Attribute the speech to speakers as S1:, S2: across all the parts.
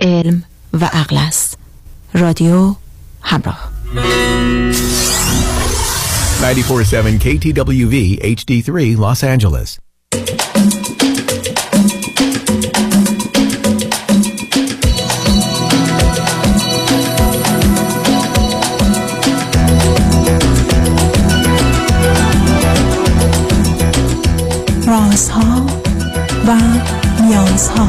S1: علم و عقل است. رادیو همراه.
S2: 947 KTWV HD3 Los Angeles.
S3: رازها و نیازها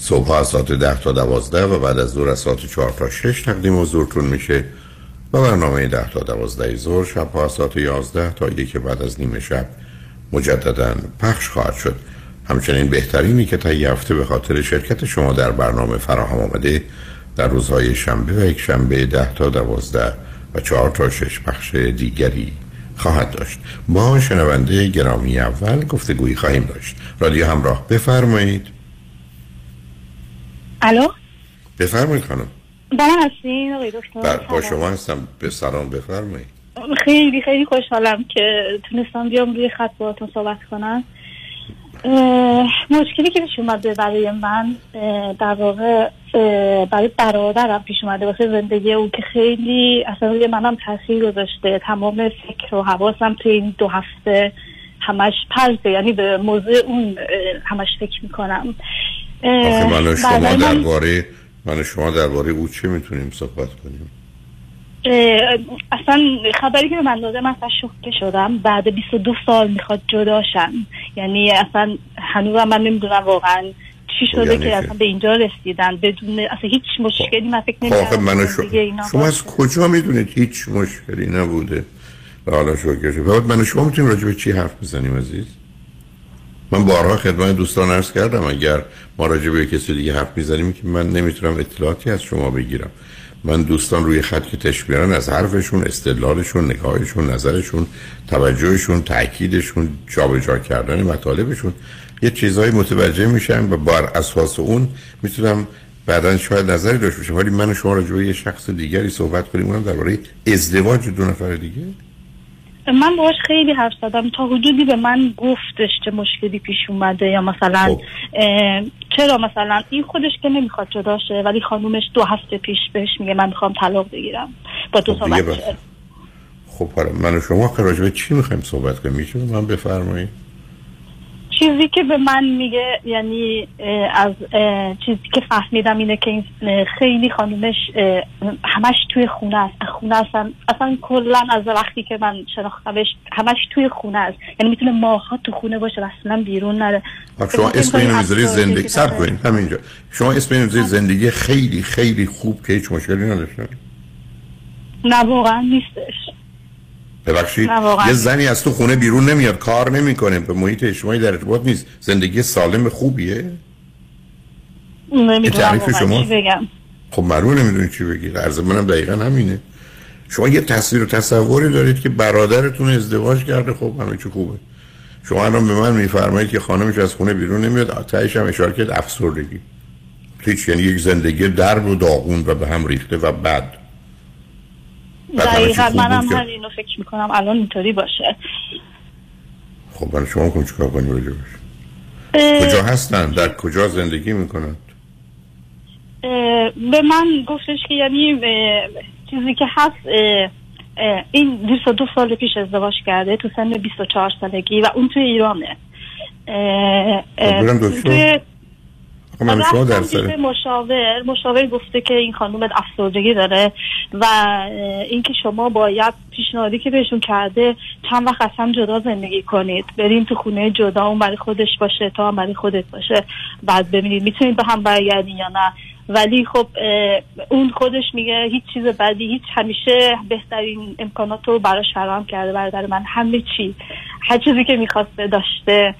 S4: صبح از ساعت ده تا دوازده و بعد از ظهر از ساعت چهار تا شش تقدیم حضورتون میشه و برنامه ده تا دوازده ظهر شب از ساعت یازده تا یک بعد از نیمه شب مجددا پخش خواهد شد. همچنین بهترینی که تا یه هفته به خاطر شرکت شما در برنامه فراهم آمده در روزهای شنبه و یک شنبه ده تا دوازده و چهار تا شش پخش دیگری خواهد داشت. با شنونده گرامی اول گفتگویی خواهیم داشت. رادیو همراه بفرمایید.
S5: الو؟
S4: بفرمایید خانم.
S5: با من هستین آقای دکتر
S4: بر با شما هستم. به سلام بفرمایید.
S5: خیلی خیلی خوشحالم که تونستم بیام روی خط باهاتون صحبت کنم. مشکلی که پیش اومده برای من در واقع برای برادرم پیش اومده واسه زندگی او که خیلی اصلا روی منم تاثیر گذاشته. تمام فکر و حواسم توی این دو هفته همش پرته یعنی به موضوع اون همش فکر می‌کنم.
S4: آخه من و شما
S5: برای من-
S4: درباره من و شما درباره او چه می‌تونیم صحبت کنیم؟
S5: اصلا خبری که به من داده من اصلا شوکه شدم. بعد 22 سال می‌خواد جداشن یعنی اصلا هنوزم من نمی‌دونم واقعا چی
S4: خب
S5: شده
S4: یعنی
S5: که اصلا به اینجا رسیدن. بدون اصلا هیچ مشکلی من فکر
S4: خب من شما شما از. کجا می‌دونید هیچ مشکلی نبوده؟ و حالا شوکه شد. بعد من و شما می‌تونیم راجع به چی حرف بزنیم عزیز؟ من بارها خدمت دوستان عرض کردم اگر ما راجع به کسی دیگه حرف می‌زنیم که من نمی‌تونم اطلاعاتی از شما بگیرم. من دوستان روی خط که تشبیرن از حرفشون استدلالشون نگاهشون نظرشون توجهشون تاکیدشون جابجا کردن مطالبشون یه چیزایی متوجه میشم و بر اساس اون می‌تونم بعدا شاید نظری داشته باشم. ولی من و شما راجع به یه شخص دیگری صحبت کنیم اونم درباره ازدواج دو نفر دیگه؟
S5: من باهاش خیلی حرف زدم. تا حدودی به من گفتش چه مشکلی پیش اومده یا مثلا
S4: خب.
S5: چرا مثلا این خودش که نمی‌خواد جدا شه ولی خانومش دو هفته پیش بهش میگه من می‌خوام طلاق بگیرم. با دو
S4: خب
S5: تا
S4: دیگه
S5: بچه.
S4: خب حالا من و شما که راجع به چی می‌خوایم صحبت کنیم؟ میشه من بفرمایید
S5: چیزی که به من میگه یعنی از چیزی که فهمیدم اینه که این خیلی خانومش همش توی خونه است. خونه اصلا اصلا کلا از وقتی که من شناختمش همش توی خونه است. یعنی می‌تونه ماها تو خونه باشه و اصلا بیرون نره.
S4: خب شما اسم اینو می‌ذارید زندگی. سب کنید. همینجا. شما اسم اینو زندگی خیلی خیلی خوب که هیچ مشکلی نداشته.
S5: نه واقعا نیستش.
S4: ببخشید. یه زنی از تو خونه بیرون نمیاد کار نمی‌کنه به محیط اجتماعی در ارتباط نیست. زندگی سالم خوبیه؟ تعریف شما؟
S5: بگم؟
S4: خب معلومه نمی‌دونی چی بگید عرض منم دقیقا همینه. شما یه تصویر و تصوری دارید که برادرتون ازدواج کرده. خب همه چی خوبه. شما الان به من میفرمایید که خانمش از خونه بیرون نمیاد. آتش هم اشاره کرد افسردگی. هیچ یعنی یک زندگی درب و داغون و به هم ریخته و بد.
S5: دقیقا منم
S4: که-
S5: همینو فکر می‌کنم. الان اینطوری باشه.
S4: خب من شما کن چیکار راجع؟
S5: اه،
S4: کجا هستن؟ در کجا زندگی می‌کنن؟
S5: به من گفتش که یعنی چیزی که هست این 22 سال پیش ازدواج کرده تو سن 24 سالگی و اون توی ایرانه. اه، اه،. توی
S4: خب من شما در سر
S5: مشاور. مشاور گفته که این خانم افسردگی داره و اینکه شما باید پیشنهادی که بهشون کرده چند وقت از هم جدا زندگی کنید. بریم تو خونه جدا اون برای خودش باشه تا هم برای خودت باشه. بعد ببینید می‌تونید به هم برگردین یا نه. ولی خب اون خودش میگه هیچ چیز بدی هیچ همیشه بهترین امکانات رو براش فراهم کرده برادر من همه چی. هر چیزی که می‌خواسته داشته.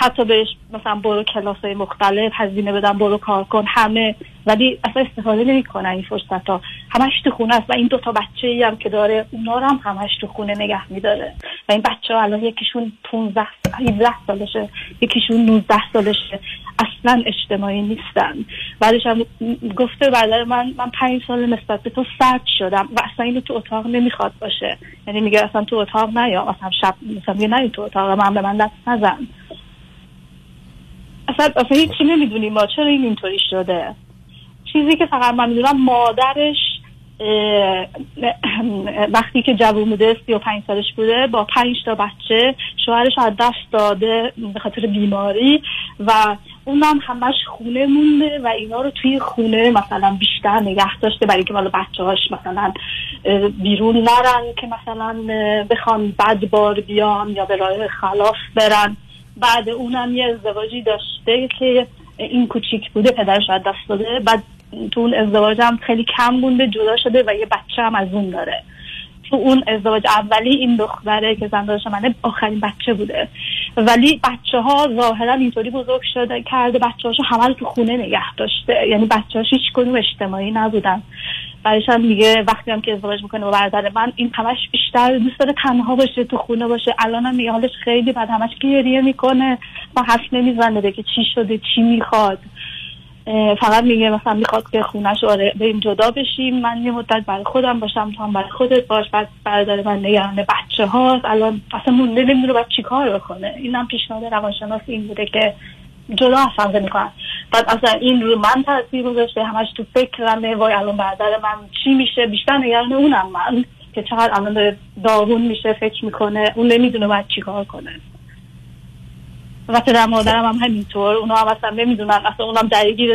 S5: حتی بهش مثلا برو کلاس های مختلف هزینه بدم برو کار کن همه ولی اصلا استفاده نمی‌کنن این فرصت ها همش تو خونه است و این دوتا بچه ای هم که داره اونا رو هم همش تو خونه نگه میداره. و این بچه ها الان یکیشون 15 سال- 17 سالشه یکیشون 19 سالشه. اصلا اجتماعی نیستن. بعدش هم گفته برادر من من پنج سال نسبت به تو سرد شدم و اصلا اینو تو اتاق نمی‌خواد باشه. یعنی میگه اصلا تو اتاق نیا. مثلا شب مثلا میگه نه تو اتاق من به من دست نزن. اصلا اصلا هیچی نمی‌دونیم ما. چرا این اینطوری شده؟ چیزی که فقط من می‌دونم مادرش وقتی که جوون بوده سی و پنج سالش بوده با پنج تا بچه شوهرش از دست داده به خاطر بیماری و اونم همش خونه مونده و اینا رو توی خونه مثلا بیشتر نگه داشته برای که مالا بچه هاش مثلا بیرون نرن که مثلا بخوان بد بار بیان یا به راه خلاف برن. بعد اونم یه ازدواجی داشته که این کوچیک بوده پدرش از دست داده. بعد تو اون ازدواج هم خیلی کم مونده جدا شده و یه بچه هم از اون داره. تو اون ازدواج اولی این دختره که زندانش منه آخرین بچه بوده. ولی بچه ها ظاهرا اینطوری بزرگ شده کرده بچه هاشو همه تو خونه نگه داشته. یعنی بچه هاش هیچ کدوم اجتماعی نبودن. بعدش هم میگه وقتی هم که ازدواج می‌کنه با برادر من این همش بیشتر دوست داره تنها باشه تو خونه باشه. الان هم میگه حالش خیلی بعد همش گریه می‌کنه و حرف نمی‌زنه بگه چی شده چی می‌خواد. فقط میگه مثلا می‌خواد که خونش آره بریم جدا بشیم. من یه مدت برای خودم باشم تو هم برای خودت باش. بعد برادر من نگران بچه هاست الان اصلا مونده نمی‌دونه باید چی کار بکنه. اینم پیشنهاد روانشناس این بوده که جدا از هم زندگی کنن بعد اصلا این رو من تاثیر گذاشته. همش تو فکرمه. وای الان برادر من چی میشه؟ بیشتر نگران اونم من که چقدر الان داره داغون میشه فکر می‌کنه. اون نمی‌دونه باید چی کار کنه. و پدر مادرم هم همینطور. اونا هم اصلا نمی‌دونن اصلا اونم درگیر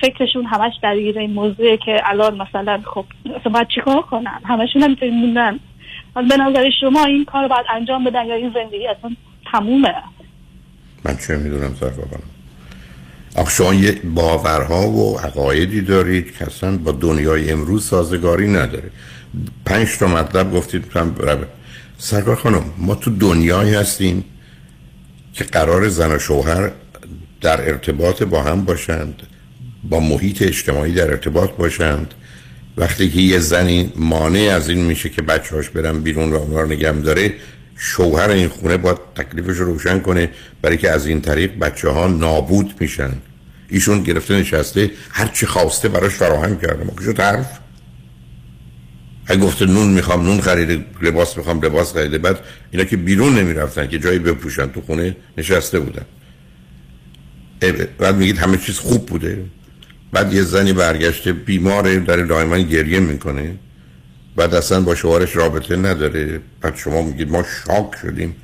S5: فکرشون همش درگیر این موضوعه که الان مثلا خب اصلا باید چیکار کنن؟ همشون همینطوری موندن. به نظر شما این کار رو باید انجام بدن یا این زندگی اصلا تمومه؟
S4: من چه می‌دونم صرفا کنم آخه شما یه باورها و عقایدی دارید که اصلا با دنیای امروز سازگاری نداره. پنج تا مطلب گفتید هم. سرکار خانم ما تو دنیایی هستیم. که قرار زن و شوهر در ارتباط با هم باشند با محیط اجتماعی در ارتباط باشند. وقتی که یه زنی مانع از این میشه که بچه‌هاش برن بیرون و اونها نگم داره شوهر این خونه باید تکلیفش رو روشن کنه برای که از این طریق بچه ها نابود میشن. ایشون گرفته نشسته هر چی خواسته براش فراهم کرده. ما کجا حرف اگه گفته نون می‌خوام نون خریده لباس می‌خوام لباس خریده بعد اینا که بیرون نمی‌رفتن که جایی بپوشن تو خونه نشسته بودن. بعد میگید همه چیز خوب بوده. بعد یه زنی برگشته بیماره داره دائما گریه می‌کنه. بعد اصلا با شوهرش رابطه نداره. بعد شما میگید ما شاک شدیم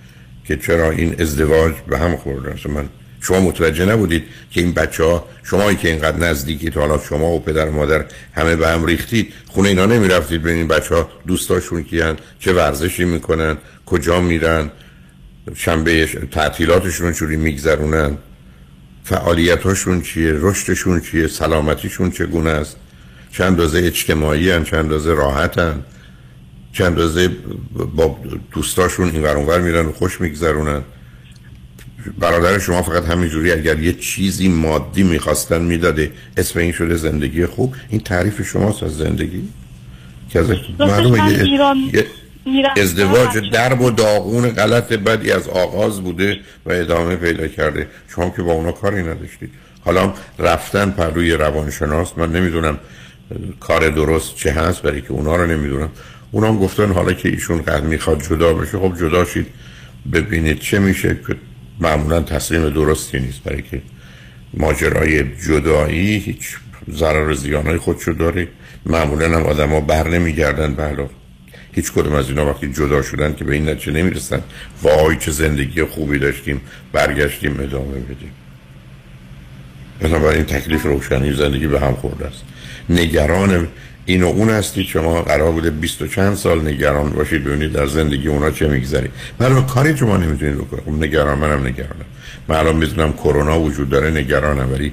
S4: که چرا این ازدواج به هم خورده من شما متوجه نبودید که این بچه ها شمایی که اینقدر نزدیکی تا حالا شما و پدر و مادر همه به هم ریختید خونه اینا نمی‌رفتید ببینید بچه ها دوستاشون کیان چه ورزشی می‌کنن کجا میرن شنبه تعطیلاتشون چوری میگذرونن فعالیتاشون چیه رشدشون چیه سلامتیشون چگونه است چند اندازه اجتماعی هن چند اندازه راحت هن چند اندازه با دوستاشون این ور اونور میرن و خوش میگذرونن. برادر شما فقط همینجوری اگر یه چیزی مادی می‌خواستن می‌داده اسم این شده زندگی خوب این تعریف شماست از زندگی؟ که از معلومه یه, ازدواج درب و داغون غلط بدی از آغاز بوده و ادامه پیدا کرده. شما که با اونا کاری نداشتید. حالا رفتن پر روی روانشناس من نمی‌دونم کار درست چه هست برای که اونا رو نمی‌دونم. اونا هم گفتن حالا که ایشون قد می‌خواد جدا بشه خب جدا شید ببینید چه میشه. که معمولا تصمیم درستی نیست برای که ماجرای جدایی هیچ ضرر زیان های خودشو داره. معمولا هم آدم ها بر نمیگردن بله هیچ کدوم از اینا وقتی جدا شدن که به این نتیجه نمی‌رسن. وای چه زندگی خوبی داشتیم برگشتیم ادامه بدیم. بنابراین تکلیف روشنی زندگی به هم خورده است. نگران این و اون هستید شما قرار بوده بیست و چند سال نگران باشید ببینید در زندگی اونا چه میگذری من کاری شما نمی‌تونید بکنید. خب نگران منم نگرانم. من الان می‌دونم کرونا وجود داره نگرانم. ولی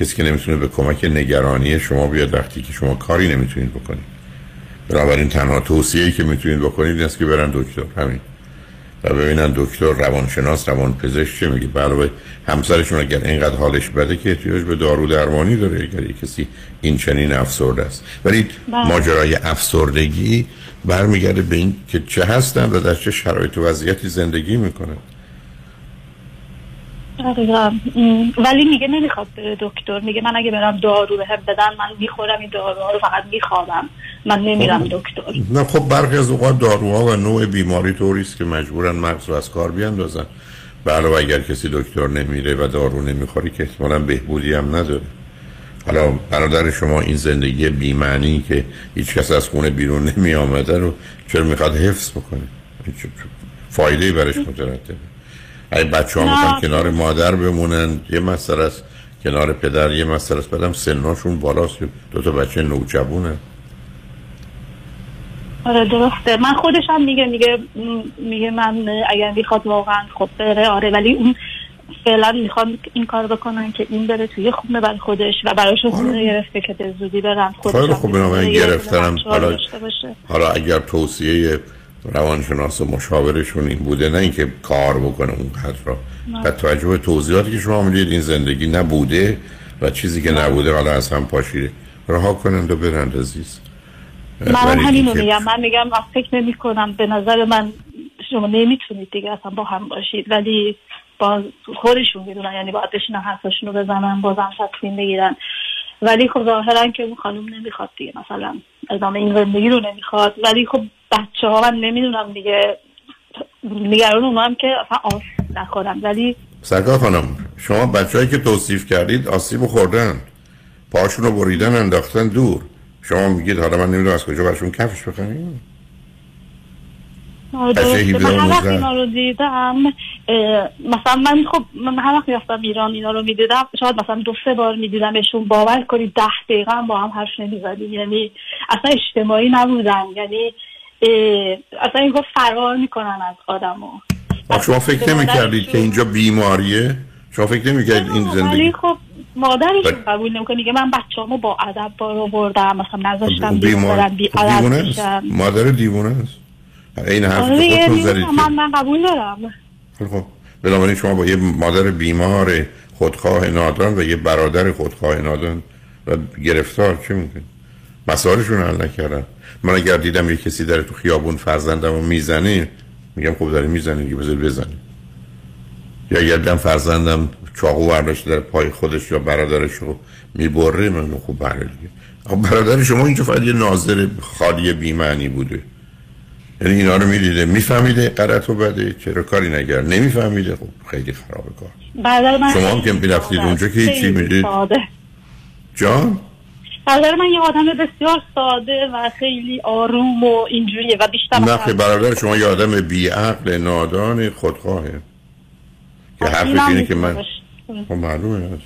S4: کسی که نمی‌تونه به کمک نگرانی شما بیاد وقتی که شما کاری نمی‌تونید بکنید. بنابراین تنها توصیه‌ای که می‌تونید بکنید این است که برن دکتر. همین. و ببینن دکتر روانشناس روان پزشک چه میگه. علاوه همسرشون اگر اینقدر حالش بده که احتیاج به دارو درمانی داره اگر کسی این چنین افسرده است. ولی
S5: بله.
S4: ماجرای افسردگی برمیگرده به این که چه هستن و در چه شرایط و وضعیتی زندگی می‌کنن.
S5: دقیقا. ولی میگه نمی‌خواد بره دکتر. میگه من اگه برم دارو بهم بدن من می‌خورم این داروها رو فقط میخوابم. من نمیرم دکتر.
S4: نه خب برخی از اوقات داروها و نوع بیماری طوری است که مجبورن مغز رو از کار بیاندازن. به علاوه اگر کسی دکتر نمیره و دارو نمی‌خوری که احتمالا بهبودی هم نداره. حالا برادر شما این زندگی بیمعنی که هیچ کس از خونه بیرون نمی آمده رو چرا می‌خواد حفظ بکنه؟ فایده برش مترتبه. ای بچه ها کنار مادر بمونن. یه مسئله است کنار پدر یه مسئله است. بعدم سناشون بالاست. دو تا بچه نوجوونه
S5: آره درسته. من خودش هم میگه میگه میگه من اگر می‌خواد واقعا خب بره. آره ولی اون فعلا می‌خوان این کار بکنن که این بره توی خونه برای خودش و براشون خونه گرفته که به زودی برن. خودش هم
S4: خوب بنابراین گرفتنم. حالا. حالا اگر توصیه روانشناس و مشاورشون این بوده نه اینکه کار بکنه اونقدر را. و توجه به توضیحاتی که شما می‌دید این زندگی نبوده و چیزی که نبوده حالا از هم پاشیده. رها کنند و برند عزیز.
S5: همینو
S4: اینکه-
S5: میگم. من میگم من فکر نمی کنم به نظر من شما نمی‌تونید دیگه اصلا با هم باشید. ولی با خودشون می‌دونن یعنی باید بشینن حرفاشون رو بزنن بازم تصمیم بگیرن. ولی خب ظاهرا که اون خانم نمی‌خواد دیگه مثلا ادامه این زندگی رو نمی‌خواد. ولی خب بچه ها من نمی‌دونم دیگه. نگران اونا هم که اصلا آس نخورن. ولی
S4: سرکار خانم شما بچههایی که توصیف کردید آسیب خوردن. پاشون رو بریدن انداختن دور. شما میگید حالا من نمی‌دونم از کجا برشون کفش بخریم؟
S5: آره
S4: بچه
S5: درسته.
S4: 17
S5: من هر وقت
S4: 19.
S5: اینا رو دیدم مثلا من خب من هر وقت می‌رفتم ایران اینا رو می‌دیدم. شاید مثلا دو سه بار میدیدمشون. باور کنید ده دقیقه هم با هم حرف نمی‌زدیم. یعنی اصلا اجتماعی نبودن. یعنی اصلا این فرار می‌کنن از آدم
S4: آخه شما فکر نمی کردید که اینجا بیماریه؟ شما فکر نمی کردید این زندگی
S5: خب مادرشون
S4: بله.
S5: قبول نمی‌کنه. میگه من بچه‌امو با ادب بارو بردم مثلا نذاشتم بیرون
S4: بیمار
S5: بی
S4: خب مادر دیوونه است. این حرف
S5: آره. من من قبول دارم.
S4: که خب. بنابراین شما با یه مادر بیمار خودخواه نادان و یه برادر خودخواه نادان و گرفتار چه می‌کنید؟ مسائلشون حل نکردن. من اگر دیدم یه کسی داره تو خیابون فرزندم رو می‌زنه میگم خب داره می‌زنه دیگه بذار بزنه یا اگر دیدم فرزندم چاقو برداشته در پای خودش یا برادرش رو می‌بره من خب بله دیگه. برادر شما اینجا فقط یه ناظر خالی بیمعنی بوده. یعنی اینا رو می‌دیده میفهمیده غلط و بده چرا کاری نگر نمیفهمیده خب خیلی خرابه کار.
S5: برادر من
S4: شما هم که می‌رفتید اونجا که هیچی می‌دید؟ جان؟
S5: برادر من یه آدم بسیار ساده و خیلی آروم و اینجوریه و بیشتر
S4: نه خیلی برادر شما یه آدم بیعقل نادان خودخواهه که حرفش
S5: اینم
S4: اینه که من خب معلومه هست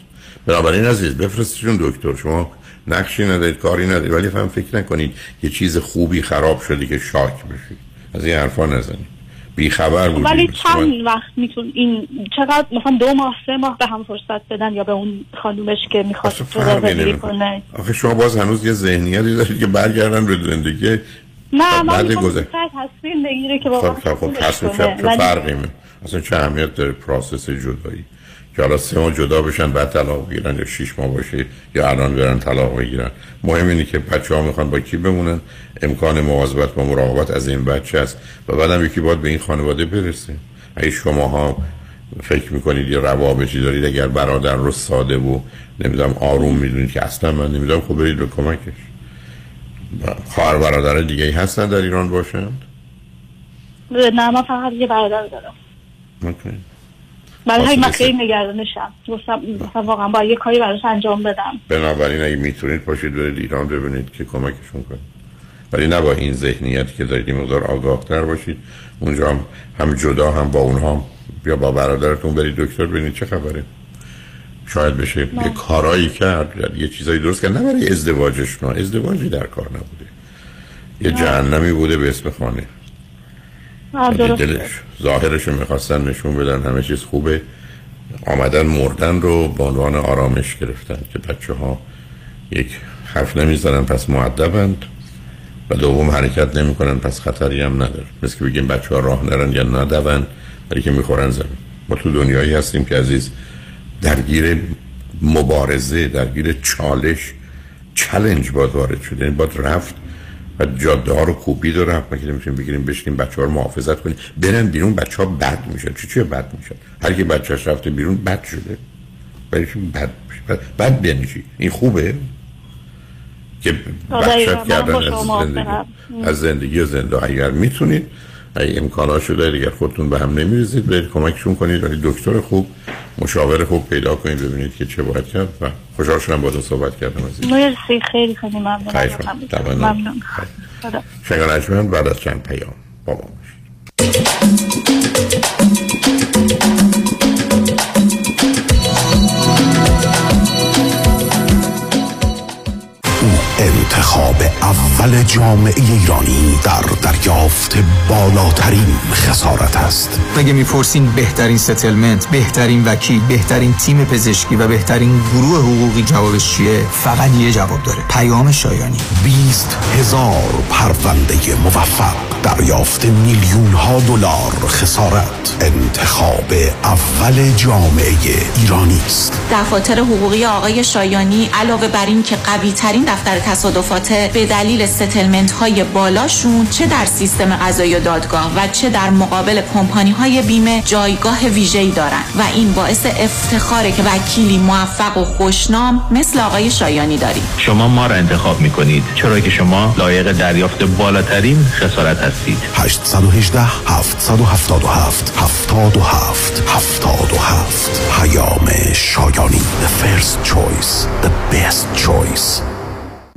S4: بنابراین عزیز بفرستشون دکتر. شما نقشی ندارید کاری ندارید ولی فهم فکر نکنید یه چیز خوبی خراب شده که shock بشید. از این حرفا نزنید. بی خبر
S5: باشه.
S4: بودید
S5: ولی. چند وقت می‌تونن این چقدر مثلا دو ماه سه ماه به هم فرصت بدن یا به اون خانومش که می‌خواد جدا. کنه
S4: آخه شما باز هنوز یه ذهنیتی دارید که برگردن به زندگی
S5: نه
S4: خب،
S5: من
S4: گذر-
S5: تصمیم بگیره که واقعا
S4: خب خب خب
S5: ولی-
S4: فرقی اصلا چه اهمیت داره process جدایی که حالا سه ماه جدا بشن بعد طلاق بگیرن یا شش ماه باشه یا الان برن طلاق بگیرن مهم اینه که بچه ها می‌خوان با کی بمونن. امکان مواظبت و مراقبت از این بچه است و بعدم یکی باید به این خانواده برسه. اگه شما ها فکر می‌کنید یه روابطی دارید اگر برادر رو ساده و نمی‌دونم آروم می‌دونید که اصلا من نمی‌دونم خب برید به کمکش. خواهر برادر دیگه ای هستن در ایران باشند
S5: نه من فقط یه برادر دارم. برای همین من خیلی نگرانشم. گفتم مثلا واقعا با یه کاری براش انجام بدم.
S4: بنابراین اگه می‌تونید پاشید برید ایران ببینید که کمکشون کنید ولی نه با این ذهنیت که دارید این مقدار آگاه تر باشید. اونجا هم, هم جدا هم با اونها هم یا با برادرتون برید دکتر ببینید چه خبره. شاید بشه یه کارایی کرد یا یه چیزایی درست کرد. نه برای ازدواجش نه. ازدواجی در کار نبوده. یه جهنمی بوده به اسم خانه. ولی. دلش. ظاهرش رو می‌خواستن نشون بدن همه چیز خوبه. آمدن مردن رو به عنوان آرامش گرفتن که بچه ها یک حرف نمی‌زنن پس معدبند و دوم حرکت نمی‌کنن پس خطری هم نداره. مثل که بگیم بچه ها راه نرن یا ندون ولی که می‌خورن زمین. ما تو دنیایی هستیم که عزیز درگیر مبارزه درگیر چالش چلنج باید وارد شده یعنی باید رفت و جاده ها رو کوبید و رفت مگه نمی‌تونیم بگیریم بشینیم بچه ها رو محافظت کنیم. برن بیرون بچه ها بد میشن. چی چی بد میشن؟ هر کی بچهش رفته بیرون بد شده. برای چی بد میشه؟ بد, یعنی چی؟ این خوبه؟ که بخشت کردن از زندگی. از زندگی و زنده. اگر می‌تونید اگه امکانات شده اگر خودتون به هم نمیریزید برید کمکشون کنید. ولی دکتر خوب مشاور خوب پیدا کنید ببینید که چه باید کرد. و خوشحال شدم باهاتون صحبت کردم عزیز.
S5: مرسی. خیلی خیلی. ممنون. خدا.
S4: شنگ رجمن بعد از چند پیام با ما باشید.
S6: انتخاب اول جامعه ایرانی در دریافت بالاترین خسارت است.
S7: اگه می‌پرسین بهترین settlement بهترین وکیل بهترین تیم پزشکی و بهترین گروه حقوقی جوابش چیه؟ فقط یه جواب داره. پیام شایانی.
S6: 20 هزار پرونده موفق. دریافت میلیون ها دلار خسارت. انتخاب اول جامعه ایرانی است.
S1: دفاتر حقوقی آقای شایانی علاوه بر این که قوی ترین دفتر تصادفات به دلیل settlement های بالاشون چه در سیستم قضایی و دادگاه و چه در مقابل کمپانی های بیمه جایگاه ویژه‌ای دارن و این باعث افتخاره که وکیلی موفق و خوشنام مثل آقای شایانی داریم.
S8: شما ما را انتخاب می کنید چرا که شما لایق دریافت بالاترین خسارت هستید.
S6: 818 777 77 77 پیام شایانی The first choice The best choice.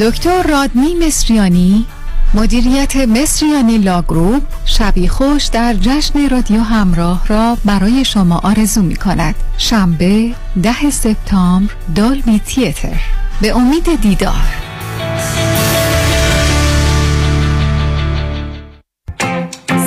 S9: دکتر رادمی مصریانی مدیریت مصریانی Law Group شبی خوش در جشن رادیو همراه را برای شما آرزو می کند. شنبه ده سپتامبر Dolby Theatre. به امید دیدار.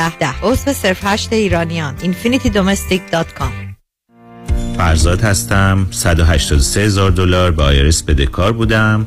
S10: ده. ده عضو صرف هشت ایرانیان. infinitydomestic.com
S8: فرزاد هستم. 183 هزار دلار به IRS بدهکار بودم.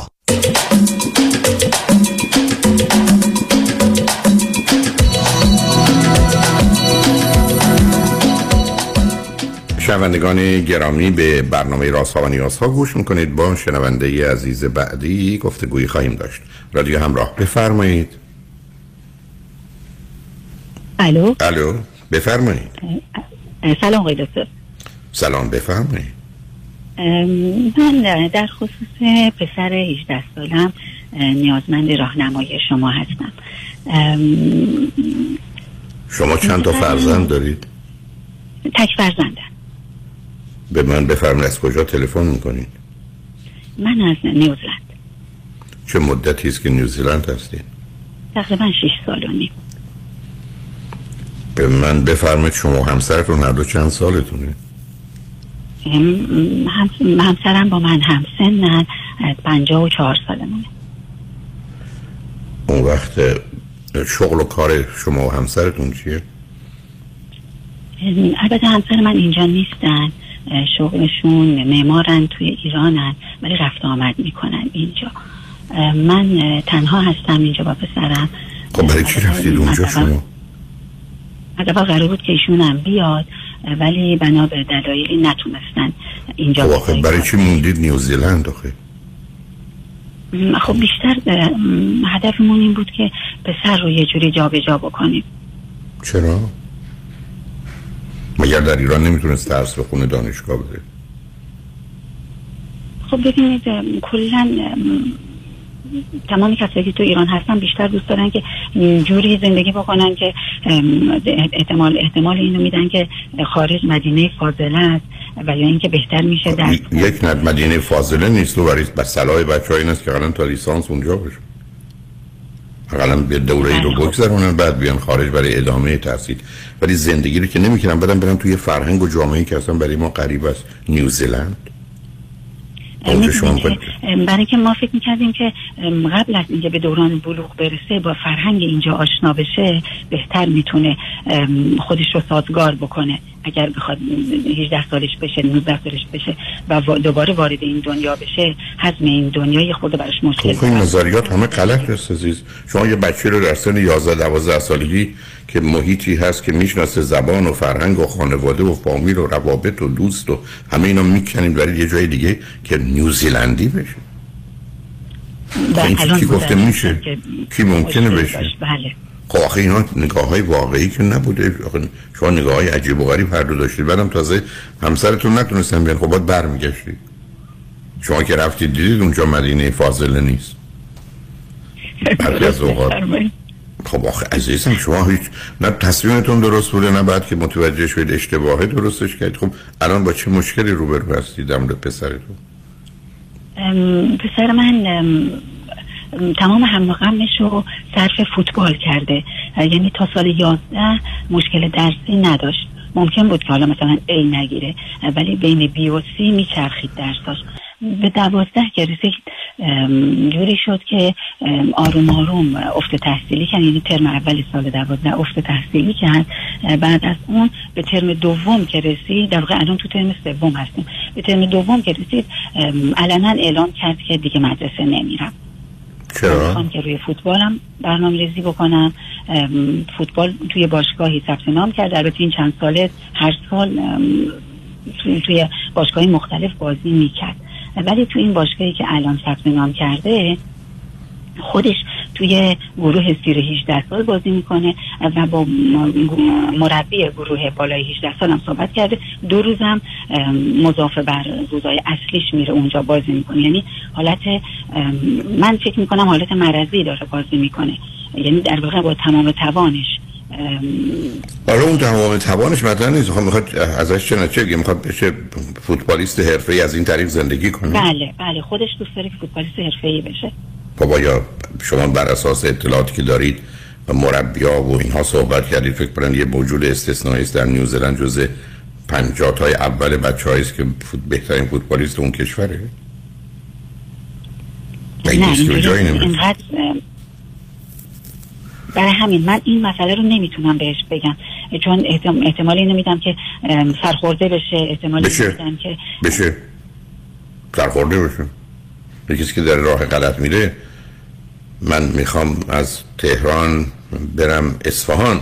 S4: شنوندگان گرامی به برنامه راست ها و نیاز ها گوش می‌کنید. با شنونده عزیز بعدی گفتگویی خواهیم داشت. رادیو همراه بفرمایید.
S11: الو؟
S4: الو بفرمایید.
S11: سلام آقای دکتر.
S4: سلام بفرمایید.
S11: من در خصوص پسر 18 سالم نیازمند راهنمایی شما هستم
S4: شما چند تا فرزند دارید؟
S11: تک فرزندم
S4: به من بفرمایید از کجا تلفن می‌کنید؟
S11: من از نیوزلند
S4: چه مدتی است که نیوزیلند هستید؟
S11: تقریبا 6 سال و نیم
S4: به من بفرمایید شما همسرتون هر دو چند سالتونه؟
S11: هم همسرم با من هم سنن پنجاه و چهار سالمونه
S4: اون وقت شغل و کار شما و همسرتون چیه؟
S11: البته همسر من اینجا نیستن شغلشون معمارن توی ایرانن ولی رفت آمد می‌کنن اینجا من تنها هستم اینجا با پسرم
S4: خب برای چی رفتید اونجا شما؟
S11: از قرار بود که ایشونم بیاد ولی بنا به دلایلی نتونستن اینجا
S4: خب آخه برای چی موندید نیوزیلند آخه؟
S11: خب بیشتر هدفمون این بود که پسر رو یه جوری جا به جا بکنیم.
S4: چرا؟ مگر در ایران نمی‌تونست درس بخونه دانشگاه بده؟
S11: خب ببینید کلا تمامی کسایی که تو ایران هستن بیشتر دوست دارن که جوری زندگی بکنن که احتمال احتمال اینو میدن که خارج مدینه فاضله است و یا اینکه بهتر میشه در
S4: یک ند مدینه فاضله نیست و برای بر صلاح بچه این است که قرن تا لیسانس اونجا باشه. اقلا به دوره ای رو بگذرونن بعد بیان خارج برای ادامه تحصیل. ولی زندگی رو که نمی‌کنن بدن برن توی فرهنگ و جامعه که اصلا برای ما قریب است. نیوزیلند.
S11: برای که ما فکر می‌کردیم که قبل از اینکه به دوران بلوغ برسه با فرهنگ اینجا آشنا بشه بهتر می‌تونه خودش رو سازگار بکنه. اگر بخواد 18 سالش بشه 19 سالش بشه و دوباره وارد این دنیا بشه حزم این دنیا یه خود براش مشکل
S4: خب این نظریات همه غلط است عزیز. شما یه بچه رو در سن 11 12 سالگی که محیطی هست که می‌شناسه زبان و فرهنگ و خانواده و فامیل و روابط و دوست و همه اینا می‌کنیم برای یه جای دیگه که نیوزیلندی بشه. این کی گفته میشه؟ کی ممکنه بشه؟
S11: بله.
S4: خب آخه اینا نگاه های واقعی که نبوده. شما نگاه های عجیب و غریب هر دو داشتید. بعدم تازه همسرتون نتونستن بیان. خب باید برمیگشتید شما که رفتید دیدید اونجا مدینه فاضله نیست. برخی از اوقات. خب آخه عزیزم شما هیچ نه تصمیمتون درست بوده نه بعد که متوجه شدید اشتباهه درستش کرد خب الان با چه مشکلی روبرو هستید در پسرتون؟
S11: پسر من تمام هم غمش رو صرف فوتبال کرده. یعنی تا سال یازده مشکل درسی نداشت. ممکن بود که حالا مثلا ای نگیره. ولی بین بی و سی میچرخید درساش. به دوازده که رسید جوری شد که آروم آروم افت تحصیلی کرد. یعنی ترم اول سال دوازده افت تحصیلی کرد. بعد از اون به ترم دوم که رسید در واقع الان تو ترم سوم هستیم. به ترم دوم که رسید علنا اعلام کرد که دیگه مدرسه نمیرم
S4: چرا؟
S11: که روی فوتبالم برنامه ریزی بکنم. فوتبال توی باشگاهی ثبت نام کرد البته این چند ساله هر سال توی باشگاهی مختلف بازی می‌کرد. ولی تو این باشگاهی که الان ثبت نام کرده خودش توی گروه زیر 18 سال بازی می‌کنه و با مربی گروه بالای 18 سال هم صحبت کرده. دو روزم مضاف بر روزای اصلیش میره اونجا بازی می‌کنه. یعنی حالت من فکر می‌کنم حالت مرضی داره بازی می‌کنه. یعنی در واقع با تمام توانش
S4: حالا اون تمام توانش مطرح نیست. خب می‌خواد ازش چه نچه می‌خواد بشه فوتبالیست حرفه‌ای از این طریق زندگی کنه؟
S11: بله بله. خودش دوست داره که فوتبالیست حرفه‌ای بشه.
S4: بابا یا شما بر اساس اطلاعاتی که دارید و مربیا و اینها صحبت کردید فکر کنم یه موجود استثنایی است در نیوزلند جزء 50 تای اول بچه‌ای است که فوت بهترین فوتبالیست اون کشوره؟
S11: نه اینقدر برای همین من این مسئله رو نمی‌تونم بهش بگم. چون احتمال اینو میدم که سرخورده بشه احتمال
S4: بشه.
S11: میدم که
S4: بشه. سرخورده بشه. کسی که در راه غلط میره من می‌خوام از تهران برم اصفهان.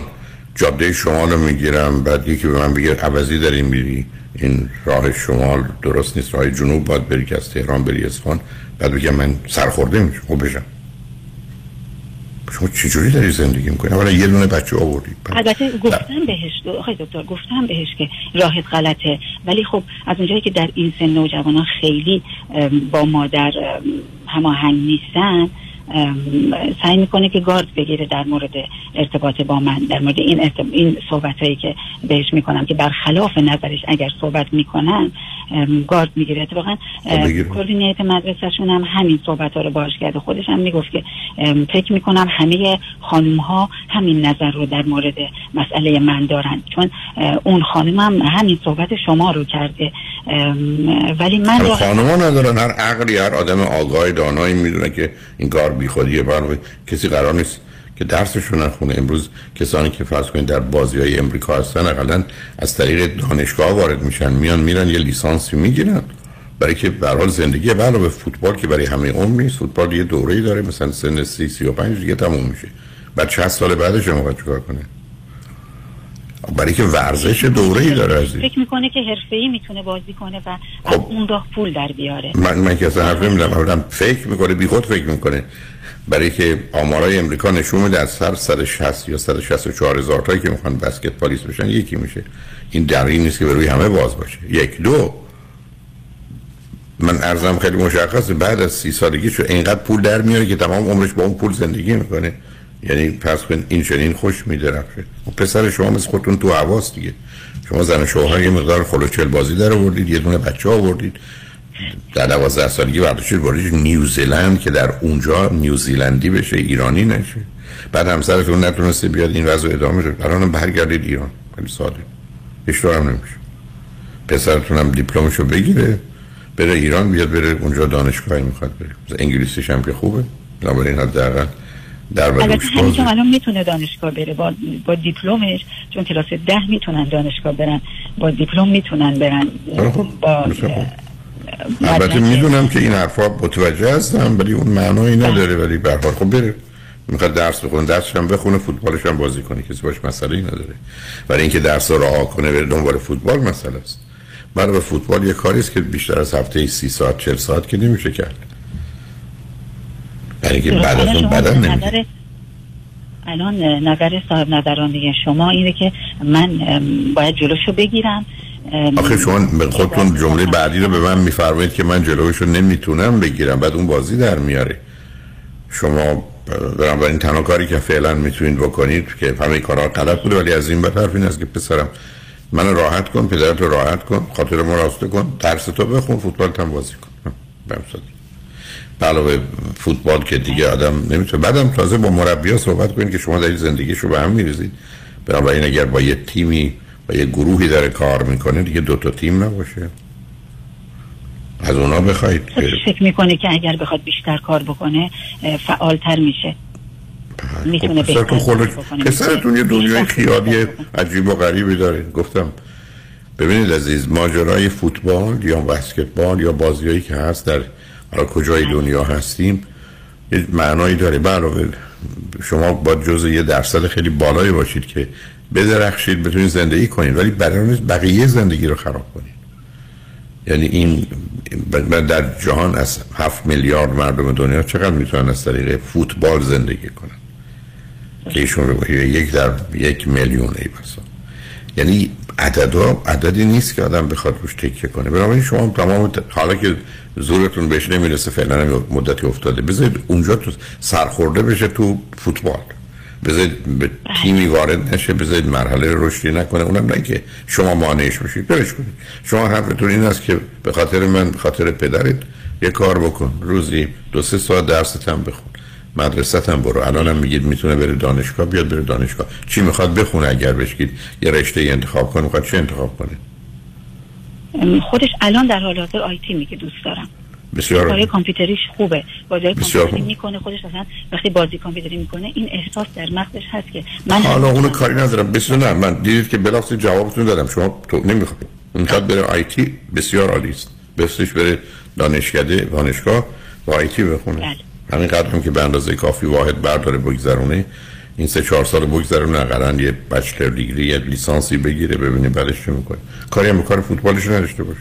S4: جاده شمال رو می‌گیرم بعد یکی به من بگه عوضی داری میری. این راه شمال درست نیست راه جنوب باید بری که از تهران بری اصفهان. بعد بگم من سرخورده میشم. خوب بشم. شما چجوری داری زندگی می‌کنی؟ اولا یه دونه بچه آوردی
S11: البته گفتم بهش آقای دکتر گفتم بهش که راهت غلطه. ولی خب از اونجایی که در این سن نوجوانان خیلی با مادر هماهنگ نیستن سعی می‌کنه که گارد بگیره در مورد ارتباط با من در مورد این, ارتب... این صحبت هایی که بهش می‌کنم که برخلاف نظرش اگر صحبت می‌کنن گارد می‌گیره. اتفاقا کلی نیت مدرسهشون هم همین صحبت ها رو باش کرده. خودش هم می‌گفت که فکر می‌کنم همه خانوم ها همین نظر رو در مورد مسئله من دارن. چون اون خانم هم همین صحبت شما رو کرده. ولی من
S4: خانم ها ندارن هر عقلی هر آدم آگاه دانایی می‌دونه که این کار بی خودیه برای کسی قرار نیست که درسشون نخونه. امروز کسانی که فرض کنید در بازی های امریکا هستن اقلا از طریق دانشگاه وارد میشن میان میرن یه لیسانسی می‌گیرن. برای که به حال زندگی علاوه فوتبال که برای همه عمر نیست. فوتبال یه دوره‌ای داره مثلا سن 30 35 دیگه تموم میشه. بعد 60 سال بعدش هم چیکار کنه؟ برای که ورزش دوره ای داره از
S11: فکر می‌کنه که حرفه‌ای می‌تونه بازی کنه و خب. از اون راه پول در بیاره.
S4: من من که اصلا حرف نمی‌زنم. فکر می‌کنه بی خود فکر می‌کنه. برای که آمارای امریکا نشون میده از هر 160 یا 164 هزار تایی که می‌خوان بسکتبالیست بشن یکی میشه. این دقیقی نیست که به روی همه باز باشه. یک دو من ارزم خیلی مشخصه. بعد از سی سالگی شو اینقدر پول در میاره که تمام عمرش با اون پول زندگی می‌کنه. یعنی پس کن این چنین خوش میدرخشه. و پسر شما مثل خودتون تو حواس دیگه. شما زن شوهر یه مقدار خلوچل بازی در آوردید یه دونه بچه آوردید. در دوازده سالگی برداشتید بردید نیوزیلند که در اونجا نیوزیلندی بشه ایرانی نشه. بعد همسرتون نتونسته بیاد این وضع ادامه رو الان برگردید ایران. خیلی ساده. اشتباه هم نمیشه. پسرتون هم دیپلمشو بگیره بره ایران بیاد بره اونجا دانشگاهی می‌خواد بره. انگلیسیش هم که خوبه. بنابراین حداقل در
S11: که الان می‌تونه دانشگاه بره با, با دیپلمش چون کلاس ده می‌تونن دانشگاه برن با دیپلم می‌تونن برن
S4: خب، با البته می‌دونم که این حرفا متوجه هستم ولی اون معنایی نداره ولی به هر خب بره می‌خواد درس بخونه درسش هم بخونه فوتبالش هم بازی کنه کسی باش مسئله ای نداره. برای اینکه درس رو رها کنه بره دنبال فوتبال مسئله است. برای فوتبال یه کاری است که بیشتر از هفته 30 ساعت 40 ساعت که نمیشه کرد. برای که بعد از اون بدن نمیشه
S11: الان نظر صاحب نظران دیگه شما اینه که من باید جلوشو بگیرم
S4: آخه شما خودتون جمله بعدی رو به من میفرمایید که من جلوشو نمی‌تونم بگیرم. بعد اون بازی در میاره. شما بنابراین تنها کاری که فعلا می‌تونید بکنید که همه کارها غلط بوده ولی از این به طرف این است که پسرم من راحت کن پدرت رو راحت کن خاطر ما راسته کن درس تو بخون فوتبال هم بازی کن. علاوه فوتبال که دیگه آدم نمی‌تونه بعدم تازه با مربی صحبت کنید که شما در زندگیشو به هم میریزید. بنابراین اگر با یه تیمی و یه گروهی داره کار می‌کنه دیگه دو تا تیم نباشه. از اونا بخواید.
S11: فکر می‌کنه که اگر بخواد بیشتر کار بکنه فعالتر میشه؟ می‌تونه
S4: خب بهتر پسرتون یه دنیای خیالی عجیب و غریبی داره. گفتم ببینید عزیز ماجرای فوتبال یا بسکتبال یا بازیایی که هست در حالا کجای دنیا هستیم یه معنایی داره. علاوه شما با جز یه درصد خیلی بالایی باشید که بدرخشید بتونید زندگی کنید ولی برای بقیه زندگی رو خراب کنید. یعنی این ب- در جهان از هفت میلیارد مردم دنیا چقدر می‌تونن از طریق فوتبال زندگی کنن؟ که ایشون رو یک در یک میلیون ای بسا. یعنی عددا عددی نیست که آدم بخواد روش تکیه کنه. بنابراین شما تمام حالا که زورتون بهش نمی‌رسه فعلا مدتی افتاده بذارید اونجا تو سرخورده بشه تو فوتبال. بذارید به تیمی وارد نشه بذارید مرحله رشدی نکنه. اونم نه که شما مانعش بشید برش کنید. شما حرفتون این است که به خاطر من به خاطر پدرت یه کار بکن. روزی دو سه ساعت درست هم بخون. مدرسه هم برو. الان هم میگید می‌تونه بره دانشگاه بیاد بره دانشگاه. چی می‌خواد بخونه اگر بشید یه رشته انتخاب کنه می‌خواد چه انتخاب کنه؟
S11: خودش الان در حال حاضر آیتی میگه دوست دارم.
S4: بسیار
S11: کارهای کامپیوتریش خوبه. بازی کامپیوتری. می‌کنه خودش اصلا وقتی بازی کامپیوتری می‌کنه این احساس در مغزش هست که من
S4: حالا اونو کاری ندارم. بسیار نه من دیدید که بلاخص جوابتون دادم. شما تو نمی‌خواد. می‌خواد بره آیتی بسیار عالی است. بسیارش بره دانشکده دانشگاه و آیتی بخونه. همین قدر هم که به اندازه کافی واحد برداره بگذرونه. این سه چهار سال بگذرونه اقلا یه بچلر دیگری یه لیسانسی بگیره ببینه بعدش چه می‌کنه. کاری هم کار فوتبالش نداشته باشه.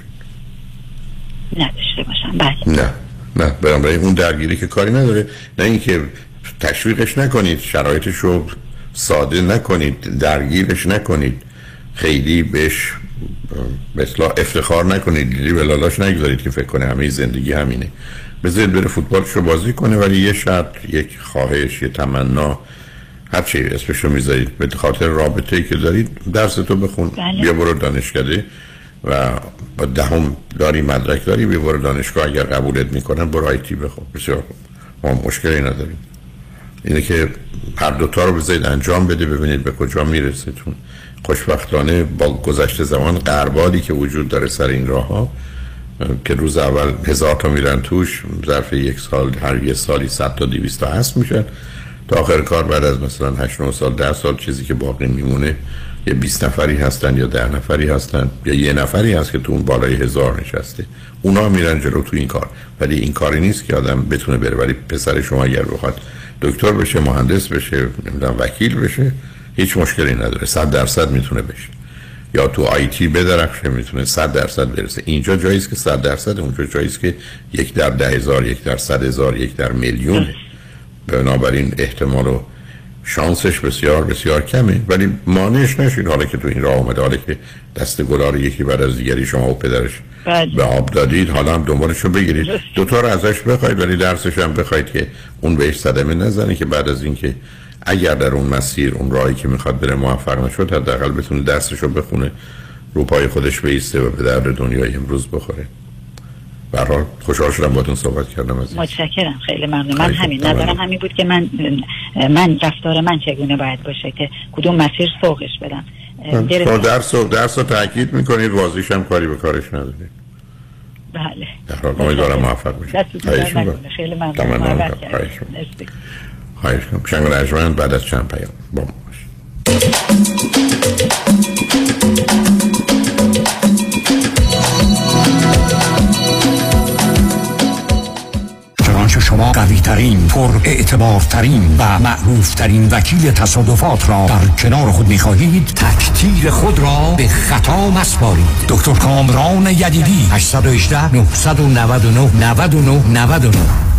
S11: نداشته باشم بله.
S4: نه نه. بنابراین اون درگیری که کاری نداره نه اینکه تشویقش نکنید شرایطش رو ساده نکنید درگیرش نکنید. خیلی بهش مثلا افتخار نکنید لیلی به لالاش نگذارید که فکر کنه همه زندگی همینه. بذارید بره فوتبالش رو بازی کنه ولی یه شرط یک خواهش یه تمنا. هر چی اسمش رو می‌ذارید. به خاطر رابطه ای که دارید درس تو بخون.
S11: بله.
S4: بیا برو دانشکده و با دهم داری مدرک داری بیا برو دانشگاه. اگر قبولت می‌کنن برو آیتی بخون. بسیار ما مشکلی نداریم. اینه که هر دوتا رو بذارید انجام بده ببینید به کجا میرسیتون خوشبختانه با گذشت زمان قربالی که وجود داره سر این راه ها که روز اول هزار تا میرن توش ظرف یک سال هر یه سالی صد تا دیویست تا هست میشن. تا آخر کار بعد از مثلا 8 9 سال 10 سال چیزی که باقی میمونه یه 20 نفری هستن یا 10 نفری هستن یا یه نفری هست که تو اون بالای هزار نشسته. اونا میرن جلو تو این کار. ولی این کاری نیست که آدم بتونه بره. ولی پسر شما اگر بخواد دکتر بشه مهندس بشه نمی‌دونم وکیل بشه هیچ مشکلی نداره. 100 درصد می‌تونه بشه. یا تو آیتی بدرخشه می‌تونه 100 درصد برسه. اینجا جایی است که 100 درصد اونجا جایی است که یک در ده هزار یک در صد هزار یک در میلیون. بنابراین احتمال و شانسش بسیار بسیار کمه. ولی مانعش نشید حالا که تو این راه اومده حالا که دست گلا رو یکی بعد از دیگری شما و پدرش
S11: بله.
S4: به آب دادید حالا هم دنبالش رو بگیرید دوتا رو ازش بخواید ولی درسش هم بخواید که اون بهش صدمه نزنه که بعد از اینکه اگر در اون مسیر اون راهی که می‌خواد بره موفق نشد حداقل بتونه رو بخونه رو پای خودش بیسته و به درد دنیای امروز بخوره. حال خوشحال شدم باهاتون صحبت کردم از
S11: متشکرم خیلی ممنون. من همین
S4: می‌کنم.
S11: نظرم همین بود که من من رفتار من چگونه باید باشه که کدوم مسیر سوقش بدم.
S4: شما
S11: گرفتم.
S4: درس رو درس رو تاکید می‌کنید واضحش هم کاری به کارش ندارید
S11: بله.
S4: در حال امیدوارم موفق.
S11: نکنه. خیلی ممنون.
S4: خواهش کنم شنگ رجمند بعد از چند پیام. با ما.
S12: چنانچه شما قوی ترین پر اعتبار ترین و معروف ترین وکیل تصادفات را در کنار خود می خواهید تکتیر خود را به خطا مسپارید. دکتر کامران یدیدی 818 999 99 99
S3: برای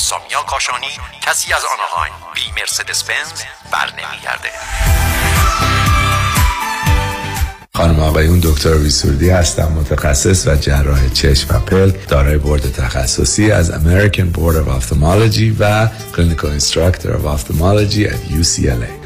S13: سامیا کاشانی کسی از آناهایم بی مرسدس بنز بر نمیگرده
S14: خانم آقایون دکتر سرودی هستم متخصص و جراح چشم و پلک دارای بورد تخصصی از American Board of Ophthalmology و Clinical Instructor of Ophthalmology at UCLA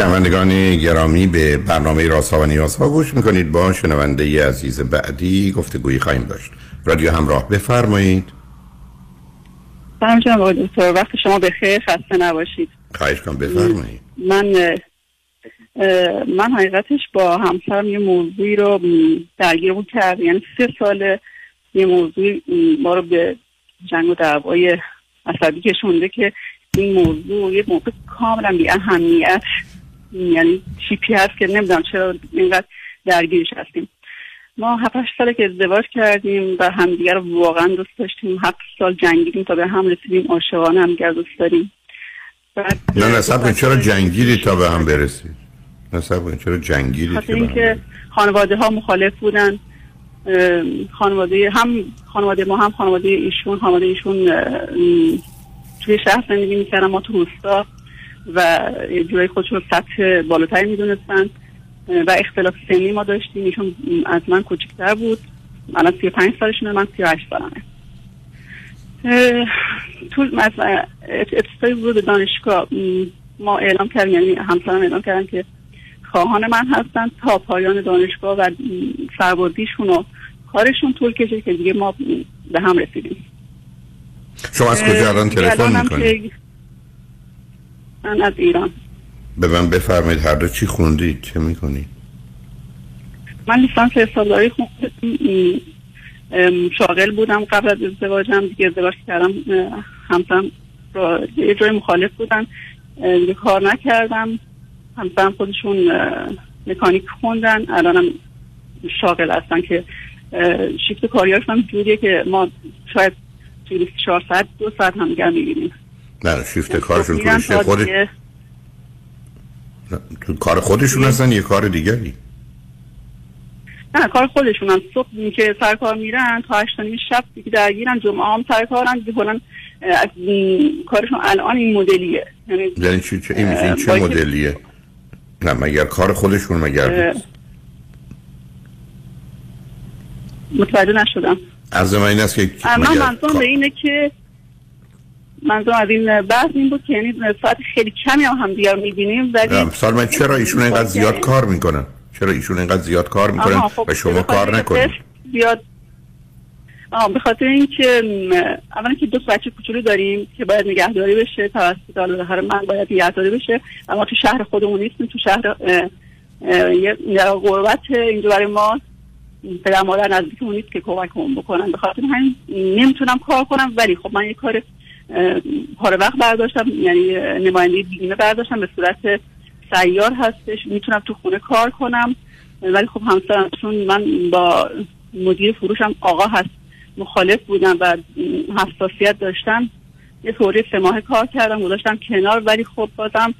S4: شنوندگان گرامی به برنامه راسا و نیازها گوش می‌کنید با شنونده ی عزیز بعدی گفتگویی خواهیم داشت. رادیو همراه بفرمایید.
S15: سلام جناب آقای دکتر. وقت شما بخیر. خسته نباشید.
S4: خواهش کنم بفرمایید.
S15: من من حقیقتش با همسرم یه موضوعی رو درگیر بود کرد یعنی سه سال یه موضوع ما رو به جنگ و دعوای عصبی کشونده که این موضوع یه موضوع کاملا بی اهمیت یعنی چیپی هست که نمی‌دونم چرا اینقدر درگیرش هستیم. ما هفت ساله که ازدواج کردیم و همدیگه رو واقعا دوست داشتیم. هفت سال جنگیدیم تا به هم رسیدیم. عاشقانه رو دوست داریم.
S4: نه نصب چرا جنگیری تا به هم برسید؟ نصب چرا جنگیری
S15: خاطر
S4: هم
S15: اینکه خانواده ها مخالف بودن. خانواده هم خانواده ما هم خانواده ایشون خانواده ایشون توی شهر زندگی می‌کردن ما تو روستا. و یه جورایی خودشون رو سطح بالاتری می‌دونستن. و اختلاف سنی ما داشتیم. ایشون از من کوچکتر بود. الان 35 سالشونه من 38 سالمه. طول از ابتدای ورود دانشگاه ما اعلام کردیم یعنی همسرم اعلام کردن که خواهان من هستن تا پایان دانشگاه و م، سربردیشون و کارشون طول کشید که دیگه ما به هم رسیدیم.
S4: شما از کجا الان تلفن می‌کنید
S15: من از ایران.
S4: به من بفرمایید هر دو چی خوندید چه می‌کنید
S15: من لیسانس حسابداری خوندم شاغل بودم قبل از ازدواجم دیگه ازدواج کردم همسرم یه جای مخالف بودن دیگه کار نکردم. همسرم خودشون مکانیک خوندن الانم شاغل هستن که شیفت کاریاشون هم جوریه که ما شاید توی 24 ساعت دو ساعت هم می‌بینیم.
S4: نه شیفت کارشون
S15: میرن
S4: کنیشه
S15: تا
S4: خود تو کار خودشون هستن یه کار دیگری.
S15: نه کار خودشون هم صبح که سر کار میرن تا هشت نیم شب دیگه درگیرن جمعه هم سر کارن. دیگه کلا از کارشون الان این مدلیه. یعنی
S4: یعنی چی؟ چه این میشه این چه مدلیه؟ نه مگر کار خودشون مگر
S15: متوجه نشدم.
S4: عرض من این است که
S15: من منظورم به اینه که منظورم از این بحث این بود که یعنی ساعت خیلی کمی هم همدیگر می‌بینیم ولی
S4: مثال من چرا ایشون اینقدر زیاد کار می‌کنن؟ چرا ایشون اینقدر زیاد کار می‌کنن
S15: خب،
S4: و شما کار نکنید؟
S15: زیاد آه به خاطر اینکه اولا که دو بچه کوچولو داریم که باید نگهداری بشه توسط حالا من باید نگهداری بشه اما تو شهر خودمون نیستیم تو شهر یه غربت اینجا برای ما پدر مادر نزدیکمون نیست که کمکمون بکنن. به خاطر همین نمی‌تونم کار کنم ولی خب من یه کار پاره وقت برداشتم یعنی نماینده بیمه برداشتم به صورت سیار هستش. می‌تونم تو خونه کار کنم. ولی خب همسرم چون من با مدیر فروشم آقا هست مخالف بودم و حساسیت داشتم. یه طوری سه ماه کار کردم گذاشتم کنار ولی خب بازم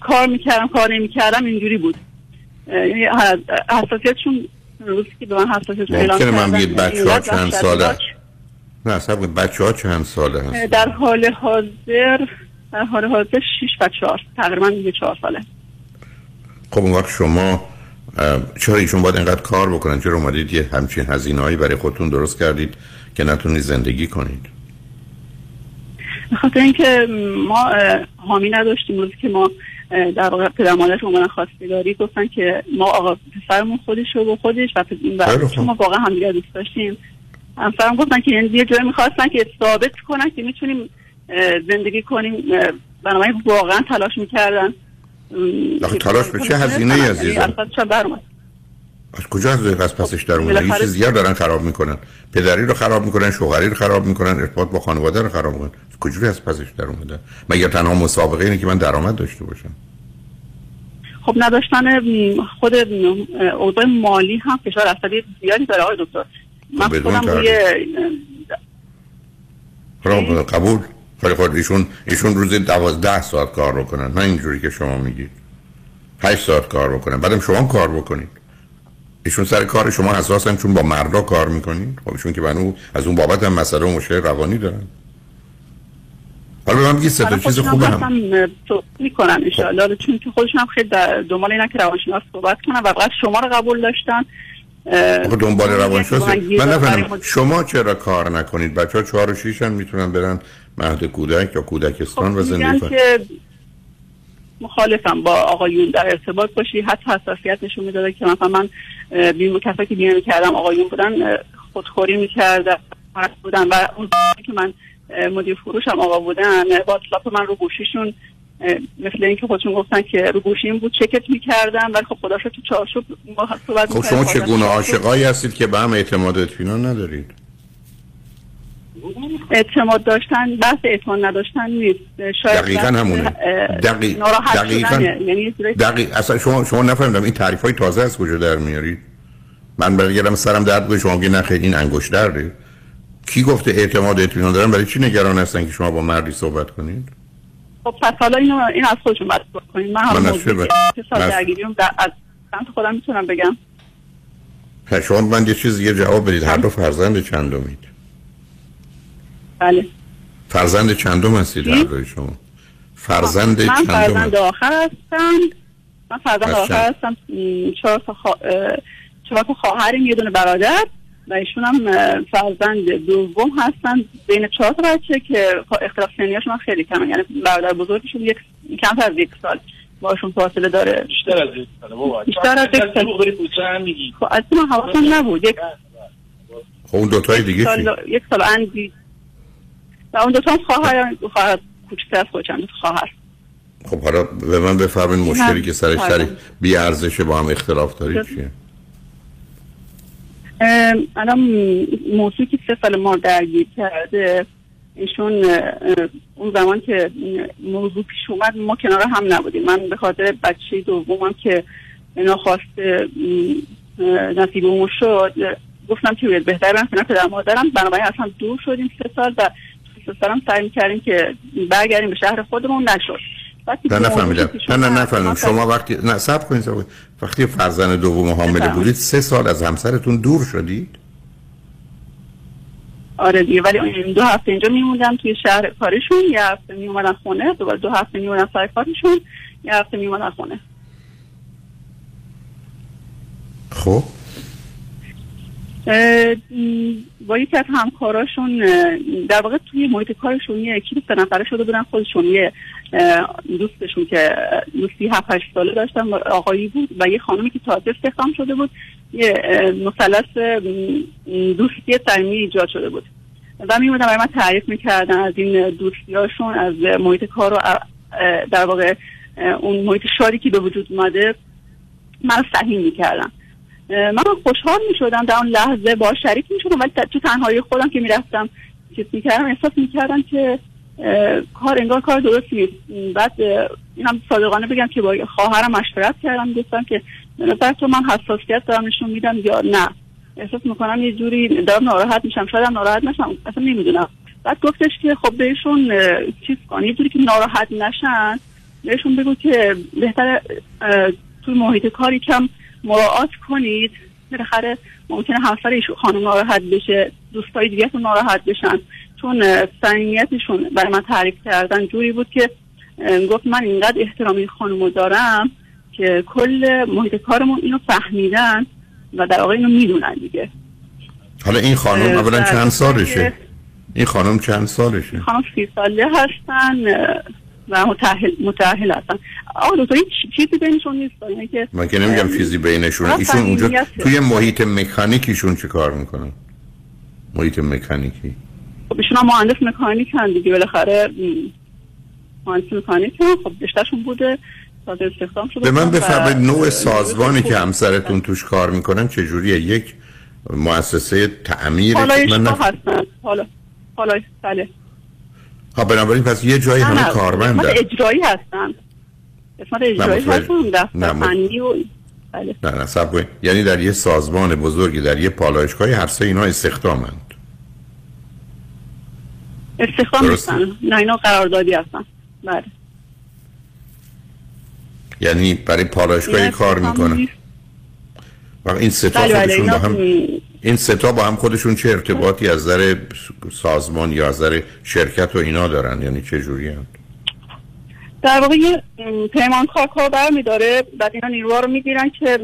S15: کار می‌کردم کار نمی‌کردم اینجوری بود. یعنی حساسیتشون روزی که به من حساسیت
S4: ممکنه من بگید بچه ها چند. ساله نه سب بچه ها چند ساله هست
S15: در حال حاضر در حال حاضر 6 و 4 تقریبا دیگه 4 ساله.
S4: خب اون وقت شما چرا ایشون باید اینقدر کار بکنن؟ چرا اومدید یه همچین هزینه هایی برای خودتون درست کردید که نتونید زندگی کنید؟
S15: به خاطر اینکه ما حامی نداشتیم روزی که ما در واقع پدر مادرش اومدن خواستگاری گفتن که ما آقا پسرمون خودش رو و خودش و, ما واقعا همدیگه دوست داشتیم همسرم گفتن که یعنی یه جایی می‌خواستن که ثابت کنن که می‌تونیم زندگی کنیم. بنابراین واقعا تلاش می‌کردن.
S4: تلاش به چه هزینه ای عزیزم از کجا از از پسش در اومده؟
S15: بالاخره-
S4: چیز دیگر دارن خراب می‌کنن. پدری رو خراب می‌کنن شوهری رو خراب می‌کنن ارتباط با خانواده رو خراب می‌کنن. از کجوری از پسش در اومده؟ مگر تنها مسابقه اینه که من درآمد داشته باشم؟
S15: خب نداشتن خود اوضاع مالی هم فشار عصبی زیادی داره آقای دکتر. من
S4: خب، بدون
S15: خودم روی
S4: خب قبول. ولی خود ایشون ایشون روزی دوازده ساعت کار بکنن. نه اینجوری که شما میگید. هشت ساعت کار بکنن. بعدم شما کار بکنید. ایشون سر کار شما اساسا چون با مردا کار می‌کنید. خب ایشون که بنو از اون بابت هم مسئله و مشکل روانی دارن. حالا به من بگید سه چیز خوبه هم
S15: می‌کنن انشاءالله. چون که خودشون هم خیلی دنبال اینن که روانشناس صحبت کنن. و فقط شما رو قبول داشتن.
S4: آخه دنبال روانشناسی من نفهمم شما چرا کار نکنید؟ بچه ها چهار و شیش هم می‌تونن برن مهد کودک یا کودکستان و زندگی
S15: که مخالفم با آقایون در ارتباط باشی. حتی حساسیت نشون می‌داده که مثلا من اه، بیمه کسایی که بیمه کردم آقایون بودن خودخوری می‌کردن بودن و اون که من مدیر فروشم آقا بودن واتساپ من رو گوشیشون مثل اینکه خودشون گفتن که رو گوشیم بود چکت می‌کردم ولی خب خدا شد تو چارچوب ما صحبت
S4: خب شما. چگونه عاشقایی هستید که به هم اعتماد اطمینان ندارید؟
S15: اعتماد داشتن بحث اعتماد نداشتن نیست. شاید
S4: دقیقا همونه. دقیق دقیقا.
S15: یعنی
S4: دقیق اصلا شما شما نفهمیدم این تعریف های تازه از کجا در میارید؟ من برگردم سرم درد کنه شما نه خیلی این انگشت درده. کی گفته اعتماد اطمینان دارن؟ برای چی نگران هستن که شما با مردی صحبت کنید؟
S15: خب پس حالا اینو این از خودشون باید کنید من حالا
S4: من از
S15: که سال درگیریم در- سمت خودم می‌تونم بگم.
S4: شما من یه چیز دیگه جواب بدید. هر دو فرزند چندمید؟
S15: بله.
S4: فرزند چندم هستید هر دوی شما؟ فرزند
S15: من فرزند؟ آخر هستم. من فرزند آخر؟ هستم. چهار تا خواهریم یه دونه برادر. و ایشون هم فرزند دوم هستن بین چهار تا بچه که اختلاف سنیاشون خیلی کمه. یعنی برادر بزرگشون یک کمتر از یک سال باشون فاصله داره.
S16: بیشتر از یک ساله بابا
S15: بیشتر از یک سال. خب از من حواسم نبود. یک
S4: خب اون دوتای دیگه چی؟
S15: سال یک سال اندی و اون دوتا هم خواهر خواهر کوچکتر از خودشم دو تا خواهر.
S4: خب حالا به من بفرمایید
S15: این
S4: مشکلی که سرش
S15: فرزند.
S4: سر بی ارزش با هم اختلاف دارید چیه؟
S15: الان موضوعی که سه سال ما درگیر کرده ایشون اون زمان که موضوع پیش اومد ما کنار هم نبودیم. من به خاطر بچه دومم که ناخواسته نصیبمون شد گفتم که باید بهتر برم کنار پدر مادرم. بنابراین اصلا دور شدیم سه سال و سه سالم سعی می‌کردیم که برگردیم به شهر خودمون نشد.
S4: نه نفهمیدم. نه نه نفهمیدم. شما وقتی نه صبر کنید. وقتی فرزند دوم حامله. بودید سه سال از همسرتون دور شدید؟
S15: آره دیگه ولی این دو هفته اینجا میموندم توی شهر کارشون. یه هفته میومدن خونه دوباره دو هفته میومدن سر کارشون یه هفته میومدن خونه.
S4: خب؟
S15: با یکی از همکاراشون در واقع توی محیط کارشون یه اکیپ سه نفره شده بودن خودشون یه دوستشون که دوستی هفت هشت ساله داشتن آقایی بود و یه خانمی که تازه استخدام شده بود یه مثلث دوستی صمیمی ایجاد شده بود. و میمودن برای من تعریف می‌کردن از این دوستیاشون از محیط کار و در واقع اون محیط شادی که به وجود اومده. من صحیح می‌کردم من خوشحال می‌شدم در اون لحظه با شریک می‌شدم ولی تو تنهایی خودم که می‌رفتم چیز می‌کردم احساس می‌کردم که اه، کار انگار کار درستی نیست. بعد اینم صادقانه بگم که با خواهرم مشورت کردم گفتم که نظر تو من حساسیت دارم نشون میدم یا نه. احساس می‌کنم یه جوری دارم ناراحت میشم شاید هم ناراحت نشم اصلا نمی‌دونم. بعد گفتش که خب بهشون چیز کن. یه جوری که ناراحت نشن بهشون بگو که بهتر توی محیط کاری کم مراعات کنید. بالاخره ممکنه همسر ایشون خانم ناراحت بشه دوستای دیگه ناراحت بشن. چون صمیمیتشون برای من تعریف کردن جوری بود که گفت من اینقدر احترام این خانمو دارم که کل محیط کارمون اینو فهمیدن و در واقع اینو می‌دونن دیگه.
S4: حالا این خانم اولا چند سالشه؟ این خانم چند سالشه؟
S15: خانم سی ساله هستن و متأهل متأهل هستن. آقا دکتر چیزی بینشون نیست. که
S4: من که نمیگم چیزی بینشونه
S15: فقط
S4: ایشون اونجا توی محیط مکانیکیشون چه کار می‌کنن؟ محیط مکانیکی.
S15: خب ایشون هم مهندس مکانیک هم دیگه. بالاخره مهندس مکانیک هم خب رشتهشون بوده. شده
S4: به من بفرمایید نوع سازمانی که همسرتون توش کار می‌کنن چجوریه یک مؤسسه تعمیر من
S15: پالایشگاه
S4: نف...
S15: هستن. حالا حالا بله.
S4: ها بنابراین پس یه جایی همه
S15: قسمت اجرایی هستن. قسمت اجرایی. هستن فنی و بله.
S4: نه نه سب. یعنی در یه سازمان بزرگی در یه پالایشگاهی هر سه اینا استخدامند.
S15: استخدام. نیستن. نه اینا قراردادی هستن. بله.
S4: یعنی برای پالایشگاهی کار می‌کنن. این سه تا
S15: بله بله
S4: خودشون با هم این سه تا با هم خودشون چه ارتباطی از نظر سازمان یا از نظر شرکت و اینا دارن؟ یعنی چه جوری هم؟
S15: در واقع یه م، پیمانکار کار برمی داره بعد اینا نیروها رو می‌گیرن که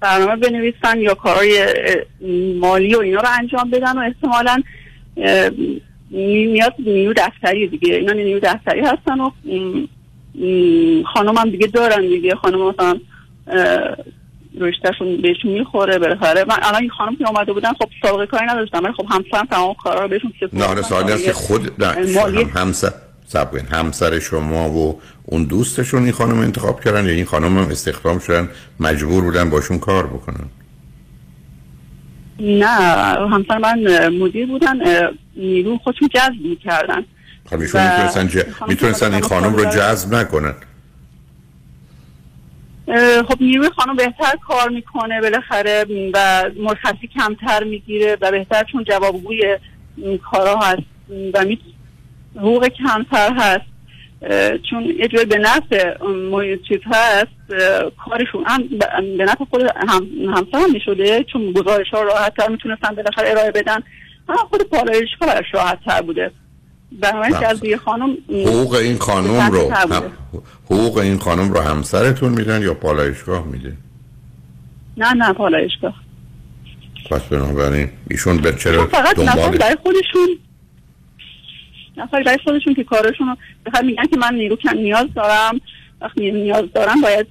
S15: برنامه بنویسن یا کارهای مالی و اینا رو انجام بدن و احتمالا میاد نیرو دفتری دیگه. اینا نیرو دفتری هستن و خانم هم دیگه دارن دیگه. خانم مثلا رشتهشون بهشون می‌خوره بالاخره. من الان این خانم که اومده بودن خب سابقه کاری نداشتم ولی خب همسرم تمام کارا رو بهشون
S4: نه حالا سوالی هست که خود نه همسر کنید. همسر شما و اون دوستشون این خانم انتخاب کردن؟ یا این خانم هم استخدام شدن مجبور بودن باشون کار بکنن؟
S15: نه همسر من مدیر بودن نیرو خودشون جذب می‌کردن.
S4: خب می‌تونستن, این خانم رو جذب نکنن.
S15: خب نیروی خانم بهتر کار می‌کنه بالاخره و مرخصی کمتر می‌گیره و بهتر چون جوابگوی کارا هست و حقوق کمتر هست. چون یه جوری به نفع چیز هست کارشون هم به نفع خود هم همسر هم می‌شده چون گزارش ها راحت تر می‌تونستن بالاخره ارائه بدن. خود پالایشگاه براش راحت تر بوده. بنابراین
S4: بله.
S15: جذبه خانم
S4: حقوق این خانم رو. هم... حقوق این خانم رو همسرتون میدن یا پالایشگاه میده
S15: نه نه پالایشگاه
S4: پس بنابراین ایشون به چرا
S15: فقط نفر برای خودشون نفر برای خودشون که کارشون رو میگن که من نیرو کم نیاز دارم وقتی نیاز دارم باید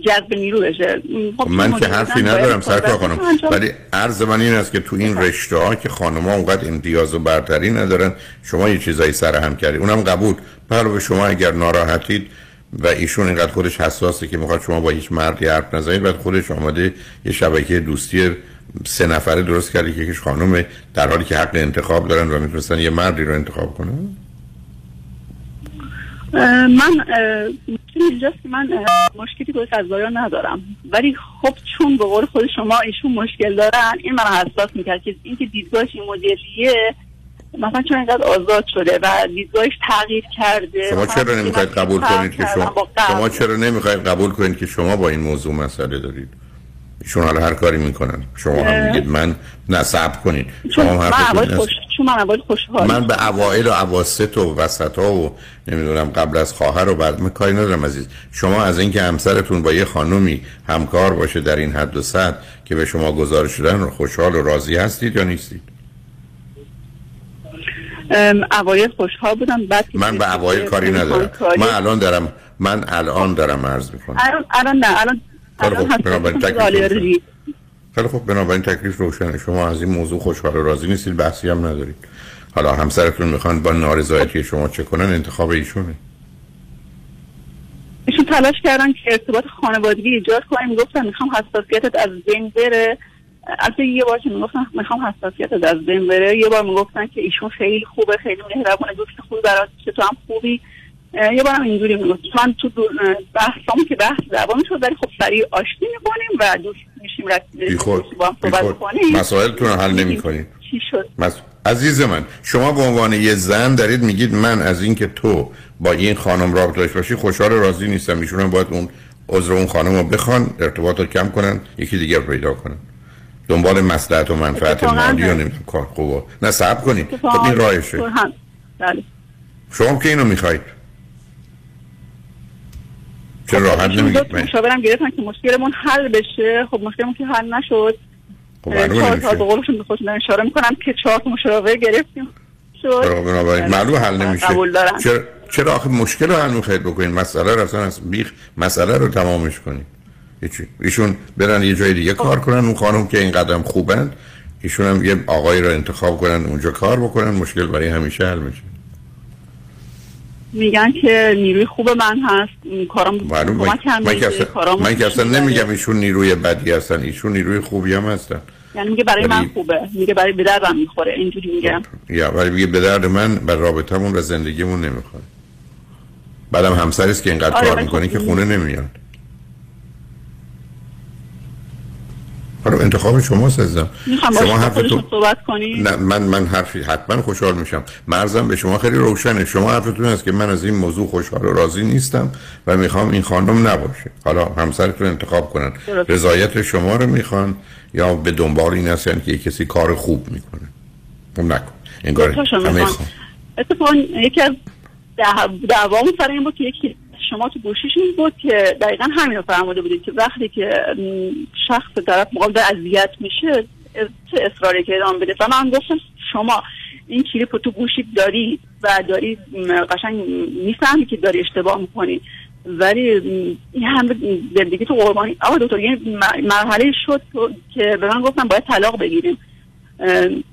S15: جذب نیرو بشه خب
S4: من که حرفی ندارم
S15: کار
S4: سرکار خانم. ولی عرض من این است که تو این رشته ها که خانم ها اونقدر امتیاز و برتری ندارن شما یه چیزایی سر هم کردید اونم قبول. به شما اگر ناراحتید و ایشون اینقدر خودش حساسه که می‌خواد شما با هیچ مردی حرف نزنید بعد خودش آماده یه شبکه دوستی سه نفره درست کرده که یکیش خانومه در حالی که حق انتخاب دارن و می‌تونستن یه مردی رو انتخاب کنن.
S15: من اینجاست که من مشکلی با قضایا ندارم ولی خب چون به قول خود شما ایشون مشکل دارن این من حساس می‌کرد که اینکه دیدگاهش این مدلیه مثلا چون اینقدر آزاد شده و دیدگاهش تغییر کرده
S4: شما چرا نمی‌خواید قبول کنید که شما. شما چرا نمی‌خواید قبول کنید که شما با این موضوع مسئله دارید ایشون حالا هر کاری می‌کنن. شما هم. میگید من نصب کنید
S15: چون
S4: شما هم
S15: من. خوش چون من اول خوشحال
S4: من به اوایل و اواسط و وسط ها و نمی‌دونم قبل از خواهر و بعد من کاری ندارم عزیز. شما از اینکه همسرتون با یه خانومی همکار باشه در این حد و سطح که به شما گزارش شدن رو خوشحال و راضی هستید یا نیستید؟
S15: ام، اوایل خوشحال بودم بعد
S4: من به اوایل کاری ندارم. من الان دارم من الان دارم عرض می‌کنم.
S15: الان الان نه الان
S4: خیلی خوب. بنابراین تکلیف. خیلی خوب. بنابراین تکلیف روشنه شما از این موضوع خوشحال و راضی نیستید. بحثی هم ندارید. حالا همسرتون می‌خوان با نارضایتی شما چه کنن؟ انتخاب ایشونه.
S15: ایشون تلاش کردن که ارتباط خانوادگی ایجاد کنیم گفتن می‌خوام حساسیتت از بین بره. البته یه بار که می‌گفتن می‌خوام حساسیتت از بین بره. یه بار می‌گفتن که ایشون خیلی خوبه خیلی مهربونه. دوست خوبی برات تو هم خوبی. یه بارم اینجوری می‌گفت من تو بحثامون که بحث زبان شد ولی خب سریع آشتی می‌کنیم و دوست میشیم
S4: خود
S15: با هم صحبت. می‌کنیم
S4: مسائلتون رو حل نمی کنید
S15: چی شد.
S4: مس... عزیز من شما به عنوان یه زن دارید میگید من از اینکه تو با این خانم رابطه داشته باشی خوشحال راضی نیستم. ایشون هم باید اون عذر اون خانم رو بخوان ارتباط رو کم کنن یکی دیگر پیدا کنن. دنبال مصلحت و منفعت مالی و. نمی‌دونم کار خوبه نه صبر کنید. خب این راهشه.
S15: بله.
S4: شما که اینو می‌خواید. چه راحت نمیگید من
S15: مشاورم گرفتن که مشکلمون حل بشه. خب مشکلمون که حل نشد.
S4: خب
S15: چهار
S4: نمیشه.
S15: تا به قولشون به خودشون اشاره می‌کنم که چهار تا مشاوره گرفتیم. شد.
S4: خب معلوم حل نمیشه.
S15: قبول دارم.
S4: چرا چرا آخه مشکل رو حل می‌خواید بکنید مسئله رو اصلا از بیخ مسئله رو تمامش کنید ایشون برن یه جای دیگه کار کنن. اون خانم که این قدم خوبن ایشون هم یه آقایی رو انتخاب کنن اونجا کار بکنن. مشکل برای همیشه حل میشه.
S15: میگن که نیروی خوب من هست. م، کارام
S4: معلوم من,
S15: کمک هم
S4: من, که اصلا, نمیگم ایشون نیروی بدی هستن ایشون نیروی خوبی هم هستن.
S15: یعنی میگه برای من خوبه میگه برای به دردم می‌خوره اینجوری میگم.
S4: یا ولی میگه به درد من بر رابطمون و زندگیمون نمی‌خوره. بعدم همسری است که اینقدر
S15: آره،
S4: کار می‌کنه
S15: خب
S4: که خونه نمیاد. حالا انتخاب شماست عزیزم
S15: می‌خوام
S4: شما حرفتون
S15: خودشون صحبت کنی؟
S4: نه من من حرفی حتما خوشحال میشم. مرزم به شما خیلی روشنه. شما حرفتون است که من از این موضوع خوشحال و راضی نیستم و می‌خوام این خانم نباشه. حالا همسرتون انتخاب کنن.
S15: درست.
S4: رضایت شما رو می‌خوان یا به دنبال این هستن که کسی کار خوب می‌کنه؟ اون نکن. انگار همه
S15: اتفاقا یکی از دعو- دعوامون سر این بود که یکی شما تو گوشیشون بود که دقیقا همین رو فرموده بودید که وقتی که شخص طرف مقابل اذیت میشه چه اصراری که ادامه بده؟ و من گفتم شما این کلیپ رو تو گوشیت داری و داری قشنگ می‌فهمی که داری اشتباه می‌کنی. ولی این هم زندگی تو قربانی. آقا دکتر یه مرحله شد تو- که به من گفتم باید طلاق بگیریم.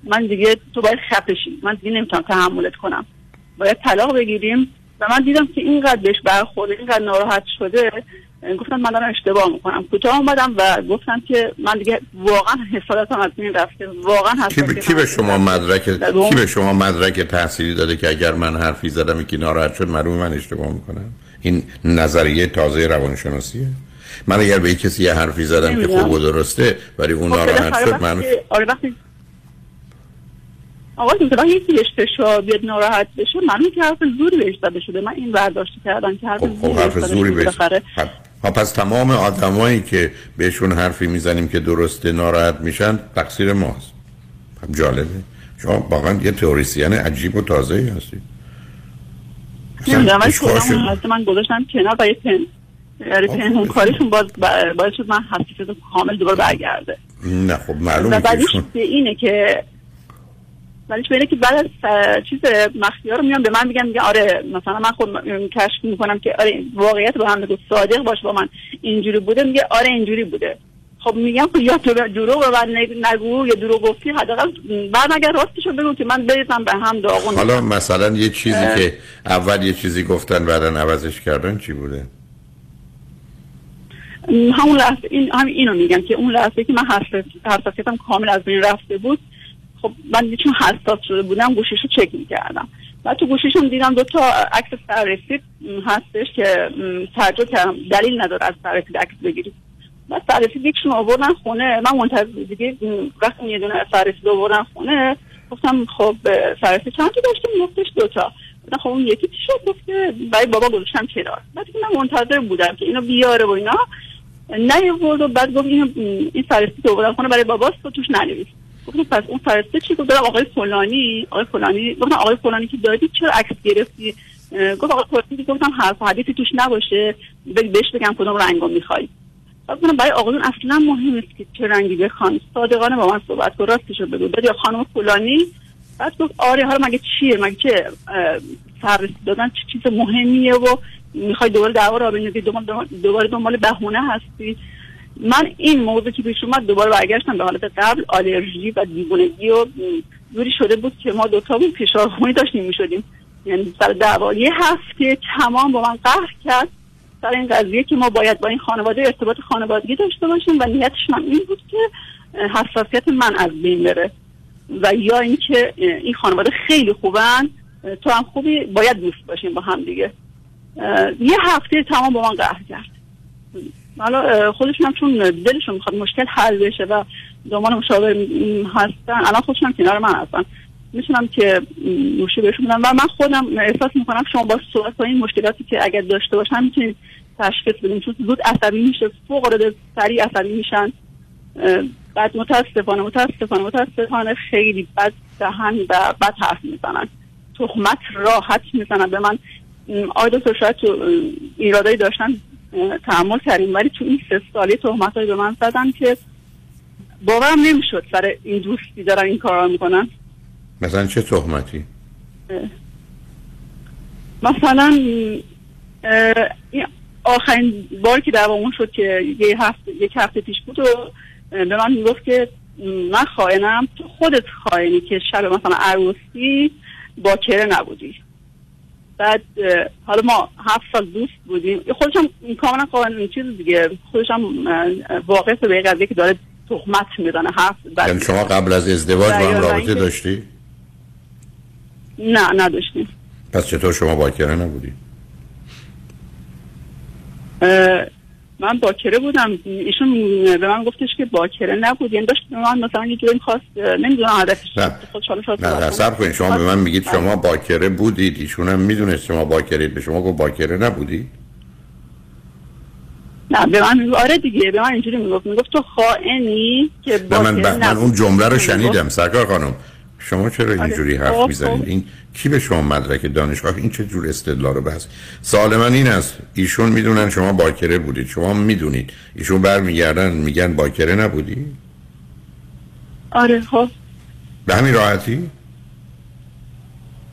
S15: من دیگه تو باید خفشی من دیگه نمی‌تونم تحملت کنم. باید طلاق بگیریم. و من دیدم که اینقدر بهش برخورده اینقدر ناراحت شده. گفتم من دارم اشتباه می‌کنم. کوتاه اومدم و گفتم که من دیگه واقعا حسادتم از بین رفته. واقعا حساسیتم
S4: کی به شما. مدرک کی به شما مدرک تحصیلی داده که اگر من حرفی زدم که ناراحت شد معلومه من اشتباه می‌کنم؟ این نظریه تازه روانشناسیه. من اگر به کسی یه حرفی زدم که. خوب و درسته ولی اون
S15: خب
S4: ناراحت شد من
S15: آره وقتی آقا مثلا یکی اشتشا بیاد ناراحت بشه معلومه که حرف زوری بهش زده شده. من این برداشت کردم که حرف
S4: خب
S15: زوری
S4: حرف زوری بهش. ها پس تمام آدمایی که بهشون حرفی می‌زنیم که درسته ناراحت میشن تقصیر ماست. خب جالبه. شما واقعا یه تئوریسین عجیب و تازه ای هستید.
S15: اون من گذاشتم کنار و یه پن یعنی پنهون کاریشون باز باعث شد من حساسیت کامل دوباره برگرده.
S4: نه خب معلومه که
S15: به اینه که به اینه که بعد از چیز مخفی رو میان به من میگن میگن آره مثلا من خود کشف می‌کنم که آره واقعیت با هم بگو صادق باش با من اینجوری بوده میگه آره اینجوری بوده. خب میگم خب یا تو دروغ به من نگ- نگو یا دروغ گفتی حداقل بعد اگر راستشو بگو که من بریزم به هم داغون.
S4: حالا مثلا یه چیزی
S15: اه.
S4: که اول یه چیزی گفتن بعدا عوضش کردن چی بوده؟
S15: همون لحظه این هم اینو میگم که اون لحظه که من حساس- حساسیتم کامل از بین رفته بود. خب من چون حساس شده بودم گوشیشو چک می‌کردم. بعد تو گوشیشم دیدم دو تا عکس سررسید هستش که تعجب کردم دلیل نداره از سررسید عکس بگیرید. بعد سررسید یکشون آوردن خونه من منتظر دیگه وقتی یه دونه سررسید آوردن خونه گفتم خب سررسید چند تا داشتیم؟ گفتش دو تا. گفتم خب اون یکی چی شد؟ گفت که برای بابا گذاشتم کنار. بعد من منتظر بودم که اینو بیاره و اینا. نیاورد و بعد گفت اینو این سررسید آوردن خونه برای باباست تو توش ننویس. گفتم پس اون فرسته چی؟ گفت دارم آقای فلانی آقای فلانی. گفتم آقای فلانی که دادی چرا عکس گرفتی؟ گفت آقای فلانی گفتم حرف حدیثی توش نباشه. بهش بگم کدوم رنگو می‌خوای. گفتم برای آقایون اصلا مهم نیست که چه رنگی بخوان. صادقانه با من صحبت کن راستشو بگو. دادی خانم فلانی. بعد گفت آره حالا مگه چیه؟ مگه چه سررسی دادن؟ چه چیز مهمیه و می‌خوای دوباره دعوا را دوباره دوباره دنبال بهونه هستی؟ من این موضوع که پیش اومد دوباره برگشتم به حالت قبل آلرژی و دیوونگی و م، جوری شده بود که ما دوتا بود فشار خونی داشتیم می‌شدیم. یعنی سر دعوا. یه هفته تمام با من قهر کرد. سر این قضیه که ما باید با این خانواده ارتباط خانوادگی داشته باشیم و نیتشون هم این بود که حساسیت من از بین بره. و یا اینکه این خانواده خیلی خوبن تو هم خوبی باید دوست باشیم با هم دیگه. یه هفته تمام با من قهر کرد. حالا خودشون هم چون دلشون می‌خواد مشکل حل بشه و دامان مشاور هستن الان خودشون کنار من هستن. می‌تونم که م، نوشی بهشون بدم. و من خودم احساس می‌کنم شما با صحبت این مشکلاتی که اگر داشته باشن می‌تونید تشخیص بدیم چون زود عصبی میشه فوق العاده سریع عصبی میشن. بعد متاسفانه متاسفانه متاسفانه خیلی بد دهن و بد حرف می‌زنن. تهمت راحت می‌زنن. به من آقای دکتر شاید تو ایرادایی داشتن تحمل کردیم ولی تو این سه سالی تهمت به من زدن که باورم نمی‌شد سر این دوستی دارن این کار می‌کنن.
S4: مثلا چه تهمتی؟
S15: مثلا آخرین بار که دعوامون شد که یه هفته یک هفته پیش بود و به من می‌گفت که من خائنم تو خودت خائنی که شب مثلا عروسی باکره نبودی. بعد حالا ما هفت سال دوست بودیم خودش هم کاملا قانون چیز دیگه خودش هم اه، واقف به این قضیه که داره می‌زنه حرف بعد
S4: یعنی شما قبل از ازدواج با هم رابطه. داشتی؟
S15: نه نداشتیم
S4: پس چطور شما باکره نبودی؟
S15: من باکره بودم ایشون به من گفتش که باکره نبود یعنی داشت به من مثلا یه جوری می‌خواست نمی‌دونم هدفش
S4: نه.
S15: شاید
S4: نه
S15: کنه.
S4: نصب کنید شما به من میگید شما باکره بودید ایشون هم می‌دونست شما باکرید به شما گفت باکره نبودی؟
S15: نه به من آره دیگه به من اینجوری می‌گفت می‌گفت تو خائنی که
S4: نه من,
S15: باکره.
S4: من
S15: نبود.
S4: اون جمله رو. شنیدم سرکار خانم شما چرا
S15: آره.
S4: اینجوری
S15: خب،
S4: حرف می‌زنید؟
S15: خب.
S4: این کی به شما مدرک دانشگاه این چه جور استدلال رو بحث سوال من این است. ایشون می‌دونن شما باکره بودید. شما می‌دونید. ایشون برمیگردن میگن باکره نبودی؟
S15: آره خب.
S4: به همین راحتی؟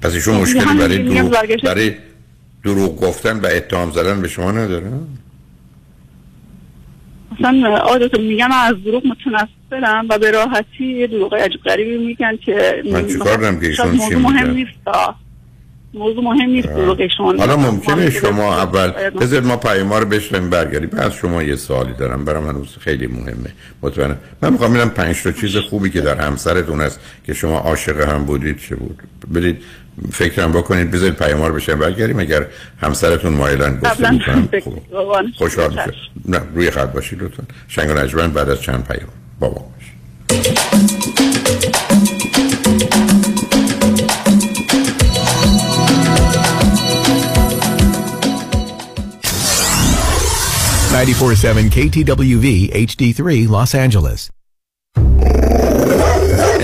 S4: پس ایشون
S15: خب،
S4: مشکلی برای دروغ برای دروغ گفتن و اتهام زدن به شما ندارن
S15: مثلا آدتو میگم از دروغ متنفرم و به راحتی یه دروغ عجب غریبی میگن که
S4: من چیکار که ایشون چی
S15: موضوع مهم؟ نیست. موضوع مهم نیست دروغشون
S4: حالا ممکنه شما اول
S15: باید ما-
S4: پیما رو بشنیم برگردیم. بعد شما یه سوالی دارم. برام هنوز خیلی مهمه. مطمئنم. من می‌خوام ببینم پنج تا چیز خوبی که در همسرتون هست که شما عاشق هم بودید چه بود؟ برید فکرم بکنید بذارید پیما رو بشنیم برگردیم اگر همسرتون مایلن گفته می‌کنم. خوشحال میشه نه روی خط باشید لطفا. شنگ و نجمن بعد از چند پیام. بابا باش.
S17: 947 KTWV HD3 Los Angeles.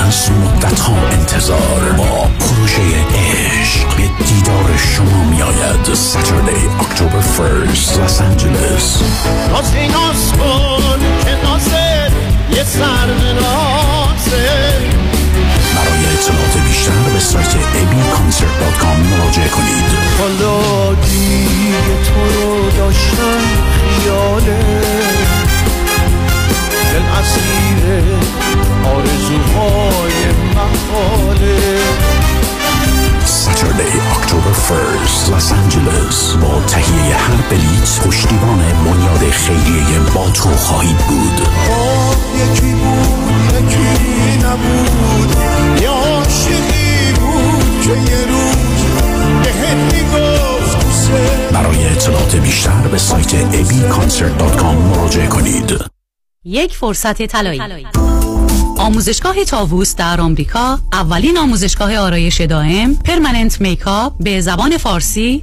S12: از مدت ها انتظار با پروژه عشق به دیدار شما می Saturday, October 1st, Los Angeles. برای اطلاعات بیشتر به سایت abconcert.com مراجعه کنید.
S18: حالا دیگه تو رو داشتم خیاله دل اسیر آرزوهای محاله.
S12: Saturday, October 1st, Los Angeles. با تهیه هر بلیت پشتیبان بنیاد خیریه با تو خواهید بود.
S18: یکی بود یکی نبود. یه عاشقی بود که یه روز بهت می‌گفت
S12: برای اطلاعات بیشتر به سایت abconcert.com مراجعه کنید.
S19: یک فرصت طلایی. آموزشگاه تاووس در آمریکا اولین آموزشگاه آرایش دائم permanent makeup به زبان فارسی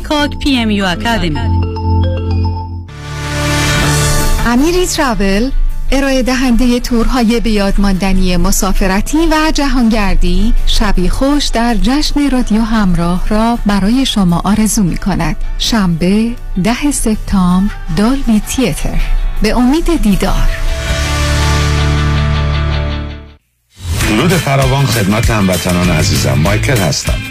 S19: پیکاک پی ام یو اکادمی
S20: امیری تراول ارائه دهنده تورهای به یادماندنی مسافرتی و جهانگردی شبی خوش در جشن رادیو همراه را برای شما آرزو می کند شنبه ده سپتامبر دالبی تیتر. به امید دیدار.
S21: درود فراوان خدمت هموطنان عزیزم. مایکل هستم.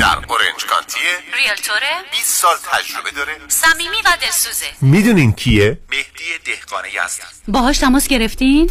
S4: در اورنج کانتیه
S19: ریالتوره
S4: 20 سال تجربه داره.
S19: صمیمی و دلسوزه.
S22: می‌دونین کیه؟
S4: مهدی دهقان یزدی
S19: باهاش تماس گرفتین؟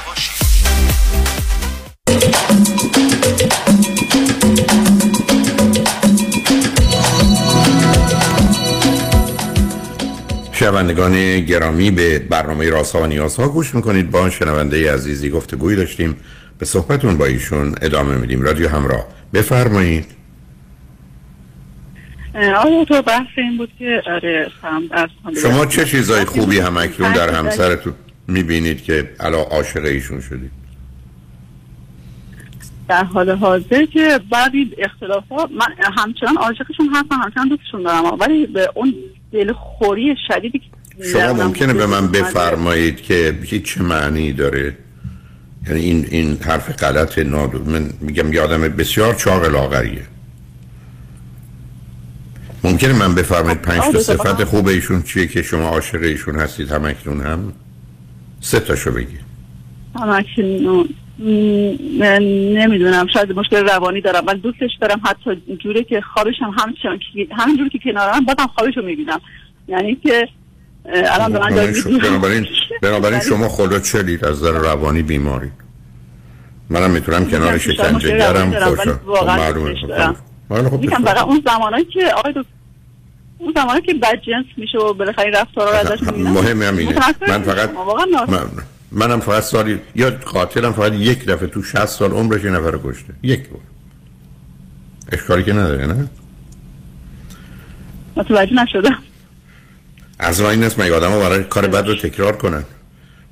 S4: شنوندگان گرامی به برنامه راسا و نیازها گوش می‌کنید. با شنونده عزیزی گفتگوی داشتیم. به صحبتون با ایشون ادامه میدیم. رادیو همراه. بفرمایید.
S15: آیا تو بحث این بود که آره
S4: شما چه چیزای خوبی همکنون در همسرتون می‌بینید که علا عاشق ایشون شدید؟
S15: در حال حاضر که بعد این اختلافات من همچنان عاشقشون هستم همچنان دوستشون دارم ولی به اون دلخوری شدیدی که
S4: شما ممکنه به من. بفرمایید که هیچ چه معنی داره. یعنی این این حرف غلط نادر من میگم یه آدم بسیار چاق لاغریه ممکنه من بفرمایید پنج تا صفت خوب ایشون چیه که شما عاشق ایشون هستید؟ همکنون هم؟ سه تاشو بگید
S15: همکنون. نمی‌دونم شاید مشکل روانی دارم ولی دوستش دارم حتی جوری که خوابش هم همچنان که همین جوری که کنارم بازم خوابش رو می‌بینم یعنی که الان من
S4: بنابراین. بنابراین, شما خدا چلید از در روانی بیماری منم می‌تونم کنار شکنجه گرم خوشم معلومه
S15: دارم.
S4: خب خب
S15: میگم فقط اون زمانایی که آقای دکتر اون زمانی که بد جنس میشه و بالاخره این رفتارا رو ازش می‌بینم
S4: مهم همینه من فقط. من منم فقط سالی یا قاتلم فقط یک دفعه تو 60 سال عمرش یه نفر رو کشته. یک بار. اشکالی که نداره نه؟
S15: متوجه نشدم.
S4: از این است مگه آدم برای کار بد رو تکرار کنن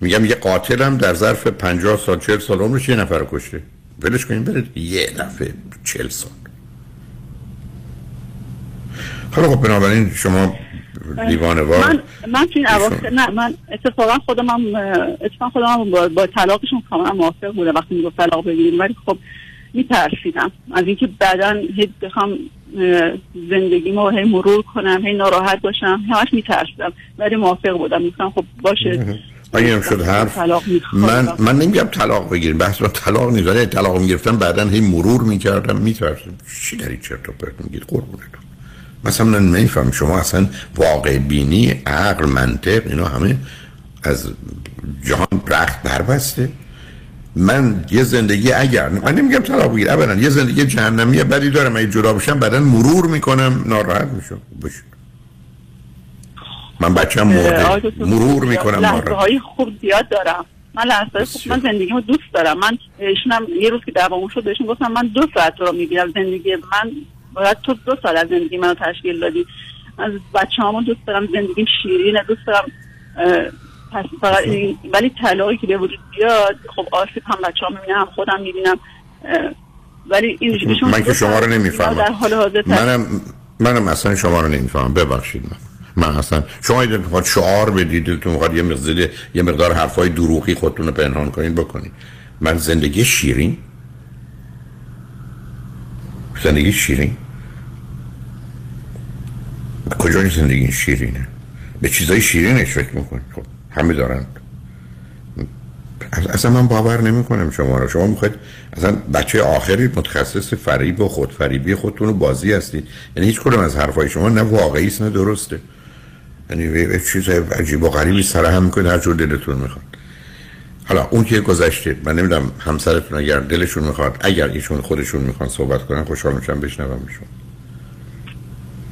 S4: میگم یه قاتلم در ظرف 50 سال 40 سال عمرش یه نفر رو کشته. ولش کنیم بره یه دفعه 40 سال. حالا خب بنابراین شما دیوانوار
S15: من من این نه من اتفاقا خودم هم اتفاقا خودم هم با, با طلاقشون کاملا موافق بودم وقتی می‌گفت طلاق بگیریم. ولی خب میترسیدم. از اینکه بعدا هی بخوام زندگیمو هی مرور کنم هی ناراحت باشم همش میترسیدم. ولی موافق بودم. می‌گفتم خب باشه.
S4: اگه هم شد حرف. من من نمیگم طلاق بگیریم. بحث با طلاق نیست. ولی طلاق می‌گرفتم بعدا هی مرور می‌کردم. میترسم چی داری چرت و پرت میگید قربونتون مثلا من نمیفهم شما اصلا واقع بینی عقل منطق اینا همه از جهان رخت بربسته. من یه زندگی اگر من نمیگم طلاق بگیر ابدا یه زندگی جهنمی بدی دارم. اگه جدا بشم بعدا مرور می‌کنم ناراحت میشم. باشه. من بچم مرده. مرور می‌کنم
S15: لحظه های خوب زیاد دارم. من لحظه های خوب من زندگیمو دوست دارم. من ایشون هم یه روز که دعوامون شد بهشون گفتم من دو ساعت رو می‌بینم زندگی من. باید تو دو سال از زندگی منو تشکیل دادی. از بچه همون دوست دارم زندگیم شیرینه دوست دارم پس فقط ولی طلاقی که به وجود بیاد خب آسیب هم بچه ها می‌بینم هم خودم می‌بینم ولی این ایشون
S4: من که شما رو
S15: در
S4: نمی‌فهمم.
S15: حال حاضر
S4: منم منم اصلا شما رو نمی‌فهمم. ببخشید من. من اصلا شما اگه می‌خواد شعار بدید دلتون می‌خواد یه مقدار یه مقدار حرفای دروغی خودتون رو پنهان کنین بکنید. من زندگی شیرین زندگی شیرین؟ کجا این زندگی شیرینه؟ به چیزای شیرینش فکر می‌کنید خب همه دارن. اصلا من باور نمی کنم شما رو. شما می‌خواید اصلا بچه آخری متخصص فریب و خودفریبی خودتون رو بازی هستید. یعنی هیچ کدوم از حرفای شما نه واقعی است نه درسته. یعنی چیز عجیب و غریبی سر هم می‌کنید هر جور دلتون می‌خواد. حالا اون که گذشته من نمی‌دونم همسرتون اگر دلشون می‌خواد اگر ایشون خودشون می‌خوان صحبت کنن خوشحال میشم بشنوم ایشون.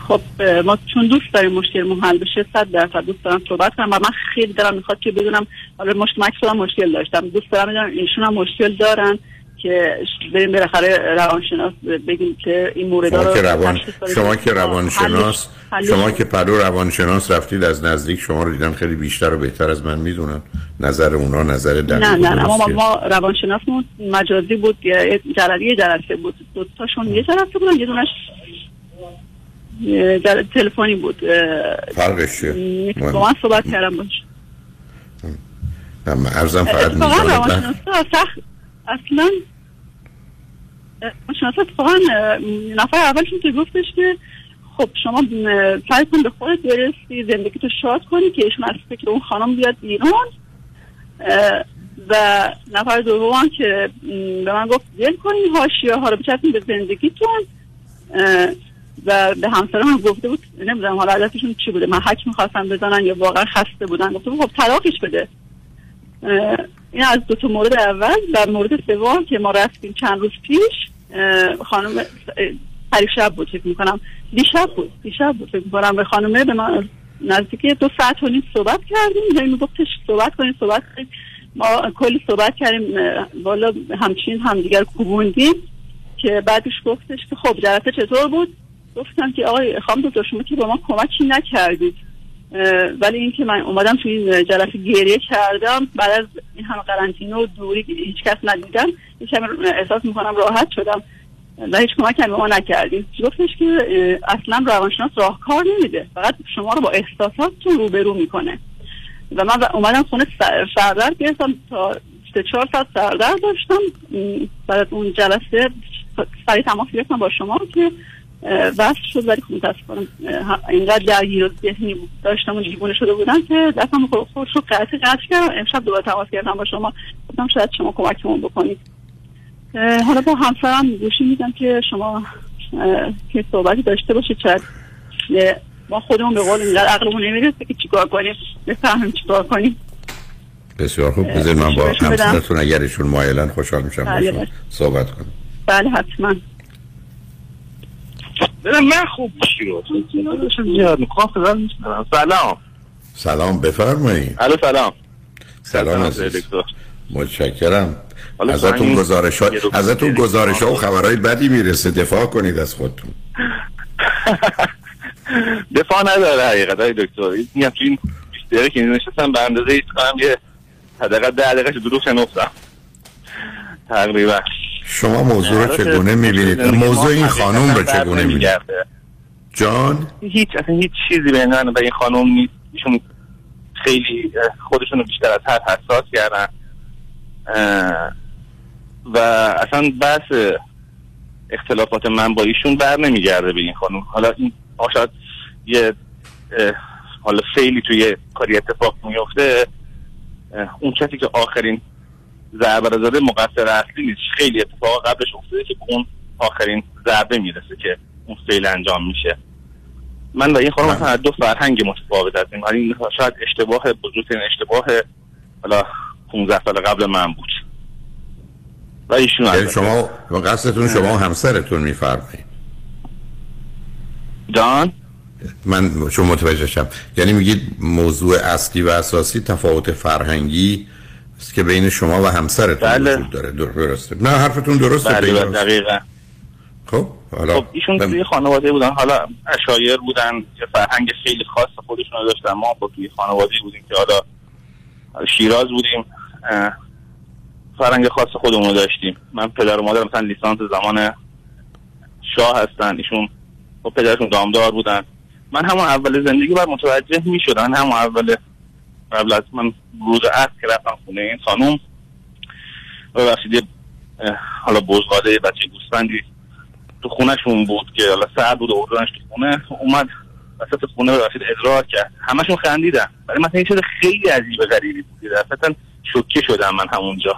S15: خب ما چون دوست داریم مشکل حل بشه صد درصد دوست دارم صحبت کنم و من خیلی دارم می‌خواد که بدونم حالا مشکل مشکل داشتم. دوست دارم بدونم ایشون هم مشکل دارن. که بریم بالاخره روانشناس بگیم که این مورد
S4: شما
S15: رو
S4: که روان. شما که روانشناس شما که پرو روانشناس رفتید از نزدیک شما رو دیدن خیلی بیشتر و بهتر از من می‌دونن. نظر اونا نظر دقیق
S15: نه نه نه اما
S4: درستیه.
S15: ما روانشناسمون مجازی بود یه جلسه بود. دو تاشون یه جلسه بودن یه دونش جل- تلفنی بود.
S4: فرقش چیه؟
S15: با من صحبت کردم باش.
S4: نه، من عرضم فقط
S15: روانشناسا سخت اصلا روانشناسا اتفاقا اه، نفر اولشون که گفتش که خب شما سعی کن به خودت برسی زندگی تو شاد کنی که ایشون از فکر اون خانم بیاد بیرون. و نفر دوم که به من گفت ول کنین حاشیه ها رو بچسبین به زندگیتون. و به همسرم هم گفته بود نمی‌دونم حالا عادتشون چی بوده من حک می‌خواستم بزنن یا واقعا خسته بودن گفته بود خب طلاقش بده. این از دو تا مورد اول و مورد سوم که ما رفتیم چند روز پیش خانم پریشب بود فکر می‌کنم. دیشب بود دیشب بود فکر می‌کنم. به خانمه به من نزدیک دو ساعت و نیم صحبت کردیم. هی میگفتش صحبت کنیم صحبت کنیم. ما کلی صحبت کردیم والا همچین همدیگر کوبوندیم که بعدش گفتش که خب جلسه چطور بود؟ گفتم که آقای خانم دکتر شما که با ما کمکی نکردید. ولی اینکه من اومدم تو این جلسه گریه کردم بعد از این همه قرنطینه و دوری هیچ کس ندیدم کمی احساس می‌کنم راحت شدم. و هیچ کمک هم به ما نکردیم گفتش که اصلا روانشناس راهکار نمیده. فقط شما رو با احساساتتون روبرو می‌کنه. و من اومدم خونه سردر گرفتم. تا سه چهار ساعت سردر داشتم. بعد اون جلسه سریع تماس گرفتم با شما که وصل شد ولی خب متاسفانه اینقدر درگیر و ذهنی داشتم و دیوونه شده بودم که دستم خود خودش رو قطع قطع کردم. امشب دوباره تماس گرفتم با شما. گفتم شاید شما کمکمون بکنید. حالا با همسرم گوشی میدم که شما که صحبتی داشته باشید. شاید ما خودمون به قول اینقدر عقلمون نمی‌رسه که چیکار کنیم؟ بفهمیم چیکار کنیم.
S4: بسیار خوب. بذارید من با. همسرتون اگر ایشون مایلن خوشحال میشم
S15: بله، بله.
S4: صحبت کنم.
S15: بله حتما.
S16: من خوب شروع زیاد میشنم سلام.
S4: سلام بفرمایید.
S16: الو سلام.
S4: سلام عزیز. متشکرم. ازتون گزارش ها ازتون گزارش ها و خبرهای بدی می‌رسه. دفاع کنید از خودتون.
S16: دفاع نداره حقیقت های دکتر. میگم تو این 20 دقیقه که نشستم به اندازه ایست کنم یه حداقل ده دقیقه دروغ شنفتم تقریبا.
S4: شما موضوع رو چگونه می‌بینید؟ موضوع این خانوم رو چگونه می‌بینید. جان؟
S16: هیچ اصلا هیچ چیزی بین من و این خانم نیست. ایشون خیلی خودشون رو بیشتر از حد حساس کردن. و اصلا بحث اختلافات من با ایشون بر نمیگرده به این خانم حالا این شاید یه حالا فعلی توی کاری اتفاق میفته اون کسی که آخرین ضربه رو زده مقصر اصلی نیست. خیلی اتفاق قبلش افتاده که اون آخرین ضربه می‌رسه که اون فعل انجام میشه. من و این خانم مثلا از دو فرهنگ متفاوت هستیم. این شاید اشتباه بزرگترین اشتباه حالا 15 سال قبل من بود. و ایشون
S4: یعنی. شما و قصدتون شما همسرتون میفرمایید.
S16: جان؟
S4: من شما متوجه شم. یعنی میگید موضوع اصلی و اساسی تفاوت فرهنگی که بین شما و همسرتون
S16: بله.
S4: وجود داره. در- درسته. نه حرفتون درسته
S16: بله بله، دقیقا.
S4: خب حالا
S16: خب ایشون توی خانواده بودن. حالا اشایر بودن یه فرهنگ خیلی خاص خودشون رو داشتن. ما با توی خانواده بودیم که حالا شیراز بودیم. فرهنگ خاص خودمون رو داشتیم. من پدر و مادر مثلا لیسانس زمان شاه هستن. ایشون با پدرشون دامدار بودن. من همون اول زندگی باید متوجه می شدن همون اول قبل از من روز عصر که رفتم خونه این خانوم ببخشید حالا بزغاله بچه گوسفندی تو خونهشون بود که حالا سرد بود و اردنش تو خونه اومد وسط خونه ببخشید ادرار کرد. همشون خندیدن. برای من این خیلی عجیب غریبی بود اصلا شوکه شدم من همونجا.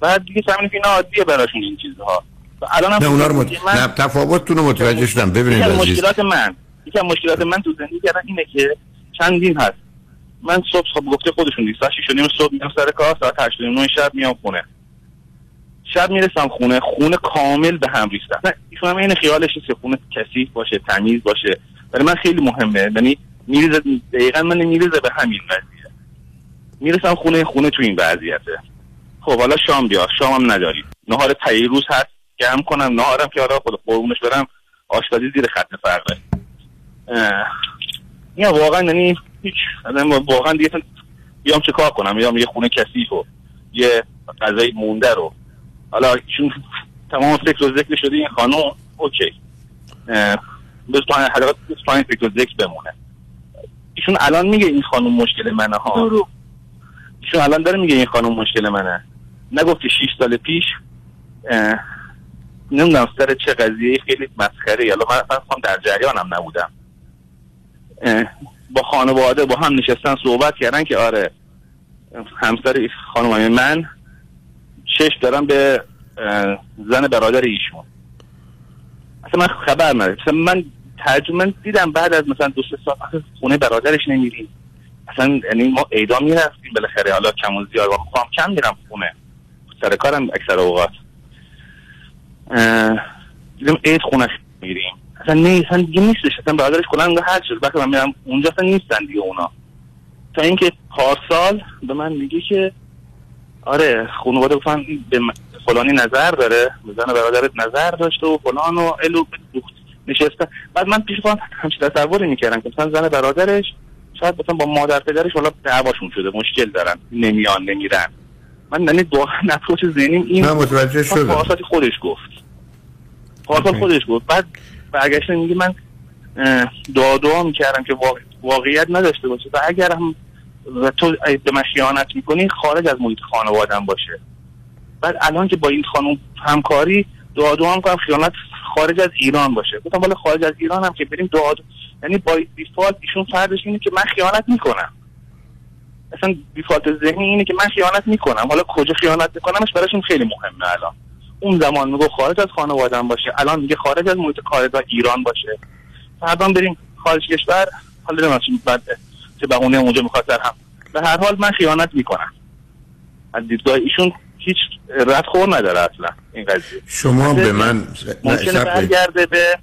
S16: بعد دیگه فهمیدم که اینا عادیه براشون این چیزها. الان هم
S4: نه اونا رو مت...
S16: من
S4: نه تفاوتتون رو متوجه شدم. ببینید
S16: مشکلات من یکی مشکلات من تو زندگی کردن اینه که چندین هست. من صبح صبح گفته خودشون نیست. ساعت 6 و نیم صبح میام سر کار ساعت 8 و نیم نه شب میام خونه. شب می‌رسم خونه خونه کامل به هم ریخته نه ایشون هم این خیالش نیست خونه کثیف باشه تمیز باشه. برای من خیلی مهمه. یعنی میریزه دقیقا من میریزه به همین وضعیه می‌رسم خونه خونه تو این وضعیته. خب حالا شام بیا. شام هم نداریم نهار تایی روز هست. گرم کنم. نهارم که حالا خود قربونش برم. آشپزی زیر خط فرقه. یا واقعا یعنی هیچ. واقعا دیگه بیام چه کار کنم؟ بیام یه خونه کثیف و یه غذای مونده رو. حالا ایشون تمام فکر و ذکر شده این خانم اوکی. بس همین حلقات بس همین فکر و ذکر بمونه. ایشون الان میگه این خانم مشکل منه ها. ایشون الان داره میگه این خانم مشکل منه. نگفت که 6 سال پیش نمی‌دونم سر چه قضیه خیلی مسخره. حالا من اصلا در جریانم نبودم. با خانواده با هم نشستن صحبت کردن که آره همسر خانم من چش دارم به زن برادر ایشون. اصلا من خبر ندارم. مثلا من ترجمه دیدم بعد از مثلا دو سه سال اصلا خونه برادرش نمیریم. اصلا یعنی ما ایدا می‌رفتیم بالاخره. حالا کم و زیاد خواهم کم میرم خونه. سر کارم اکثر اوقات. دیدم عید خونه میریم. اصلا نه اصلا دیگه نیستش اصلا برادرش کلا هر چیز وقتی من میرم اونجا اصلا نیستن دیگه اونا. تا اینکه پارسال به من میگه که آره خانواده گفتن به فلانی نظر داره زن برادرت نظر داشته و فلان و الو نشسته. بعد من پیش خودم همچین تصوری می‌کردم که مثلا زن برادرش شاید مثلا با مادر پدرش حالا دعواشون شده مشکل دارن نمیان نمیرن. من یعنی دو نفروش ذهنیم این
S4: نه، متوجه شدم.
S16: خودش گفت. پارسال خودش گفت. بعد برگشته میگه من دعا دعا می‌کردم که واقع- واقعیت نداشته باشه. و اگر هم و تو به من خیانت می‌کنی خارج از محیط خانوادم باشه. بعد الان که با این خانم همکاری دعا دعا می‌کنم خیانت خارج از ایران باشه. گفتم بالا خارج از ایران هم که بریم دعا- یعنی با دیفالت ایشون فردش اینه که من خیانت می‌کنم. اصلا دیفالت ذهنی اینه که من خیانت می‌کنم. حالا کجا خیانت میکنمش براشون خیلی مهمه الان. اون زمان میگو خارج از خانوادم باشه الان میگه خارج از محیط کارگاه ایران باشه. فردا بریم خارج کشور حالا نمی‌دونم چی بعد چه بهونه اونجا می‌خواد در هم. به هر حال من خیانت می‌کنم. از دیدگاه ایشون هیچ ردخور نداره اصلا این قضیه.
S4: شما به من نه،
S16: ممکنه. برگرده به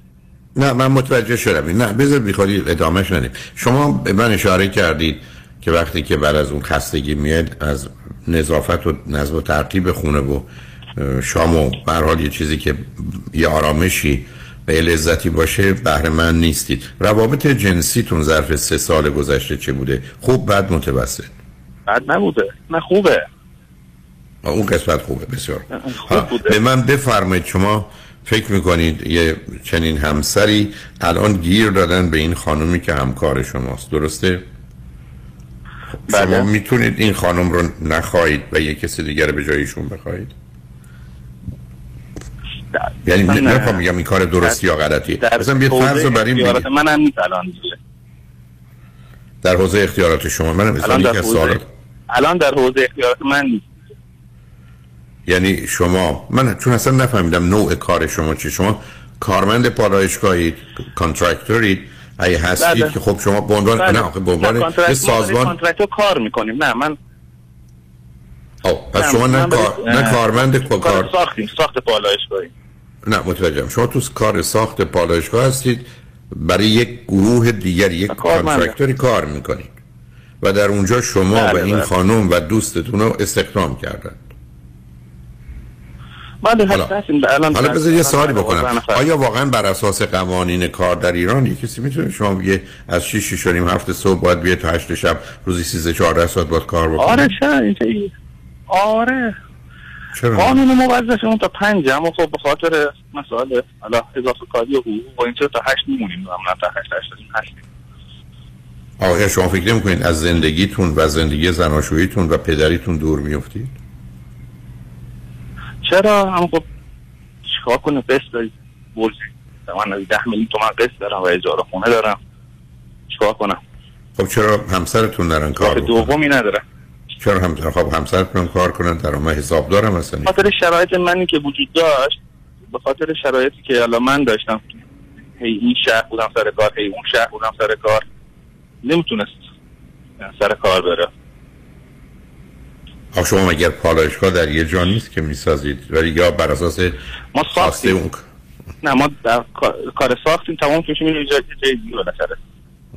S4: نه من متوجه شدم. نه بذار بیخوری ادامهش ندیم شما به من اشاره کردید که وقتی که بعد از اون خستگی میاد از نظافت و نظم و ترتیب خونه و شام و به یه چیزی که یه آرامشی به لذتی باشه بهره من نیستید. روابط جنسیتون ظرف سه سال گذشته چه بوده؟ خوب بد متوسط؟
S16: بد نبوده. نه خوبه.
S4: اون قسمت خوبه بسیار.
S16: خوب بوده.
S4: به من بفرمایید شما فکر می‌کنید یه چنین همسری الان گیر دادن به این خانومی که همکار شماست درسته؟
S16: بله.
S4: شما می‌تونید این خانم رو نخواهید و یه کسی دیگر به جایشون بخواهید؟ یعنی
S16: من-
S4: نمی‌خوام میگم این کار درستی یا غلطی مثلا بیاد فرض رو بر این بگید.
S16: من هم نیست الان.
S4: در حوزه اختیارات شما. من
S16: الان در حوزه الان در حوزه اختیارات من نیست.
S4: یعنی شما من چون اصلا نفهمیدم نوع کار شما چی شما کارمند پالایشگاهید contractor ید اگه هستید
S16: بله.
S4: که خب شما به عنوان
S16: بله.
S4: نه آخه به عنوان یه سازمان
S16: contract رو کار می‌کنیم. نه من
S4: آه، پس
S16: نه،
S4: شما نه. کارمند
S16: کار
S4: کار
S16: ساختیم ساخت پالایشگاهی.
S4: نه متوجهم. شما تو کار ساخت پالایشگاه هستید. برای یک گروه دیگر یک. کانترکتوری کار می‌کنید. و در اونجا شما
S16: بله،
S4: و این
S16: بله.
S4: خانم و دوستتون رو استخدام کردن.
S16: بله
S4: حالا- حالا بذار یه سوالی بکنم. آیا واقعا بر اساس قوانین کار در ایران یک کسی می‌تونه؟ شما بگه از 6 6 و نیم هفت صبح باید بیه تا 8 شب روزی 13 14 ساعت باید کار بکنه؟
S16: آره اینجوری آره. قانون موظفمون تا پنج اما خب به خاطر مسائل حالا اضافه کاری و حقوق و این تا هشت میمونیم معمولا تا هشت هشت هستیم
S4: آیا شما فکر نمی‌کنید از زندگیتون و زندگی زناشوییتون و پدریتون دور میافتید؟
S16: چرا؟ اما خب چیکار کنه قسط داری برزی من ده میلیون تومن قسط دارم و اجاره خونه دارم. چیکار کنم؟
S4: خب چرا همسرتون نرن کار؟
S16: دومی ندارم
S4: چرا هم خب همسرتون هم کار کنن در من حساب دارم اصلا
S16: به خاطر شرایط منی که وجود داشت به خاطر شرایطی که حالا من داشتم هی این شهر بودم سر کار هی اون شهر بودم سر کار نمی‌تونست سر کار بره.
S4: آخه شما مگر پالایشگاه در یه جا نیست که می‌سازید؟ ولی یا بر اساس
S16: ما
S4: خواسته اون
S16: نه ما در کار- ساختیم تمام کشیم این جای جای دیگه بالاخره.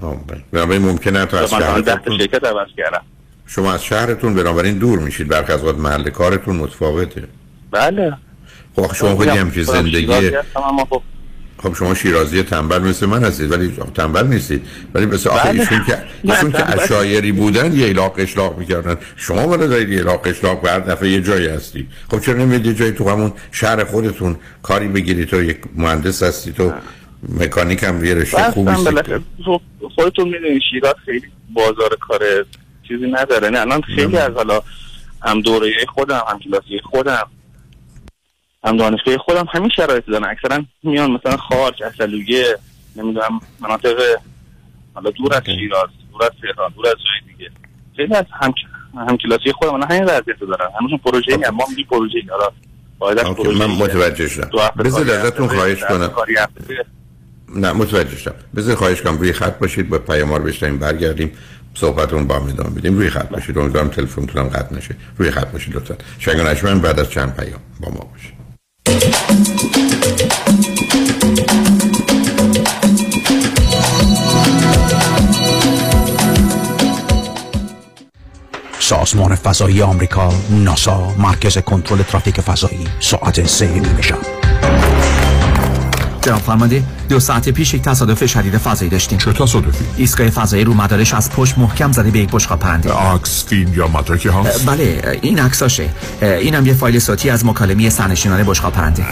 S4: آه، بله. بنابراین ممکنه تو از
S16: مثلا تا
S4: شهرتون
S16: شرکت عوض کردم.
S4: شما از شهرتون بنابراین دور میشید برخی از محل کارتون متفاوته.
S16: بله.
S4: خب آخه شما خودی هم که زندگی
S16: خب
S4: خب شما شیرازی تنبل مثل من هستید ولی تنبل نیستید. ولی مثل آخه
S16: بله.
S4: ایشون که ایشون که. اشایری بودن یه الاق اشلاق می‌کردن. شما ولی دارید یه الاق اشلاق و هر دفعه یه جایی هستی. خب چرا نمی‌دید یه جایی تو همون شهر خودتون کاری بگیرید؟ تو یک مهندس هستی تو مکانیک هم یه رشته خوبی سیک
S16: بالاخره خب خودتون می‌دونید شیراز خیلی بازار کار چیزی نداره. نه الان خیلی از حالا هم دوره خودم هم کلاسی خودم هم دانشگاه خودم همین شرایط دارن. اکثرا میان مثلا خارج اصلویه نمی‌دونم مناطق حالا دور از شیراز دور از تهران دور از جای دیگه. خیلی از هم هم کلاسی خودم الان همین وضعیت دارن. همشون پروژه هم ما میگی پروژه پروژه
S4: من متوجه شدم. بذار ازتون خواهش کنم. نه متوجه شدم. بذار خواهش کنم روی خط باشید با پیامار بشنیم برگردیم. صحبتون با ادامه بدیم روی خط باشید امیدوارم تلفنتونم قطع نشه. روی خط باشید لطفا. شنگ بعد از چند پیام با ما باشید
S12: سازمان فضایی آمریکا ناسا مرکز کنترل ترافیک فضایی ساعت سه نیمه
S23: جناب فرمانده دو ساعت پیش یک تصادف شدید فضایی داشتیم چه تصادفی؟ ایستگاه فضایی رو مدارش از پشت محکم زده به یک بشقاب پرنده
S24: عکس فیلم یا مدرکی هست؟
S23: بله این عکساشه اینم یه فایل صوتی از مکالمه سرنشینان بشقاب پرنده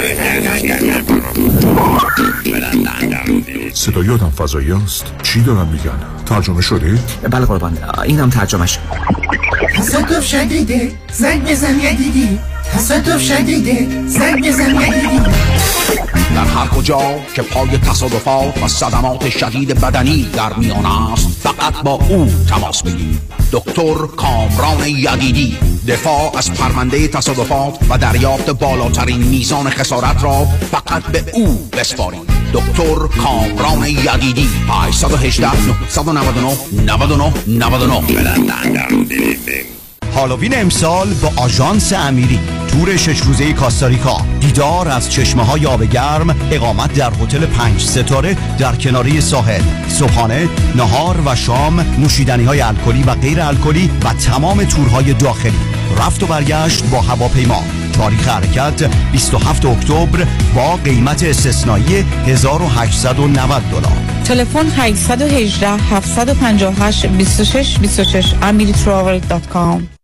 S24: صدای آدم فضایی است؟ چی دارن میگن؟ ترجمه شده؟
S23: بله قربان اینم ترجمهش
S18: تصادف شدیده زنگ بزن یدیدی تصادف شدیده زنگ بزن یدیدی
S12: در هر کجا که پای تصادفات و صدمات شدید بدنی در میان است فقط با او تماس بگیرید. دکتر کامران یدیدی دفاع از پرونده تصادفات و دریافت بالاترین میزان خسارت را فقط به او بسپارید. دکتر کامران یدیدی 818 999 99 99
S25: هالووین امسال با آژانس امیری تور شش روزه کاستاریکا. دیدار از چشمه های آب گرم اقامت در هتل پنج ستاره در کناری ساحل. صبحانه نهار و شام نوشیدنی های الکلی و غیر الکلی و تمام تورهای داخلی. رفت و برگشت با هواپیما. تاریخ حرکت 27 اکتبر با قیمت استثنایی 1890 دلار.
S26: تلفن 818 758 26 26 amiritravel.com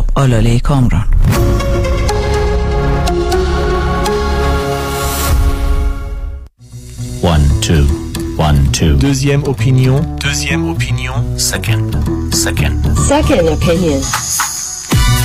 S27: One, two. One, two.
S28: Deuxième opinion.
S27: Deuxième opinion. Second. Second.
S28: Second opinion.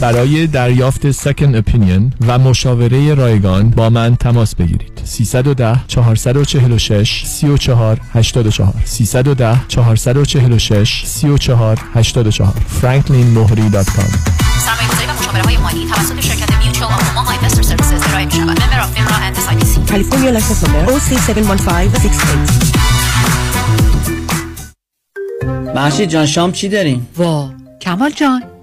S28: برای دریافت second opinion و مشاوره رایگان با من تماس بگیرید 310 446 34 84 310 446 34 84 franklinmohri.com
S29: سرمایه‌گذاری و مشاوره های مالی توسط شرکت Mutual of Omaha Investor Services ارائه می‌شود. Member of FINRA and SIPC.
S26: کالیفرنیا license number OC71568
S30: محشید جان شام چی داریم؟
S31: وا کمال جان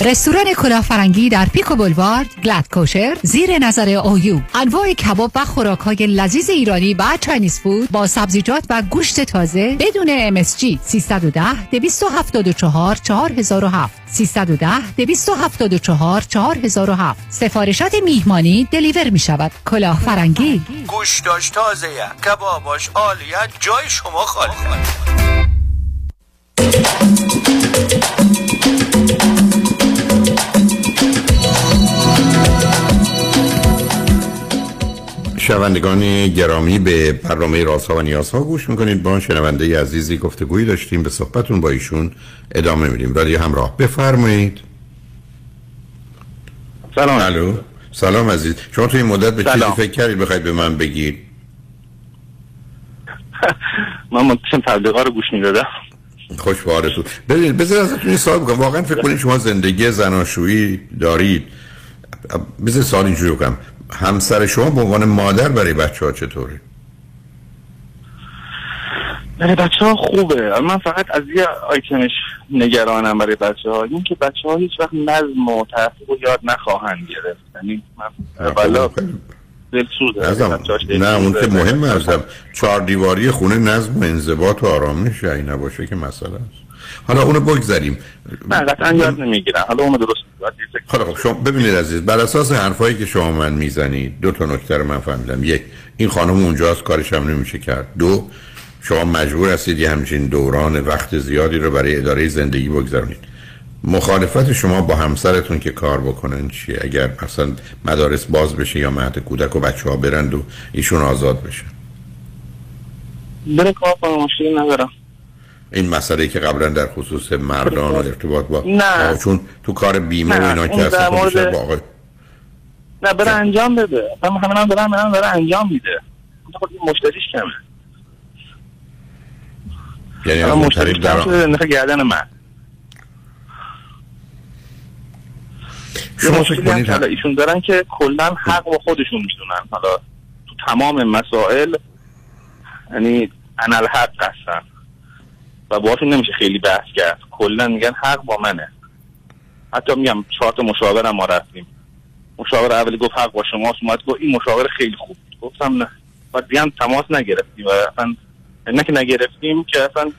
S31: رستوران کلاه فرنگی در پیکو بولوارد glatt kosher زیر نظر OU انواع کباب و خوراک های لذیذ ایرانی و Chinese food با سبزیجات و گوشت تازه بدون MSG 310 274 4007 310 274 4007 سفارشات میهمانی deliver می شود کلاه فرنگی
S32: گوش داشت تازه کباباش عالیت جای شما خالی.
S4: شنوندگان گرامی به برنامه رازها و نیازها گوش می‌کنید. با شنونده عزیزی گفتگویی داشتیم. به صحبتون با ایشون ادامه میدیم. ولی همراه بفرمایید.
S16: سلام.
S4: الو. سلام عزیز. شما توی این مدت به چیزی
S16: سلام.
S4: فکر کردید؟ بخواید به من بگید؟
S16: من منتشم تبلیغا رو گوش می‌دادم.
S4: خوش به حالتون. ببینید بذار ازتون سوال بکنم واقعا فکر کنید شما زندگی زناشویی دارید. بذار سوال اینجوری بکنم. همسر شما به عنوان مادر برای بچه ها چطوره؟
S16: برای بچه ها خوبه من فقط از یه آیتمش نگرانم برای بچه ها این که بچه ها هیچ وقت نظم و تحقیق رو یاد نخواهند گرفت. یعنی من والا دلسوزه
S4: ازم نه اون که مهم ازم چهار دیواری خونه نظم و انضباط و آرامش این نباشه که مسئله است. حالا اونو بگذاریم.
S16: نه قطعا یاد نمی‌گیرن حالا اونو درست
S4: حالا خب شما ببینید عزیز بر اساس حرفایی که شما من می‌زنید دو تا نکته رو من فهمیدم. یک این خانم اونجاست کارش هم نمیشه کرد. دو شما مجبور هستید یه همچین دوران وقت زیادی رو برای اداره زندگی بگذارونید. مخالفت شما با همسرتون که کار بکنن چیه؟ اگر مثلا مدارس باز بشه یا مهد کودک و بچه ها برند و ایشون آزاد بشن.
S16: بره کار مشکلی ندارم.
S4: این مسئله که قبلا در خصوص مردان و ارتباط با
S16: نه.
S4: چون تو کار بیمه و اینا که خب بیشتر
S16: مورد-
S4: با آقای
S16: نه بره انجام بده. من همه هم دارم من داره انجام میده. خب این مشتریش کمه.
S4: یعنی از
S16: کم
S4: در
S16: انداخته گردن من.
S4: شما فکر کنید
S16: حالا ایشون دارن که کلا حق با خودشون می‌دونن. حالا تو تمام مسائل یعنی انال حق هستن. و باهاشون نمیشه خیلی بحث کرد. کلا میگن حق با منه. حتی میگم چهار تا مشاورم ما رفتیم. مشاور اولی گفت حق با شماست اومد گفت این مشاور خیلی خوب. گفتم نه. بعد دیگه هم تماس نگرفتیم و اصلا نه که نگرفتیم که اصلا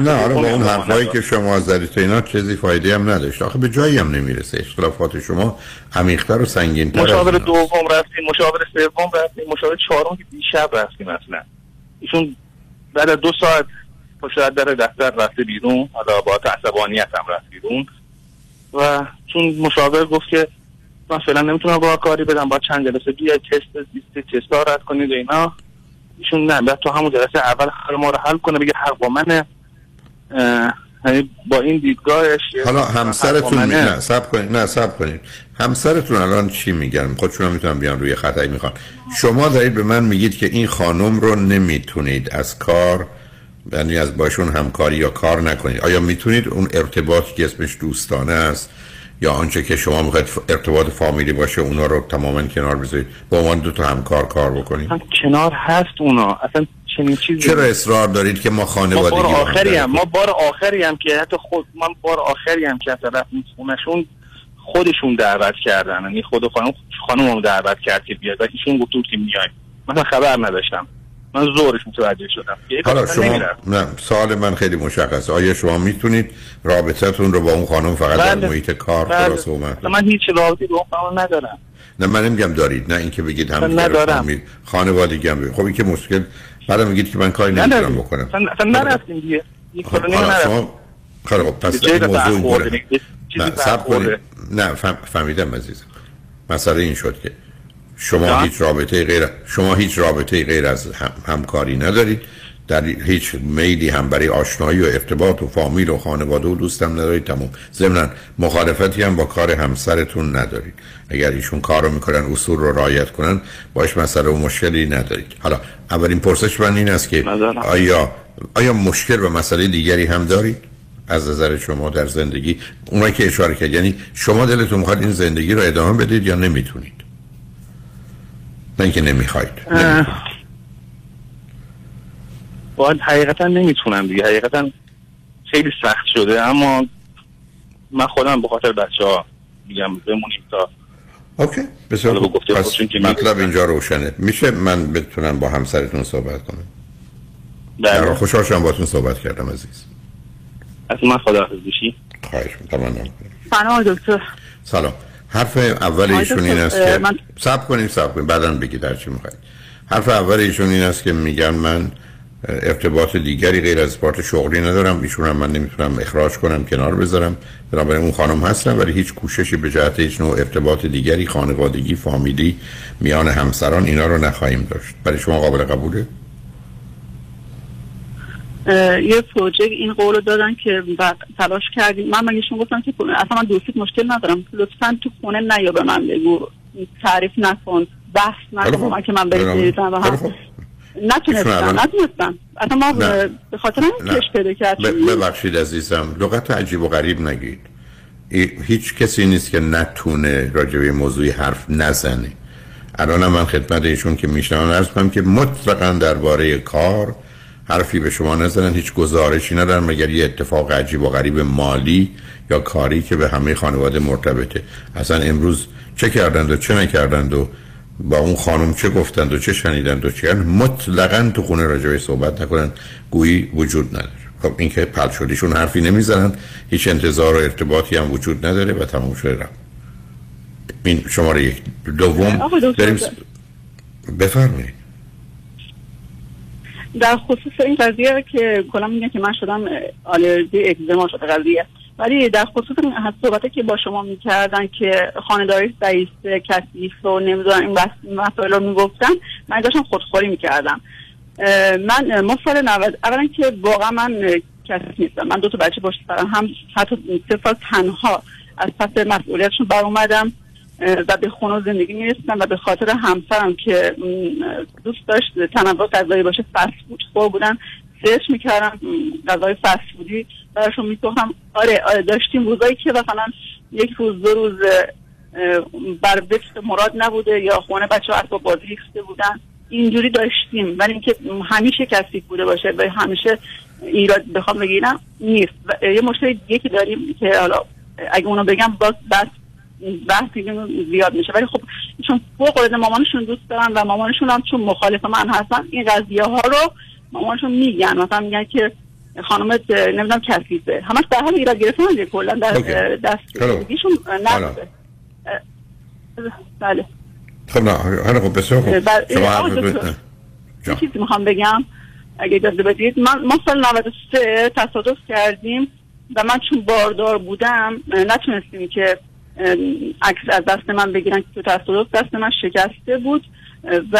S4: نه آره با اون حرفایی که شما زدید اینا چیزی فایده هم نداشت. آخه به جایی هم نمی‌رسه. اختلافات شما عمیق‌تر و سنگین‌تر
S16: مشاور. دوم رفتیم مشاور سوم رفتیم مشاور چهارم که دیشب رفتیم اصلا. ایشون بعد دو ساعت پشت از در دفتر رفته بیرون حالا با عصبانیت هم رفت بیرون. و چون مشاور گفت که من فعلا نمی‌تونم با کاری بدم با چند جلسه بیاید تست لیست تست ها رد کنید و اینا. ایشون نه بعد تو همون جلسه اول حل ما رو حل کنه بگه حق با منه. یعنی با این دیدگاهش
S4: حالا همسرتون می... نه سب کنید نه سب کنید. همسرتون الان چی میگن؟ خودشون هم می‌تونن بیان روی خطایی می‌خوان. شما دارید به من میگید که این خانم رو نمی‌تونید از کار یعنی از باشون همکاری یا کار نکنید. آیا می‌تونید اون ارتباطی که اسمش دوستانه است یا آنچه که شما می‌خواید ارتباط فامیلی باشه اونا رو تماما کنار بذارید؟ با عنوان دو تا همکار کار بکنید.
S16: اصلا کنار هست اونا. اصلا چنین چیزی
S4: چرا اصرار دارید که ما
S16: ما
S4: خانوادگی
S16: بار
S4: رو هم
S16: آخری؟ هم ما بار آخری هم که حتی خود من بار آخری هم که حتی رفتیم خونشون خودشون دعوت کردن. یعنی خود خانم خانم دعوت کرد که بیاد. و ایشون گفت بود که میایم مثلا خبر نداشتم. من زورش متوجه شدم
S4: حالا شما. نه سوال من خیلی مشخصه آیا شما می‌تونید رابطتون رو با اون خانم فقط در
S16: بله.
S4: محیط کار
S16: بله.
S4: اومد
S16: اصلا من هیچ رابطی با اون خانم ندارم
S4: نه من نمیگم دارید نه اینکه بگید هم
S16: ندارم.
S4: خانوادگی هم بگید. خب این که مشکل بعد میگید که من کاری نمی‌تونم. بکنم
S16: اصلا اصلا نرفتیم دیگه
S4: خب، شما خیلی خب پس این موضوع نه. فهمیدم عزیزم مسئله این شد که شما؟ هیچ رابطه غیر شما هیچ رابطه غیر از هم... همکاری ندارید. در هیچ میلی هم برای آشنایی و ارتباط و فامیل و خانواده و دوستم ندارید. تموم. ضمنا مخالفتی هم با کار همسرتون ندارید. اگر ایشون کار رو می‌کنن اصول رو رعایت کنن باش مسئله و مشکلی ندارید. حالا اولین پرسش من این است که آیا آیا مشکل و مسئله دیگری هم دارید؟ از نظر شما در زندگی. اونایی که اشاره کرد یعنی شما دلتون می‌خواد این زندگی رو ادامه بدید یا نمی‌تونید؟ نه اینکه نمی‌خواید.
S16: باید حقیقتا نمی‌تونم دیگه. حقیقتا خیلی سخت شده. اما من خودم به خاطر بچه ها میگم بمونیم تا
S4: اوکی. بسیار پس مطلب اینجا روشنه. میشه من بتونم با همسرتون صحبت کنم؟
S16: بله.
S4: خوشحال شدم باتون صحبت کردم عزیز.
S16: اصلا من خدا حافظ بشی
S4: خواهش می‌کنم. تمام
S15: سلام دکتر.
S4: سلام. حرف اول ایشون این است که
S15: من-
S4: سب کنیم سب کنیم. بعدا بگید در چی می‌خواید حرف اول ایشون این است که میگن من ارتباط دیگری غیر از پارت شغلی ندارم. ایشون هم من نمی‌تونم اخراج کنم کنار بذارم. بنابراین اون خانم هستم ولی هیچ کوششی به جهت هیچ نوع ارتباط دیگری خانوادگی فامیلی میان همسران اینا رو نخواهیم داشت. برای شما قابل قبوله؟
S15: یه پروژه این قول رو دادن که تلاش کردیم. من مگهشون گفتم که اصلا من دوستیت مشکل ندارم. لطفا تو خونه نیا به من بگو. تعریف نکن. بحث نکن. که من. بریزم و هم. نتونستم. نتونستم. اصلا ما. به خاطر. کش پیدا کردیم.
S4: ببخشید عزیزم. لغت عجیب و غریب نگید. هیچ کسی نیست که نتونه راجع به موضوعی حرف نزنه. الان من خدمت ایشون که میشنم عرض که مطلقا درباره کار حرفی به شما نزنن هیچ گزارشی ندارن مگر یه اتفاق عجیب و غریب مالی یا کاری که به همه خانواده مرتبطه. اصلا امروز چه کردند و چه نکردند و با اون خانم چه گفتند و چه شنیدند و چه کردند مطلقا تو خونه راجع به صحبت نکنن گویی وجود نداره. خب این که پل شدیشون حرفی نمی‌زنن هیچ انتظار و ارتباطی هم وجود نداره و تموم شده این شماره یک. دوم داریم بفرمایید.
S15: در خصوص این قضیه که کلا میگن که من شدم آلرژی اگزما شده قضیه. ولی در خصوص این صحبته که با شما می‌کردن که خانداری ضعیف کثیف و نمی‌دونم این مسائل رو می‌گفتن من داشتم خودخوری می‌کردم. من ما سال 90 اولا که واقعا من کثیف نیستم. من دو تا بچه سرم هم حتی سه تنها از پس مسئولیتشون بر اومدم و به خونه زندگی می‌رسیدم و به خاطر همسرم که دوست داشت تنوع غذایی باشه فست فود خور بودن سرچ می‌کردم غذای فست فودی براشون می‌گفتم. آره آره داشتیم روزایی که مثلا یک روز دو روز بر وفق مراد نبوده یا خونه بچه ها بازی ریخته بودن. اینجوری داشتیم. ولی اینکه همیشه کسی بوده باشه و همیشه ایراد بخوام بگیرم نیست. یه مشکل که داریم که حالا اگه اونو بگم باز بس بحث زیاد میشه. ولی خب چون فوق العاده مامانشون دوست دارن و مامانشون هم چون مخالف من هستن این قضیه ها رو مامانشون میگن. مثلا میگن که خانمت نمی‌دونم کثیفه. همش در حال ایراد گرفتن کلا در
S4: اوکی.
S15: اه، دست
S4: خیلی.
S15: زندگیشون نبوده بله.
S4: خب نه حالا خب بسیار خوب.
S15: بله،
S4: شما
S15: چیزی می‌خوام بگم. اگه اجازه بدید من ما سال 93 تصادف کردیم و من چون باردار بودم نتونستیم که عکس از دست من بگیرن که تو تصادف دست من شکسته بود و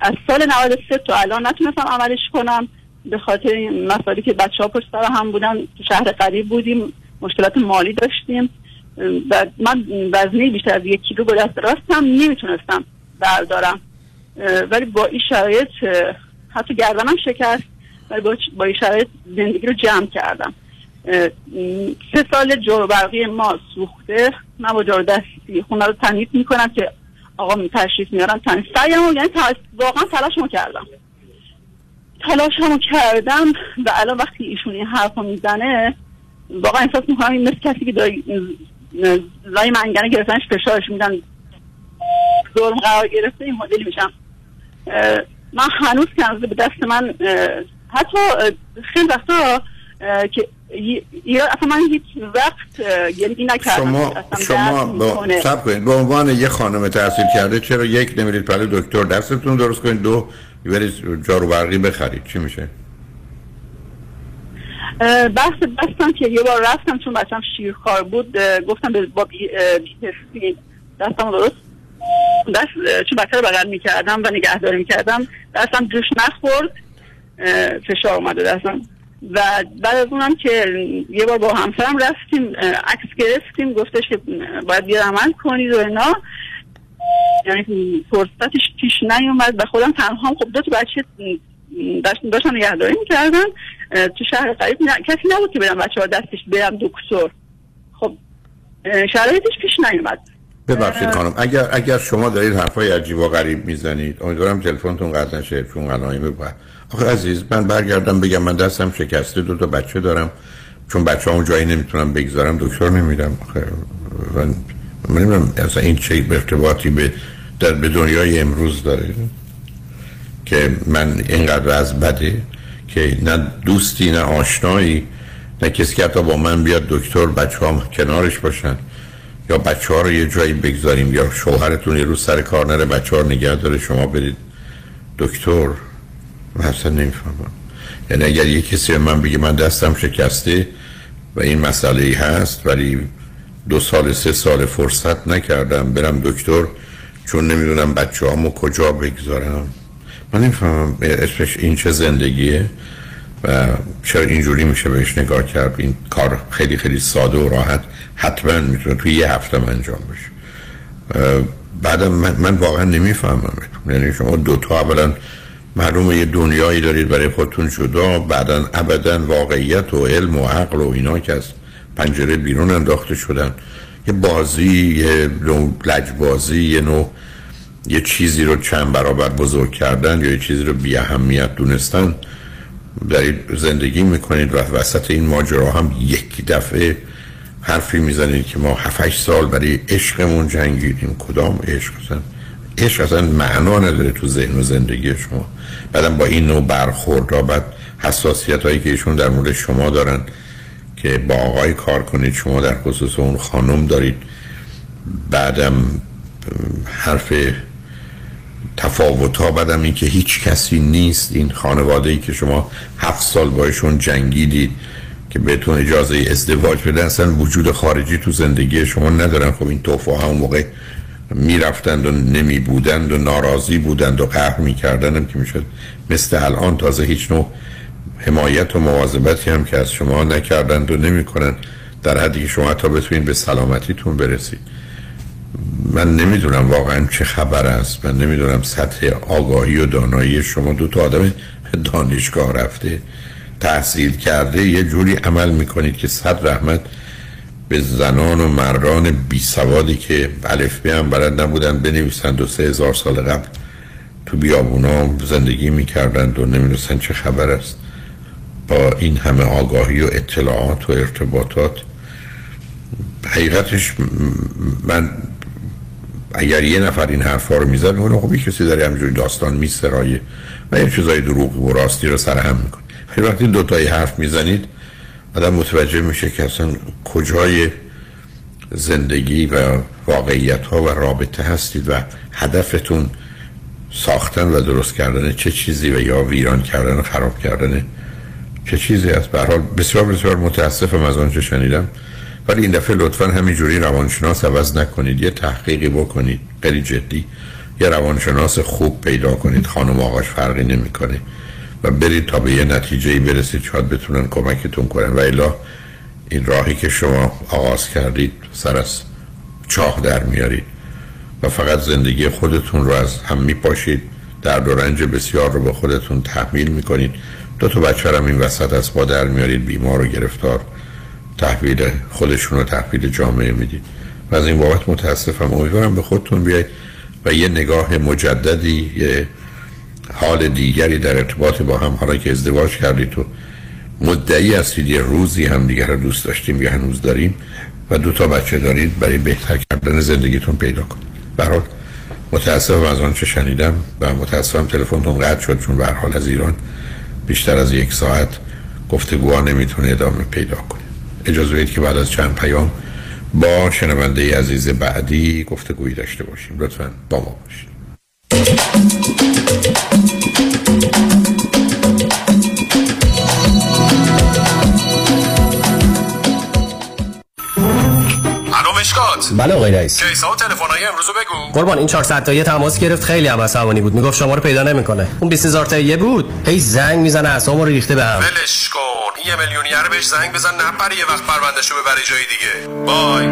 S15: از سال 93 تا الان نتونستم عملش کنم. به خاطر مسائلی که بچه ها پشت سر هم بودن تو شهر قریب بودیم مشکلات مالی داشتیم. و من وزنی بیشتر از یک کیلو به دست راستم نمی‌تونستم بردارم. ولی با این شرایط حتی گردنم شکست ولی با, این شرایط زندگی رو جمع کردم. سه سال جارو برقی ما سوخته. من با جارو دستی خونه رو تمیز می‌کنم که آقا می تشریف میارم تمیز سعیم یعنی تا- واقعا تلاشمو کردم. تلاشمو کردم و الان وقتی ایشون این حرف می‌زنه واقعا احساس می‌کنم این مثل کسی که داری لای منگنه گرفتنش فشارش میدن. ظلم قرار گرفته این مدلی میشم. من هنوز که به دست من حتی خیلی وقتا که ی- یا اصلا من هیچ وقت گریه نکردم.
S4: شما شما با. سب کنید. به عنوان یه خانم تحصیل کرده چرا یک نمیرید پلی دکتر دستتون درست کنید. دو برید جارو برقی بخرید. چی میشه؟
S15: بحث بستم که یه بار رفتم چون بچم شیرخوار بود گفتم به با بی, دستم درست دست چون بچه رو بغل می‌کردم و نگهداری می‌کردم. دستم جوش نخورد. فشار اومده دستم. و بعد از اونم که یه بار با همسرم رفتیم عکس گرفتیم گفتش که باید بیا عمل کنید و اینا. یعنی فرصتش پیش نیومد و خودم تنها هم خب دو تا بچه داشت- داشتم نگهداری می‌کردم تو شهر قریب نه، کسی نبود که برم بچه ها دستش برم دکتر. خب شرایطش پیش نیومد.
S4: ببخشید خانم اگر اگر شما دارید حرفای عجیب و غریب می‌زنید امیدوارم تلفنتون قطع نشه چون علائم بعد آخه عزیز من برگردم بگم من دستم شکسته دو تا بچه دارم. چون بچه اون جایی نمی‌تونم بگذارم دکتر نمیرم. من نمی‌دونم اصلا این چه ارتباطی به در به دنیای امروز داره. که من اینقدر از بده که نه دوستی نه آشنایی نه کسی که حتی با من بیاد دکتر بچه هم کنارش باشن. یا بچه ها رو یه جایی بگذاریم یا شوهرتون یه روز سر کار نره بچه ها نگه داره شما برید دکتر. من اصلا نمی‌فهمم. یعنی اگر یه کسی من بگه من دستم شکسته و این مسئله ای هست ولی دو سال سه سال فرصت نکردم برم دکتر چون نمی‌دونم بچه هامو کجا بگذارم. من نمی‌فهمم اسمش این چه زندگیه و چرا اینجوری میشه بهش نگاه کرد. این کار خیلی خیلی ساده و راحت حتما می‌تونه توی یه هفته انجام بشه. بعدم من, من واقعا نمی‌فهمم یعنی شما دوتا اولا معلومه یه دنیایی دارید برای خودتون جدا. بعدا ابدا واقعیت و علم و عقل و اینا که از پنجره بیرون انداخته شدن. یه بازی یه نوع لجبازی یه نوع یه چیزی رو چند برابر بزرگ کردن یا یه چیزی رو بی اهمیت دونستن. دارید زندگی می‌کنید و وسط این ماجرا هم یک دفعه حرفی می‌زنید که ما 7 سال برای عشقمون جنگیدیم. کدام عشق؟ اصلا عشق اصلا معنا نداره تو ذهن و زندگی شما. بعدم با این نوع برخورد ها بعد حساسیت هایی که ایشون در مورد شما دارن که با آقای کار کنید شما در خصوص اون خانم دارید بعدم حرف تفاوت ها بعدم این که هیچ کسی نیست. این خانواده ای که شما هفت سال باشون جنگیدید که بهتون اجازه ازدواج بدن اصلا وجود خارجی تو زندگی شما ندارن. خب این توفا همون موقع می‌رفتند و نمی بودند و ناراضی بودند و قهر می‌کردند هم که می‌شد مثل الان تازه هیچ نوع حمایت و مواظبتی هم که از شما نکردند و نمی کنند در حدی که شما حتی بتونید به سلامتیتون برسید. من نمی‌دونم واقعا چه خبر است. من نمی‌دونم سطح آگاهی و دانایی شما. دو تا آدم دانشگاه رفته تحصیل کرده یه جوری عمل می‌کنید که صد رحمت به زنان و مردان بی سوادی که الف هم بلد نبودن بنویسند و سه هزار سال قبل تو بیابونا زندگی می‌کردند و نمی‌دونستن چه خبر است. با این همه آگاهی و اطلاعات و ارتباطات حقیقتش من اگر یه نفر این حرفا رو می‌زد میگه خب کسی داره همینجوری داستان میسرایه و یه چیزای دروغ و راستی رو سر هم می‌کنه. ولی وقتی دو تایی حرف می‌زنید آدم متوجه میشه که اصلا کجای زندگی و واقعیت ها و رابطه هستید و هدفتون ساختن و درست کردن چه چیزی و یا ویران کردن و خراب کردن چه چیزی است به حال بسیار بسیار متاسفم از آنچه شنیدم. ولی این دفعه لطفا همینجوری روانشناس عوض نکنید. یه تحقیقی بکنید. خیلی جدی. یه روانشناس خوب پیدا کنید. خانم آقاش فرقی نمی‌کنه. و برید تا به یه نتیجه برسید شاید بتونن کمکتون کنن. و الا این راهی که شما آغاز کردید سر از چاه در میارید و فقط زندگی خودتون رو از هم میپاشید. در و رنج بسیار رو به خودتون تحمیل می‌کنید. دو تا بچه هم این وسط از با در میارید بیمار و گرفتار. تحویل خودشون رو تحویل جامعه می‌دید. و از این بابت متاسفم. امیدوارم به خودتون بیاید و یه نگاه مجددی یه حال دیگری در ارتباط با هم حالا که ازدواج کردید و مدعی هستید یه روزی هم دیگر رو دوست داشتیم یا هنوز داریم و دو تا بچه دارید برای بهتر کردن زندگیتون پیدا کنید برای متاسفم از آنچه شنیدم و متاسفم تلفنتون قطع شد چون به حال از ایران بیشتر از یک ساعت گفتگوها نمی‌تونه ادامه پیدا کنه. اجازه بدید که بعد از چند پیام با شنونده عزیز بعدی گفتگویی داشته باشیم. لطفا با ما باشید.
S33: مشکات
S34: بله آقای رئیس.
S33: کیسا و تلفن‌های امروز بگو.
S34: قربان این 400 تایی تماس گرفت خیلی هم عصبانی بود. می‌گفت شما رو پیدا نمی‌کنه. اون 20000 تایی بود. هی زنگ می‌زنه اعصابمو رو ریخته بهم
S33: ولش کن. یه میلیونیر بهش زنگ بزن نپره یه وقت پروندهشو ببره جای دیگه. بای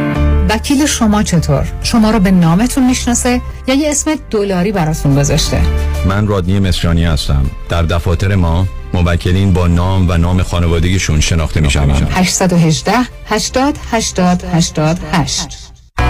S31: وکیل شما چطور؟ شما رو به نامتون می‌شناسه یا یه اسم دلاری براتون گذاشته؟
S35: من رادنی مصریانی هستم. در دفاتر ما موکلین با نام و نام خانوادگیشون شناخته میشن
S31: 818 80 80 88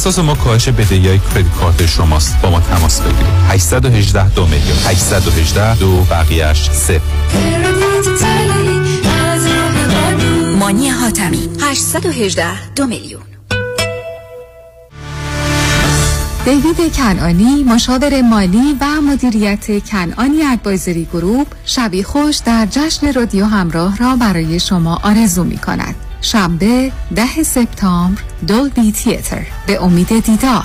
S36: تخصص ما کاهش بدهی های کردیت کارت شماست. با ما تماس بگیرید. 818 دو میلیون. 818 دو بقیهش صفر.
S29: مانی حاتمی. 818 دو میلیون.
S37: دیوید کنانی مشاور مالی و مدیریت کنانی ادوایزری گروپ شبی خوش در جشن رادیو همراه را برای شما آرزو می کند شنبه ده سپتامبر دولبی تیتر. به امید دیدار.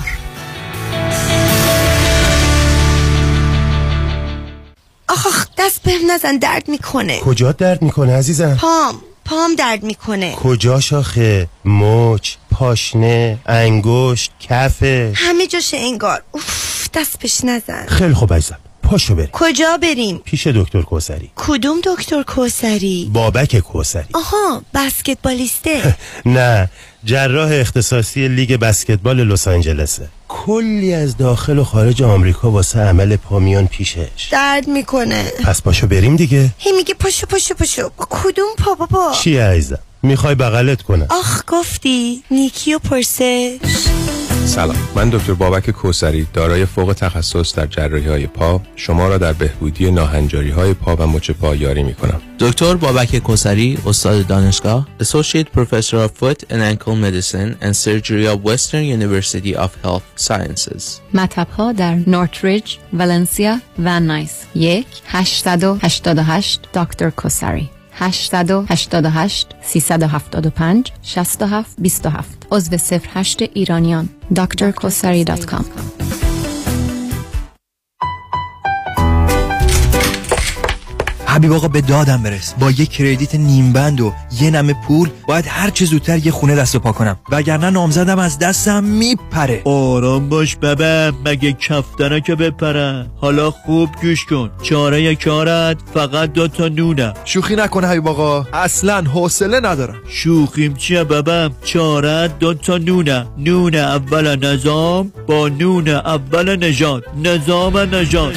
S38: آخ دست بهم نزن درد می‌کنه.
S39: کجا درد می‌کنه عزیزم؟
S38: پام پام درد می‌کنه.
S39: کجا شاخه؟ مچ پاشنه انگشت کفه
S38: همه جاش انگار. اوف دست بهش نزن.
S39: خیلی خوب عزیزم. پاشو بریم.
S38: کجا بریم؟
S39: پیش دکتر کوسری.
S38: کدوم دکتر کوسری؟
S39: بابک کوسری.
S38: آها بسکتبالیسته.
S39: نه جراح اختصاصی لیگ بسکتبال لس آنجلسه. کلی از داخل و خارج آمریکا واسه عمل پامیان پیشش.
S38: درد می‌کنه.
S39: پس پاشو بریم دیگه.
S38: هی میگه پاشو پاشو پاشو. با کدوم پا بابا؟
S39: چی عزیزم؟ می‌خوای بغلت کنم.
S38: آخ گفتی. نیکی و پرسش.
S40: سلام. من دکتر بابک کوسری دارای فوق تخصص در جراحی های پا. شما را در بهبودی ناهنجاری های پا و مچ پا یاری می کنم
S41: دکتر بابک کوسری استاد دانشگاه Associate Professor of Foot and Ankle Medicine and Surgery of Western University of Health Sciences.
S42: مطب ها در نورتریج، ولنسیا و نایس. یک 888 دکتر کوسری. 888 375 67 27 عضو 08 ایرانیان. drkosari.com
S43: حبیب آقا به دادم برس. با یه کردیت نیم بند و یه نمه پول باید هر چه زودتر یه خونه دست و پا کنم. وگرنه نامزدم از دستم میپره.
S44: آرام باش ببه مگه کفتنه که بپره. حالا خوب گوش کن. چاره کارت فقط دو تا نونه.
S43: شوخی نکنه حبیب آقا. اصلا حوصله ندارم.
S44: شوخیم چیه ببم چاره دو تا نونه. نون اول نظام با نون اول نژاد نظام نژاد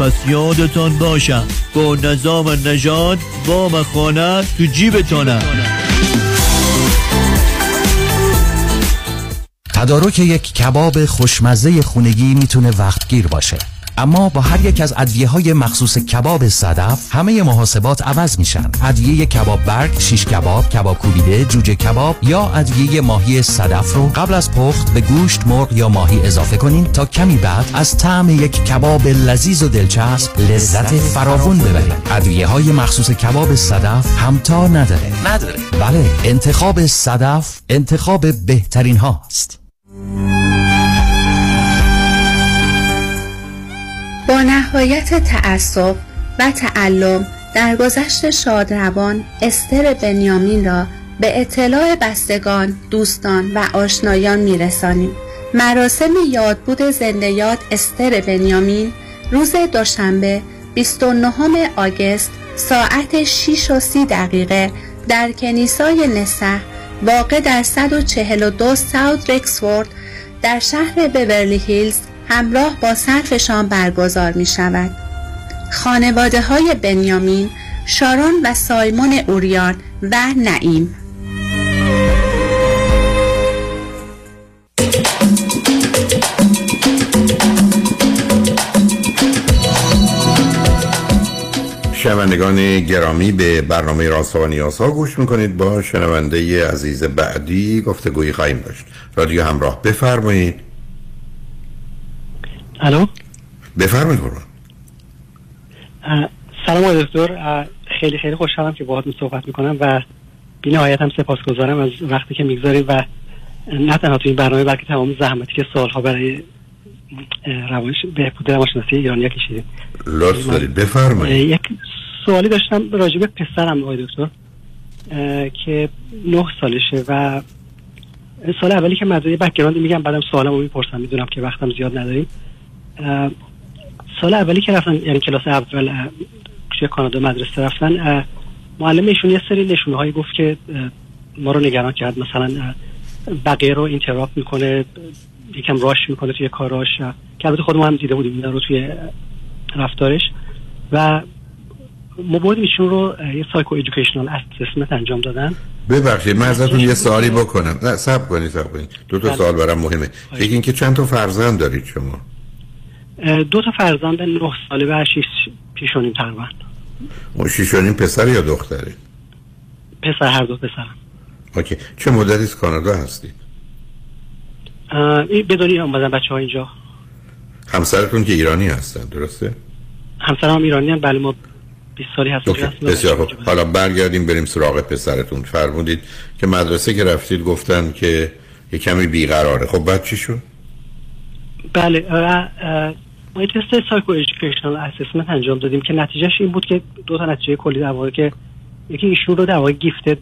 S44: پس یادتان باشم با نظام نژاد وام خانه تو جیبتانه.
S13: تدارک یک کباب خوشمزه خونگی می‌تونه وقتگیر باشه. اما با هر یک از ادویه های مخصوص کباب صدف همه محاسبات عوض میشن. ادویه کباب برگ، شیش کباب، کباب کوبیده، جوجه کباب یا ادویه ماهی صدف رو قبل از پخت به گوشت، مرغ یا ماهی اضافه کنین تا کمی بعد از طعم یک کباب لذیذ و دلچسب لذت فراوون ببرید ادویه های مخصوص کباب صدف همتا نداره. نداره. بله انتخاب صدف انتخاب بهترین هاست.
S45: با نهایت تعصب و تعلم در گذشت شادروان استر بنیامین را به اطلاع بستگان، دوستان و آشنایان میرسانیم. مراسم یادبود زنده یاد استر بنیامین روز دوشنبه 29 آگست ساعت 6 و 30 دقیقه در کنیسای نسح واقع در 142 ساوت رکسفورد در شهر بورلی هیلز همراه با صرفشان برگزار می شود. خانواده های بنیامین، شارون و سایمون اوریان و نعیم.
S4: شنوندگان گرامی به برنامه راست و نیازها گوش می‌کنید. با شنونده عزیز بعدی گفتگویی خواهیم داشت. رادیو همراه بفرمایید.
S46: الو؟
S4: بفرمایید قربان
S46: سلام آقای دکتر. خیلی خیلی خوشحالم که باهاتون صحبت می‌کنم و بی نهایت هم سپاسگزارم از وقتی که می‌گذارید و نه تنها تو این برنامه بلکه تمام زحمتی که سالها برای روانش بهبود روانشناسی ایرانی کشیدید.
S4: لطف دارید. بفرمایید.
S46: یک سوالی داشتم راجع به پسرم آقای دکتر. که نه سالشه و سال اولی که مدرسه background میگم بعدم سوالمو می‌پرسم. می‌دونم که وقتم زیاد نداریم. سال اولی که رفتن یعنی کلاس اول توی کانادا مدرسه رفتن معلم ایشون یه سری نشونه هایی گفت که ما رو نگران کرد. مثلا بقیه رو interrupt می‌کنه یکم rush می‌کنه توی کاراش. که البته خودمون هم دیده بودیم این رو توی رفتارش. و ما بردیم ایشون رو یه psychoeducational assessment انجام دادن.
S4: ببخشید من ازتون یه سوالی بکنم. نه صبر کنید صبر کنید. دو تا سوال برام مهمه. یکی اینکه چند تا فرزند دارید شما؟
S46: دو تا فرزند نه ساله و شیش شیش و نیم تقریبا.
S4: شیش و نیم پسر یا دختره؟
S46: پسر هر دو پسرم
S4: okay. چه مدتی از کانادا هستید؟
S46: این به دنیا اومدن بچه ها اینجا.
S4: همسرتون که ایرانی هستن درسته؟
S46: همسرم هم ایرانی هم بله ما 20 سالی هست
S4: بسیار خوب. حالا برگردیم بریم سراغ پسرتون. فرمودید که مدرسه که رفتید گفتن که یه کمی بیقراره. خب بعد چی شد؟
S46: بله ما یه تست psychoeducational assessment انجام دادیم که نتیجهش این بود که دو تا نتیجه کلی در واقع که یکی ایشون رو در واقع گیفتد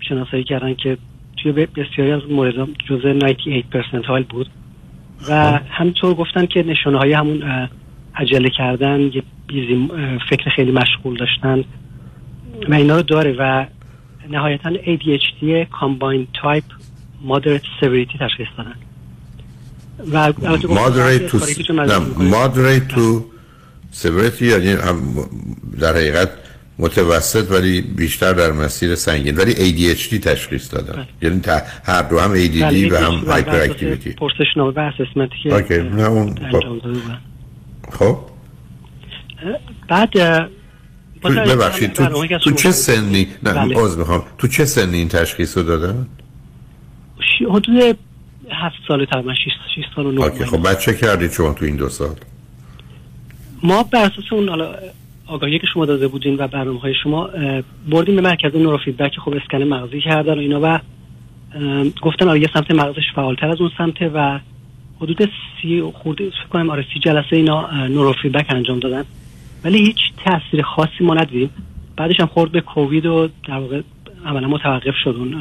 S46: شناسایی کردن که توی بسیاری از مورد جزء 98 پرسنتایل بود. و همینطور گفتن که نشانه های همون عجله کردن یه بیزی فکر خیلی مشغول داشتن و اینا رو داره و نهایتا ADHD Combined Type Moderate Severity تشخیص دادن. و
S4: moderate to moderate to severity یعنی در حقیقت متوسط ولی بیشتر در مسیر سنگین. ولی ADHD تشخیص دادن. یعنی هر دو هم ADD و هم hyperactivity
S46: پرسشنامه و assessment ی که
S4: okay نه اون خب.
S46: بعد
S4: تو
S46: توجه
S4: ببخشید تو, تو
S46: شما
S4: چه. سنی؟ نه
S46: بله.
S4: می‌خوام. تو چه سنی این تشخیص رو دادن؟
S46: حدود هفت سال تقریبا 6 6 سال و نه
S4: okay
S46: ماه.
S4: خب بعد چه کردید شما تو این دو سال؟
S46: ما بر اساس اون حالا آگاهی که شما داده بودین و برنامه های شما بردیم به مرکز نورو فیدبک خب اسکن مغزی کردن و اینا و گفتن آره یه سمت مغزش فعالتر از اون سمته و حدود سی خورده فکر کنم آره سی جلسه اینا نورو فیدبک انجام دادن. ولی هیچ تاثیر خاصی ما ندیدیم. بعدش هم خورد به کووید و در واقع عملا متوقف شد اون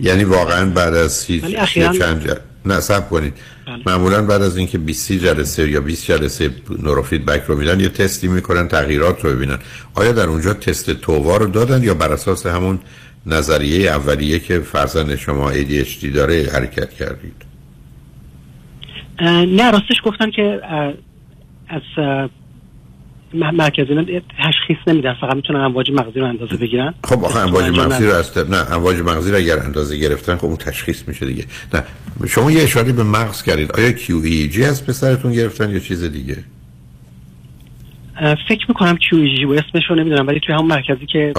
S4: یعنی واقعا بعد از
S46: اخیراً-
S4: چند جل... نه سب کنید.
S46: بله.
S4: معمولا بعد از اینکه 20 جلسه یا 20 جلسه نوروفیدبک رو میدن یه تستی می‌کنن تغییرات رو ببینن آیا در اونجا تست تووا رو دادن یا بر اساس همون نظریه اولیه که فرزند شما ADHD داره حرکت کردید؟
S46: نه راستش گفتن که از اه، م- مرکز اینا تشخیص نمیدن فقط می‌تونن امواج مغزی رو اندازه بگیرن.
S4: خب آخه امواج مغزی رو. از نه امواج مغزی رو اگر اندازه گرفتن خب اون تشخیص میشه دیگه. نه شما یه اشاره به مغز کردید. آیا QEEG از پسرتون گرفتن یا چیز دیگه؟
S46: فکر می‌کنم QEG و اسمش رو نمی‌دونم ولی توی همون مرکزی که.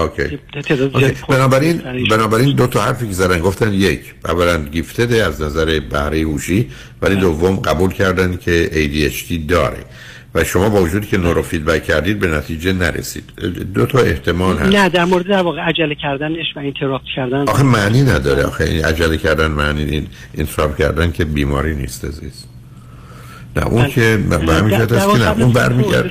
S46: تعداد
S4: بنابراین بنابراین دو تا حرفی که زدن گفتن یک اولا گیفتد از نظر بهره هوشی ولی دوم قبول کردن که ADHD داره. و شما با وجودی که نورو فیدبک کردید به نتیجه نرسید. دو تا احتمال هست.
S46: نه در مورد در واقع عجله کردنش و interrupt کردن.
S4: آخه معنی نداره. آخه این عجله کردن معنی این interrupt کردن که بیماری نیست عزیز. نه اون که به همین جهت است که نه اون برمیگرده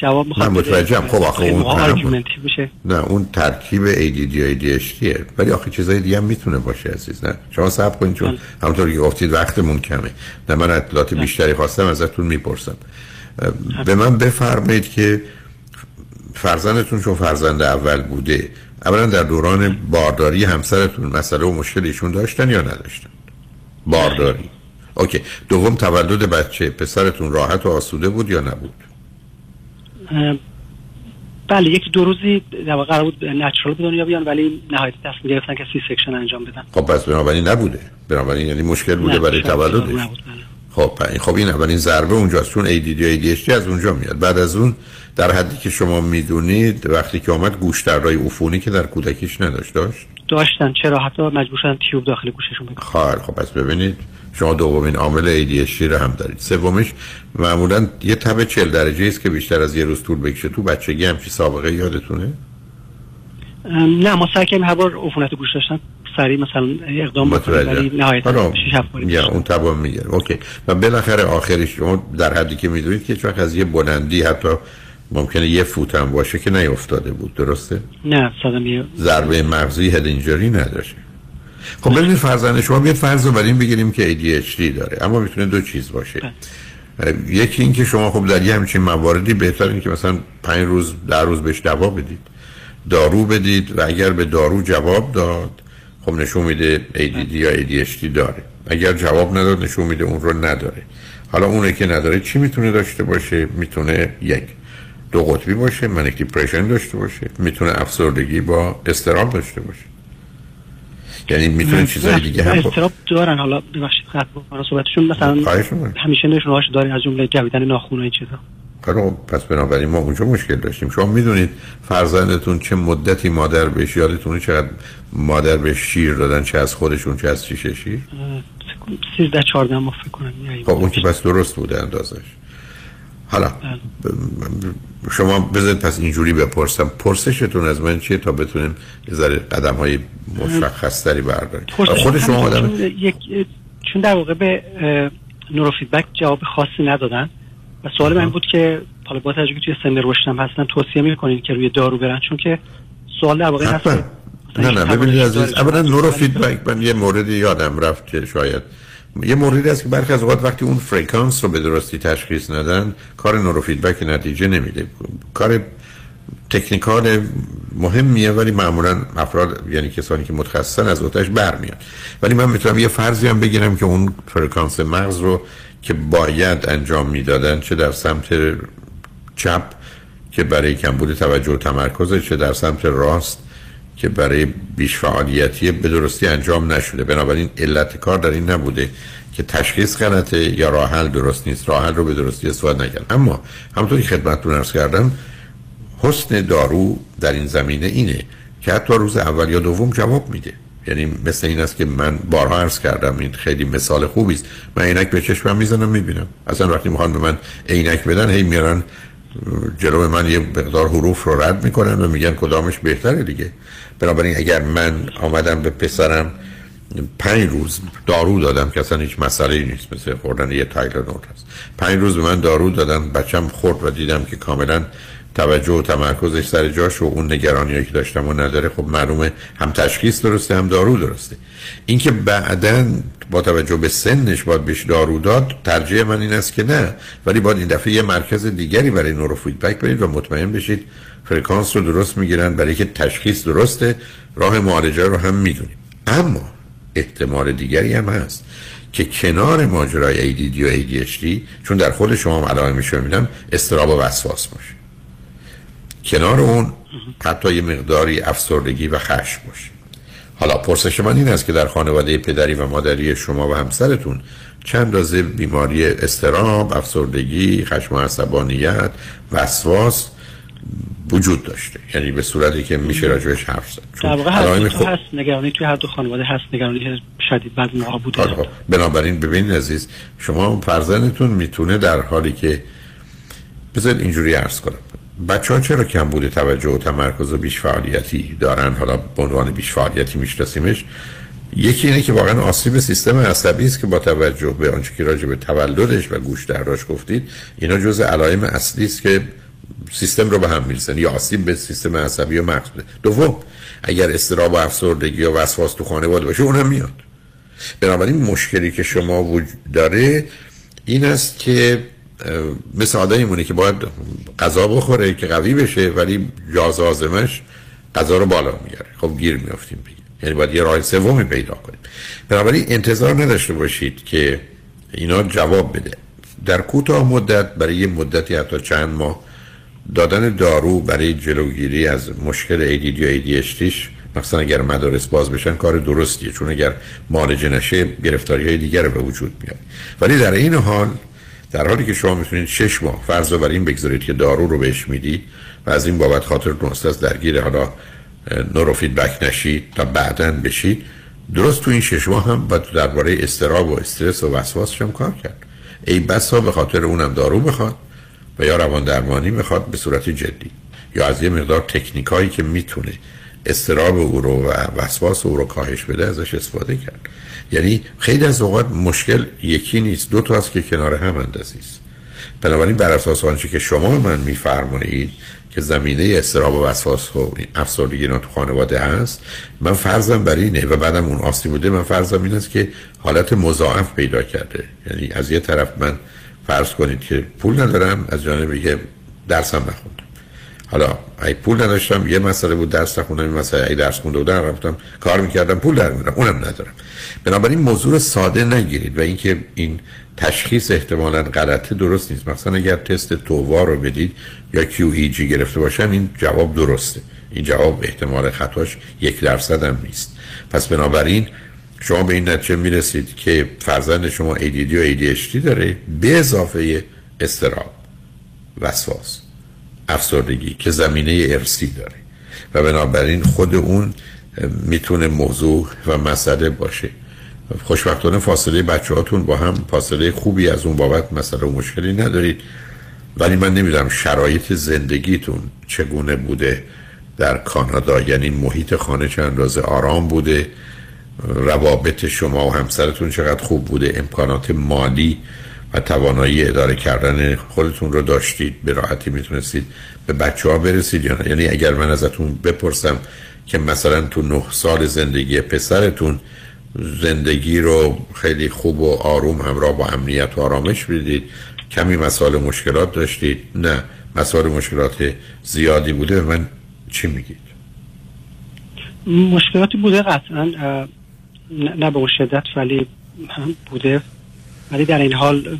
S46: جواب
S4: من
S46: می‌خواد
S4: متوجهم. خب آخه اون
S46: میشه
S4: نه اون ترکیب ADD و ADHD ولی آخه چیزای دیگه هم می‌تونه باشه عزیز نه؟ شما صبر کنید چون همونطور که گفتید وقتمون کمه. نه من اطلاعات بیشتری خواستم ازتون می‌پرسم. اه، به من بفرمایید که فرزندتون چون فرزند اول بوده اولا در دوران بارداری همسرتون مسئله و مشکل ایشون داشتن یا نداشتن؟ بارداری. okay. دوم تولد بچه پسرتون راحت و آسوده بود یا نبود؟
S46: بله یک دو روزی در واقع قرار بود natural به دنیا بیان ولی نهایت تصمیم گرفتن که C-section انجام بدن.
S4: خب پس بنابراین نبوده. بنابراین یعنی مشکل بوده برای تولدش.
S46: بله.
S4: خب پ- خب این اولین ضربه اونجاست چون ADD و ADHD از اونجا میاد. بعد از اون در حدی که شما می‌دونید وقتی که آمد گوش درای عفونی که در کودکیش نداشت داشت؟
S46: داشتن چرا؟ حتی مجبور شدن تیوب داخل گوششون بکنن
S4: خب پس ببینید. شما دومین عامل ADHD رو هم دارید. سومیش معمولا یه تب 40 درجه است که بیشتر از یه روز طول بکشه. تو بچگی همچی سابقه یادتونه؟
S46: نه ما سعی کردیم هر بار عفونت گوش داشتن. سریع مثلا اقدام بکنیم ولی نهایت
S4: حالا
S46: شش هفت باری
S4: یا اون تبا می‌گیره اوکی. و بالاخره آخرش شما در حدی که می‌دونید که وقت از یه بلندی حتی ممکنه یه فوت هم باشه که نیافتاده بود. درسته؟
S46: نه صدمه
S4: ضربه مغزی هد اینجوری نداشته خب ببینید فرزند شما بیاد فرض رو بر این بگیریم که ADHD داره. اما می‌تونه دو چیز باشه. یکی این که شما خب در یه همچین مواردی بهتر این که مثلا پنج روز در روز بهش دوا بدید. دارو بدید و اگر به دارو جواب داد خب نشون میده ADD یا ADHD داره. اگر جواب نداد نشون میده اون رو نداره. حالا اونه که نداره چی می‌تونه داشته باشه؟ می‌تونه یک دو قطبی باشه منیک دیپرشن داشته باشه. می‌تونه افسردگی با استراب داشته باشه. یعنی می‌تونه چیزای دیگه هم
S46: استراب دارن. حالا ببخشید قطع بکنم صحبتشون. مثلا. همیشه نشونه دارین از جمله جویدن ناخن و این چیزا.
S4: خب پس بنابراین ما اونجا مشکل داشتیم. شما می‌دونید فرزندتون چه مدتی مادر بهش یادتونه چقدر مادر بهش شیر دادن چه از خودشون چه از شیشه شیر
S46: اه، فکر کنم 13 14 ماه فکر کنم. یعنی
S4: خب اون که پس درست بوده اندازش. حالا شما بذارید پس اینجوری بپرسم. پرسشتون از من چیه تا بتونیم یه ذره قدم های مشخص تری برداریم خود شما آدم
S46: چون یک چون در واقع به نورو فیدبک جواب خاصی ندادن و سوال من بود که حالا با توجه که توی سن رشدم هستن توصیه می‌کنین که روی دارو برن؟ چون که سوال در واقع هست
S4: نه نه ببینید عزیز. اولا نورو فیدبک من یه موردی یادم رفت که شاید یه موردی هست که برخی از اوقات وقتی اون فرکانس رو به درستی تشخیص ندن کار نورو فیدبک نتیجه نمیده. کار technical مهمیه ولی معمولا افراد یعنی کسانی که متخصصن از عهده‌ش برمیاد. ولی من می‌تونم یه فرضی هم بگیرم که اون فرکانس مغز رو که باید انجام می‌دادن چه در سمت چپ که برای کمبود توجه و تمرکز چه در سمت راست که برای بیش فعالیتی به درستی انجام نشده. بنابراین علت کار در این نبوده که تشخیص غلطه یا راه حل درست نیست. راه حل رو به درستی استفاده نکرد. اما همونطور که خدمتتون عرض کردم حسن دارو در این زمینه اینه که حتی روز اول یا دوم جواب میده. یعنی مثل این است که من بارها عرض کردم این خیلی مثال خوبی است. من عینک به چشمم می‌زنم می‌بینم. اصلا وقتی می‌خوان به من عینک بدن هی میارن جلو من یه مقدار حروف رو رد می‌کنن و میگن کدامش بهتره دیگه. بنابراین اگر من آمدم به پسرم پنج روز دارو دادم که اصلا هیچ مسئله نیست مثل خوردن یه تایلانول هست. پنج روز به من دارو دادم بچم خورد و دیدم که کاملا توجه و تمرکزش سر جاش و اون نگرانی که داشتم و نداره خب معلومه هم تشخیص درسته هم دارو درسته. اینکه بعدا با توجه به سنش باید بهش دارو داد ترجیح من این است که نه. ولی باید این دفعه یه مرکز دیگری برای نورو فیدبک برید و مطمئن بشید فرکانس رو درست می‌گیرن برای که تشخیص درسته راه معالجه رو هم می‌دونیم. اما احتمال دیگری هم هست که کنار ماجرای ADD و ADHD چون در خود شما هم علائمش رو دیدم اضطراب و وسواس باشه. کنار اون حتی یه مقداری افسردگی و خشم باشه. حالا پرسش من این است که در خانواده پدری و مادری شما و همسرتون چند رازه بیماری استراب، افسردگی، خشم و عصبانیت، وسواس وجود داشته. یعنی به صورتی که میشه راجبش حرف زد.
S46: در واقع. هست نگرانی توی هر دو خانواده هست نگرانی شدید بعد اونها بوده.
S4: خب. بنابراین ببینید عزیز شما فرزندتون می‌تونه در حالی که بذارید اینجوری عرض کنم. بچه ها چرا کم بوده توجه و تمرکز و بیش فعالیتی دارن؟ حالا به عنوان بیش فعالیتی میشناسیمش. یکی اینه که واقعا آسیب سیستم عصبی است که با توجه به آنچه که راجع به تولدش و گوش درداش گفتید اینا جز علائم اصلی است که سیستم رو به هم می‌رسن یا آسیب به سیستم عصبی و مغز دوم اگر استراب و افسردگی و وسواس تو خانواده باشه اونم میاد. بنابراین مشکلی که شما وجود داره این است که مثل آدمی که باید غذا بخوره که قوی بشه ولی جاز آزمش غذا رو بالا میاره خب گیر میافتیم بگیم یعنی باید یه راه سومی پیدا کنیم. بنابراین انتظار نداشته باشید که اینا جواب بده. در کوتاه مدت برای یه مدتی حتی چند ماه دادن دارو برای جلوگیری از مشکل ADD و ADHD مثلا اگر مدارس باز بشن کار درستیه. چون اگر معالجه نشه گرفتاری های دیگر به وجود میاد ولی در این حال در حالی که شما می‌تونید شش ماه فرض بر این بگذارید که دارو رو بهش می‌دید و از این بابت خاطر است درگیر حالا نورو فیدبک نشید تا بعدا بشید درست تو این شش ماه هم باید درباره استراب و استرس و وسواس هم کار کرد. ای بسا به خاطر اونم دارو بخواد. و یا روان درمانی می‌خواد به صورت جدی یا از یه مقدار تکنیکایی که می‌تونه استراب او رو و وسواس او رو کاهش بده ازش استفاده کرد. یعنی خیلی از اوقات مشکل یکی نیست دو تا است که کنار هم اندازی است. بنابراین بر اساس آنچه که شما من میفرمایید که زمینه استراب و وسواس و افسردگی اینا تو خانواده هست من فرضم بر اینه و بعدم اون آسیب بوده من فرضم این است که حالت مضاعف پیدا کرده. یعنی از یه طرف من فرض کنید که پول ندارم از جانب دیگه درسم نخوندم. حالا ای پول نداشتم یه مسئله بود درس نخوندم این مسئله ای درس خونده بودم رفتم کار می‌کردم پول در میدم اونم ندارم. بنابراین موضوع ساده نگیرید و اینکه این تشخیص احتمالا غلطه درست نیست. مثلا اگر تست تووا رو بدید یا کیو ای جی گرفته باشن این جواب درسته. این جواب احتمال خطاش یک درصد هم نیست. پس بنابراین شما به این نتیجه می‌رسید که فرزند شما ADD و ADHD داره به اضافه استراب وسواس افسردگی که زمینه ارسی داره. و بنابراین خود اون می‌تونه موضوع و مسئله باشه. خوشبختانه فاصله بچه هاتون با هم فاصله خوبی از اون بابت مسئله و مشکلی ندارید. ولی من نمی‌دونم شرایط زندگیتون چگونه بوده. در کانادا یعنی محیط خانه چند اندازه آرام بوده؟ روابط شما و همسرتون چقدر خوب بوده امکانات مالی و توانایی اداره کردن خودتون رو داشتید به راحتی می‌تونستید به بچه ها برسید یا نه؟ یعنی اگر من ازتون بپرسم که مثلا تو نه سال زندگی پسرتون زندگی رو خیلی خوب و آروم همراه با امنیت و آرامش بدید کمی مسائل مشکلات داشتید؟ نه مسائل مشکلات زیادی بوده. من چی میگید؟
S46: مشکلاتی بوده قطعا. نه به شدت ولی بوده. ولی در این حال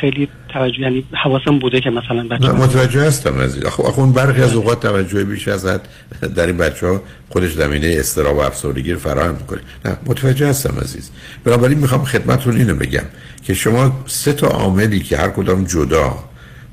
S46: خیلی توجه یعنی حواسم بوده که مثلا بچه
S4: متوجه هستم از خب اون برخی از اوقات توجه بیش از حد در این بچه ها خودش زمینه استراب و افسردگی رو فراهم می‌کنه. نه متوجه هستم عزیز. بنابراین می‌خوام خدمتتون اینو بگم که شما سه تا عاملی که هر کدام جدا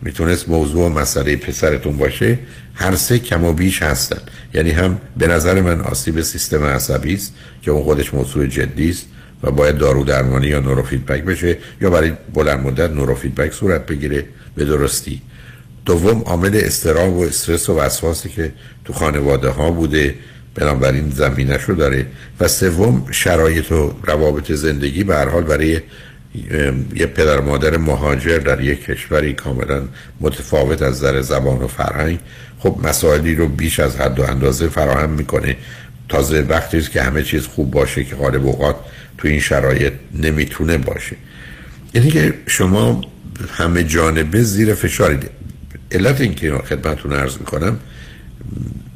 S4: می‌تونست موضوع مسئله پسرتون باشه هر سه کم و بیش هستن. یعنی هم به نظر من آسیب سیستم عصبی است که اون خودش موضوع جدی است و باید دارو درمانی یا نوروفیدبک بشه یا برای بلند مدت نوروفیدبک صورت بگیره به درستی. دوم عامل استراب و استرس و وسواسی که تو خانواده ها بوده بنابراین زمینش رو داره. و سوم شرایط و روابط زندگی به هر حال برای یه پدر مادر مهاجر در یک کشوری کاملا متفاوت از نظر زبان و فرهنگ. خب مسائلی رو بیش از حد و اندازه فراهم می‌کنه. تازه وقتی که همه چیز خوب باشه که غالب اوقات تو این شرایط نمی‌تونه باشه. یعنی که شما همه جانبه زیر فشارید. علت این که خدمتتون عرض می‌کنم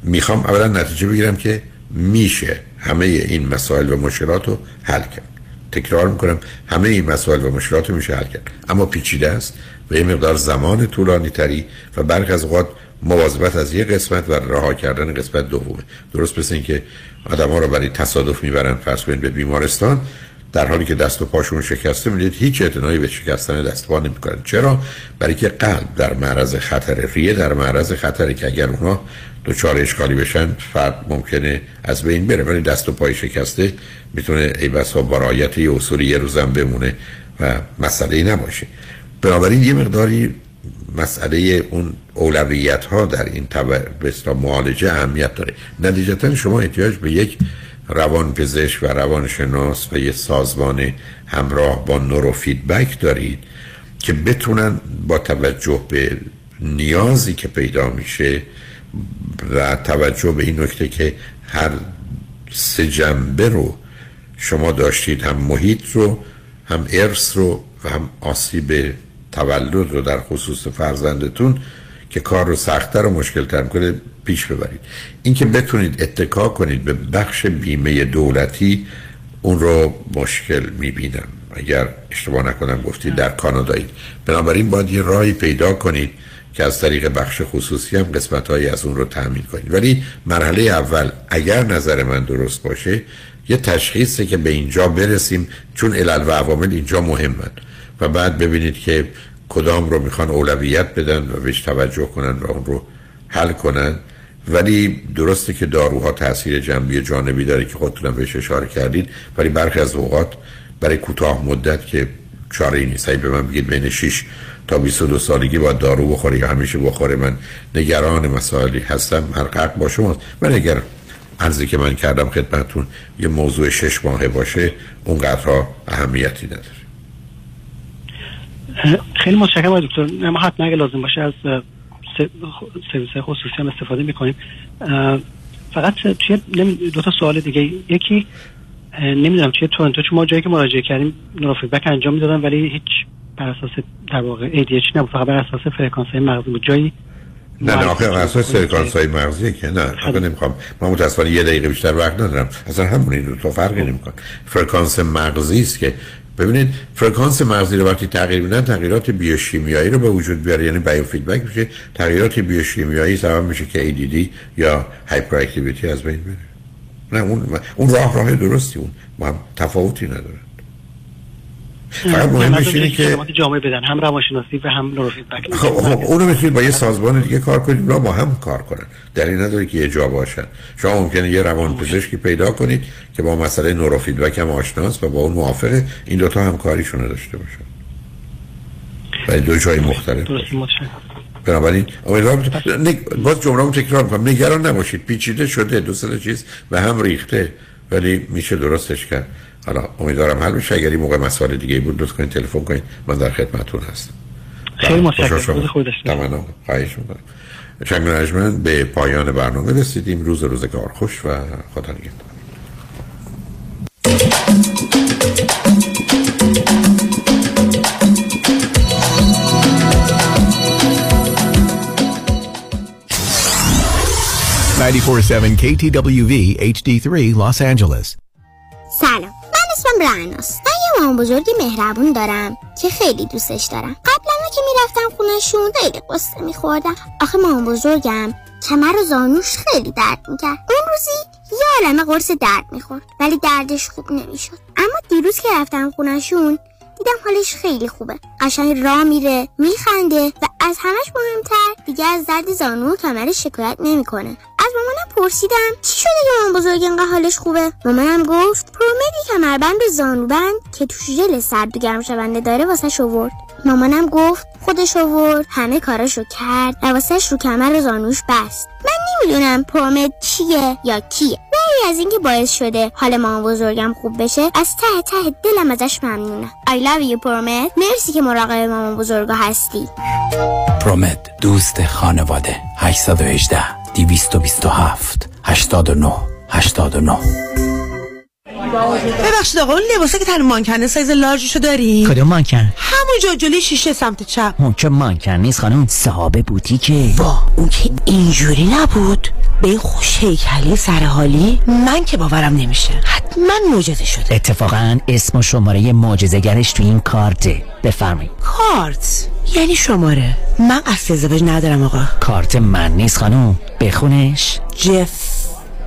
S4: می‌خوام اولا نتیجه بگیرم که میشه همه این مسائل و مشکلات رو حل کرد. تکرار می‌کنم همه این مسائل و مشکلات رو میشه حل کرد. اما پیچیده است و یه مقدار زمان طولانی تری و برخ از اوقات مواظبت از یه قسمت و رها کردن قسمت دومه. درست مثل اینکه آدم ها رو برای تصادف می‌برن فرض کنید به بیمارستان در حالی که دست و پاشون شکسته می‌دید هیچ اعتنایی به شکستن دست پا نمی‌کنن. چرا؟ برای که قلب در معرض خطر ریه در معرض خطره که اگر اونها دچار اشکالی بشن فرد ممکنه از بین بره. ولی دست و پای شکسته می‌تونه ای بسا برایت یه اصولی یه روزم بمونه و مسئله نباشه. بنابراین یه مقداری مسئله اون اولویت ها در این به معالجه اهمیت داره. نتیجتا شما احتیاج به یک روان پزشک و روانشناس و یه سازمان همراه با نورو فیدبک دارید که بتونن با توجه به نیازی که پیدا میشه و توجه به این نکته که هر سه جنبه رو شما داشتید هم محیط رو هم ارث رو و هم آسیب تولد رو در خصوص فرزندتون که کار رو سختتر و مشکلتر کنه پیش ببرید. اینکه بتونید اتکا کنید به بخش بیمه دولتی اون رو مشکل می‌بینم. اگر اشتباه نکنم گفتید در کانادایید بنابراین باید یه راهی پیدا کنید که از طریق بخش خصوصی هم قسمت از اون رو تأمین کنید. ولی مرحله اول اگر نظر من درست باشه یه تشخیصه که به اینجا برسیم چون علل و عوامل اینجا مهمن. و بعد ببینید که کدام رو می‌خوان اولویت بدن و بهش توجه کنن و اون رو حل کنن. ولی درسته که داروها تاثیر جنبی جانبی داره که خودتونم بهش اشاره کردید ولی برخی از اوقات برای کوتاه مدت که چاره ای نیست به من بگید بین 6 تا 22 سالگی باید دارو بخوری یا همیشه بخوره من نگران مسائلی هستم. هر حق با شماست. ولی اگر عرضی که من کردم خدمتون یه موضوع شش ماهه باشه اونقدرها اهمیتی نداره.
S46: خیلی متشکرم دکتر. ما حتما اگه لازم باشه از سرویس خصوصی هم استفاده می‌کنیم. فقط توی دو تا سوال دیگه. یکی نمی‌دونم توی تورنتو چون ما جایی که مراجعه کردیم نوروفیدبک انجام می‌دادن ولی هیچ بر اساس در واقع ADHD نبود. فقط بر اساس فرکانس های مغزی بود. جایی
S4: نه نه آخه اساس فرکانس های مغزی که نه. آخه نمی‌خوام. من متاسفانه یه دقیقه بیشتر وقت ندارم. اصلا همون دو تا فرقی نمی‌کنه. فرکانس مغزی است که ببینید فرکانس مغزی رو وقتی تغییر میدن تغییرات بیوشیمیایی رو به وجود بیاره یعنی biofeedback میشه تغییرات بیوشیمیایی سبب میشه که ADD یا هایپر اکتیویتی از بین بره. نه اون اون راه راه درستی اون ما تفاوتی نداره.
S46: فقط مهمش اینه که جامعه بدن هم روانشناسی و هم نوروفیدبک
S4: خب, خب اونو می‌تونید با یه سازمان دیگه کار کنید را با هم کار کنن. در این نداره که یه جا باشن. شما ممکنه یه روان پزشکی پیدا کنید که با مسئله نوروفیدبک هم آشناست و با اون موافقه این دوتا هم کاریشون داشته باشن. و دو جای مختلف. بنابراین امیدوارم باز جمله رو تکرار می‌کنم. نگران نباشید. پیچیده شده دو سه چیز و هم ریخته ولی میشه درستش کرد. حالا امیدوارم حل بشه. اگر این موقع مسائل دیگه بود لطف کنید تلفن کنید. من در خدمتتون هستم.
S46: خیلی متشکرم.
S4: تمام خواهش می‌کنم. چند به پایان برنامه رسیدیم. روز روزگار خوش و خدا نگهدار.
S47: KTWV HD3 Los Angeles.
S48: سلام. رعناست. من یه مامان بزرگی مهربون دارم که خیلی دوستش دارم. قبلا که می‌رفتم خونشون خیلی قصه میخوردم. آخه مامان بزرگم کمر و زانوش خیلی درد می‌کرد. اون روزی یه عالمه قرص درد می‌خورد ولی دردش خوب نمی‌شد. اما دیروز که رفتم خونشون دیدم حالش خیلی خوبه. قشنگ راه میره میخنده و از همش مهمتر دیگه از درد زانو و کمرش شکایت نمی‌کنه. از مامانم پرسیدم چی شده که مامان بزرگ اینقدر حالش خوبه؟ مامانم گفت پرومدی کمربند و زانوبند که توش ژل سرد و گرم شونده داره واسه شورد مامانم گفت خودش آورد همه کاراشو کرد و واسهش رو کمر زانوش بست. من نمی‌دونم پرومد چیه یا کیه. ولی از اینکه باعث شده حال مامان بزرگم خوب بشه از ته ته دلم ازش ممنونم I love you پرومد مرسی که مراقب مامان بزرگا هستی.
S49: پرومد دوست خانواده. 818 227 89 89
S50: ببخشید آقا اون لباسه که تن مانکنه سایز لارجشو داری؟
S51: کدوم مانکن؟
S50: همون جلوی شیشه سمت چپ.
S51: اون که مانکن نیست خانم صاحب بوتیکه
S50: وا اون که اینجوری نبود. به این خوش هیکلی سرحالی من که باورم نمیشه. حتما معجزه شده.
S51: اتفاقا اسم و شماره معجزه‌گرش تو این کارته. بفرمایید.
S50: کارت؟ یعنی شماره؟ من قصد ازدواج ندارم آقا.
S51: کارت من نیست خانم. بخونش.
S50: جف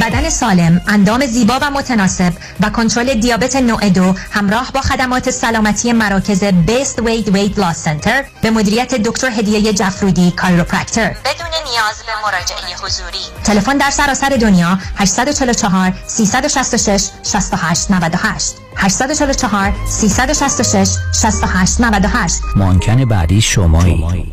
S52: بدن سالم، اندام زیبا و متناسب و کنترل دیابت نوع دو همراه با خدمات سلامتی مراکز بیست وید وید لاس سنتر به مدیریت دکتر هدیه جفرودی کایروپرکتر بدون نیاز به مراجعه حضوری. تلفن در سراسر دنیا 844 366 68 98 844 366 68 98
S51: مانکن بعدی شمایی.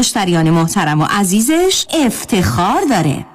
S53: مشتریان محترم و عزیزش افتخار داره.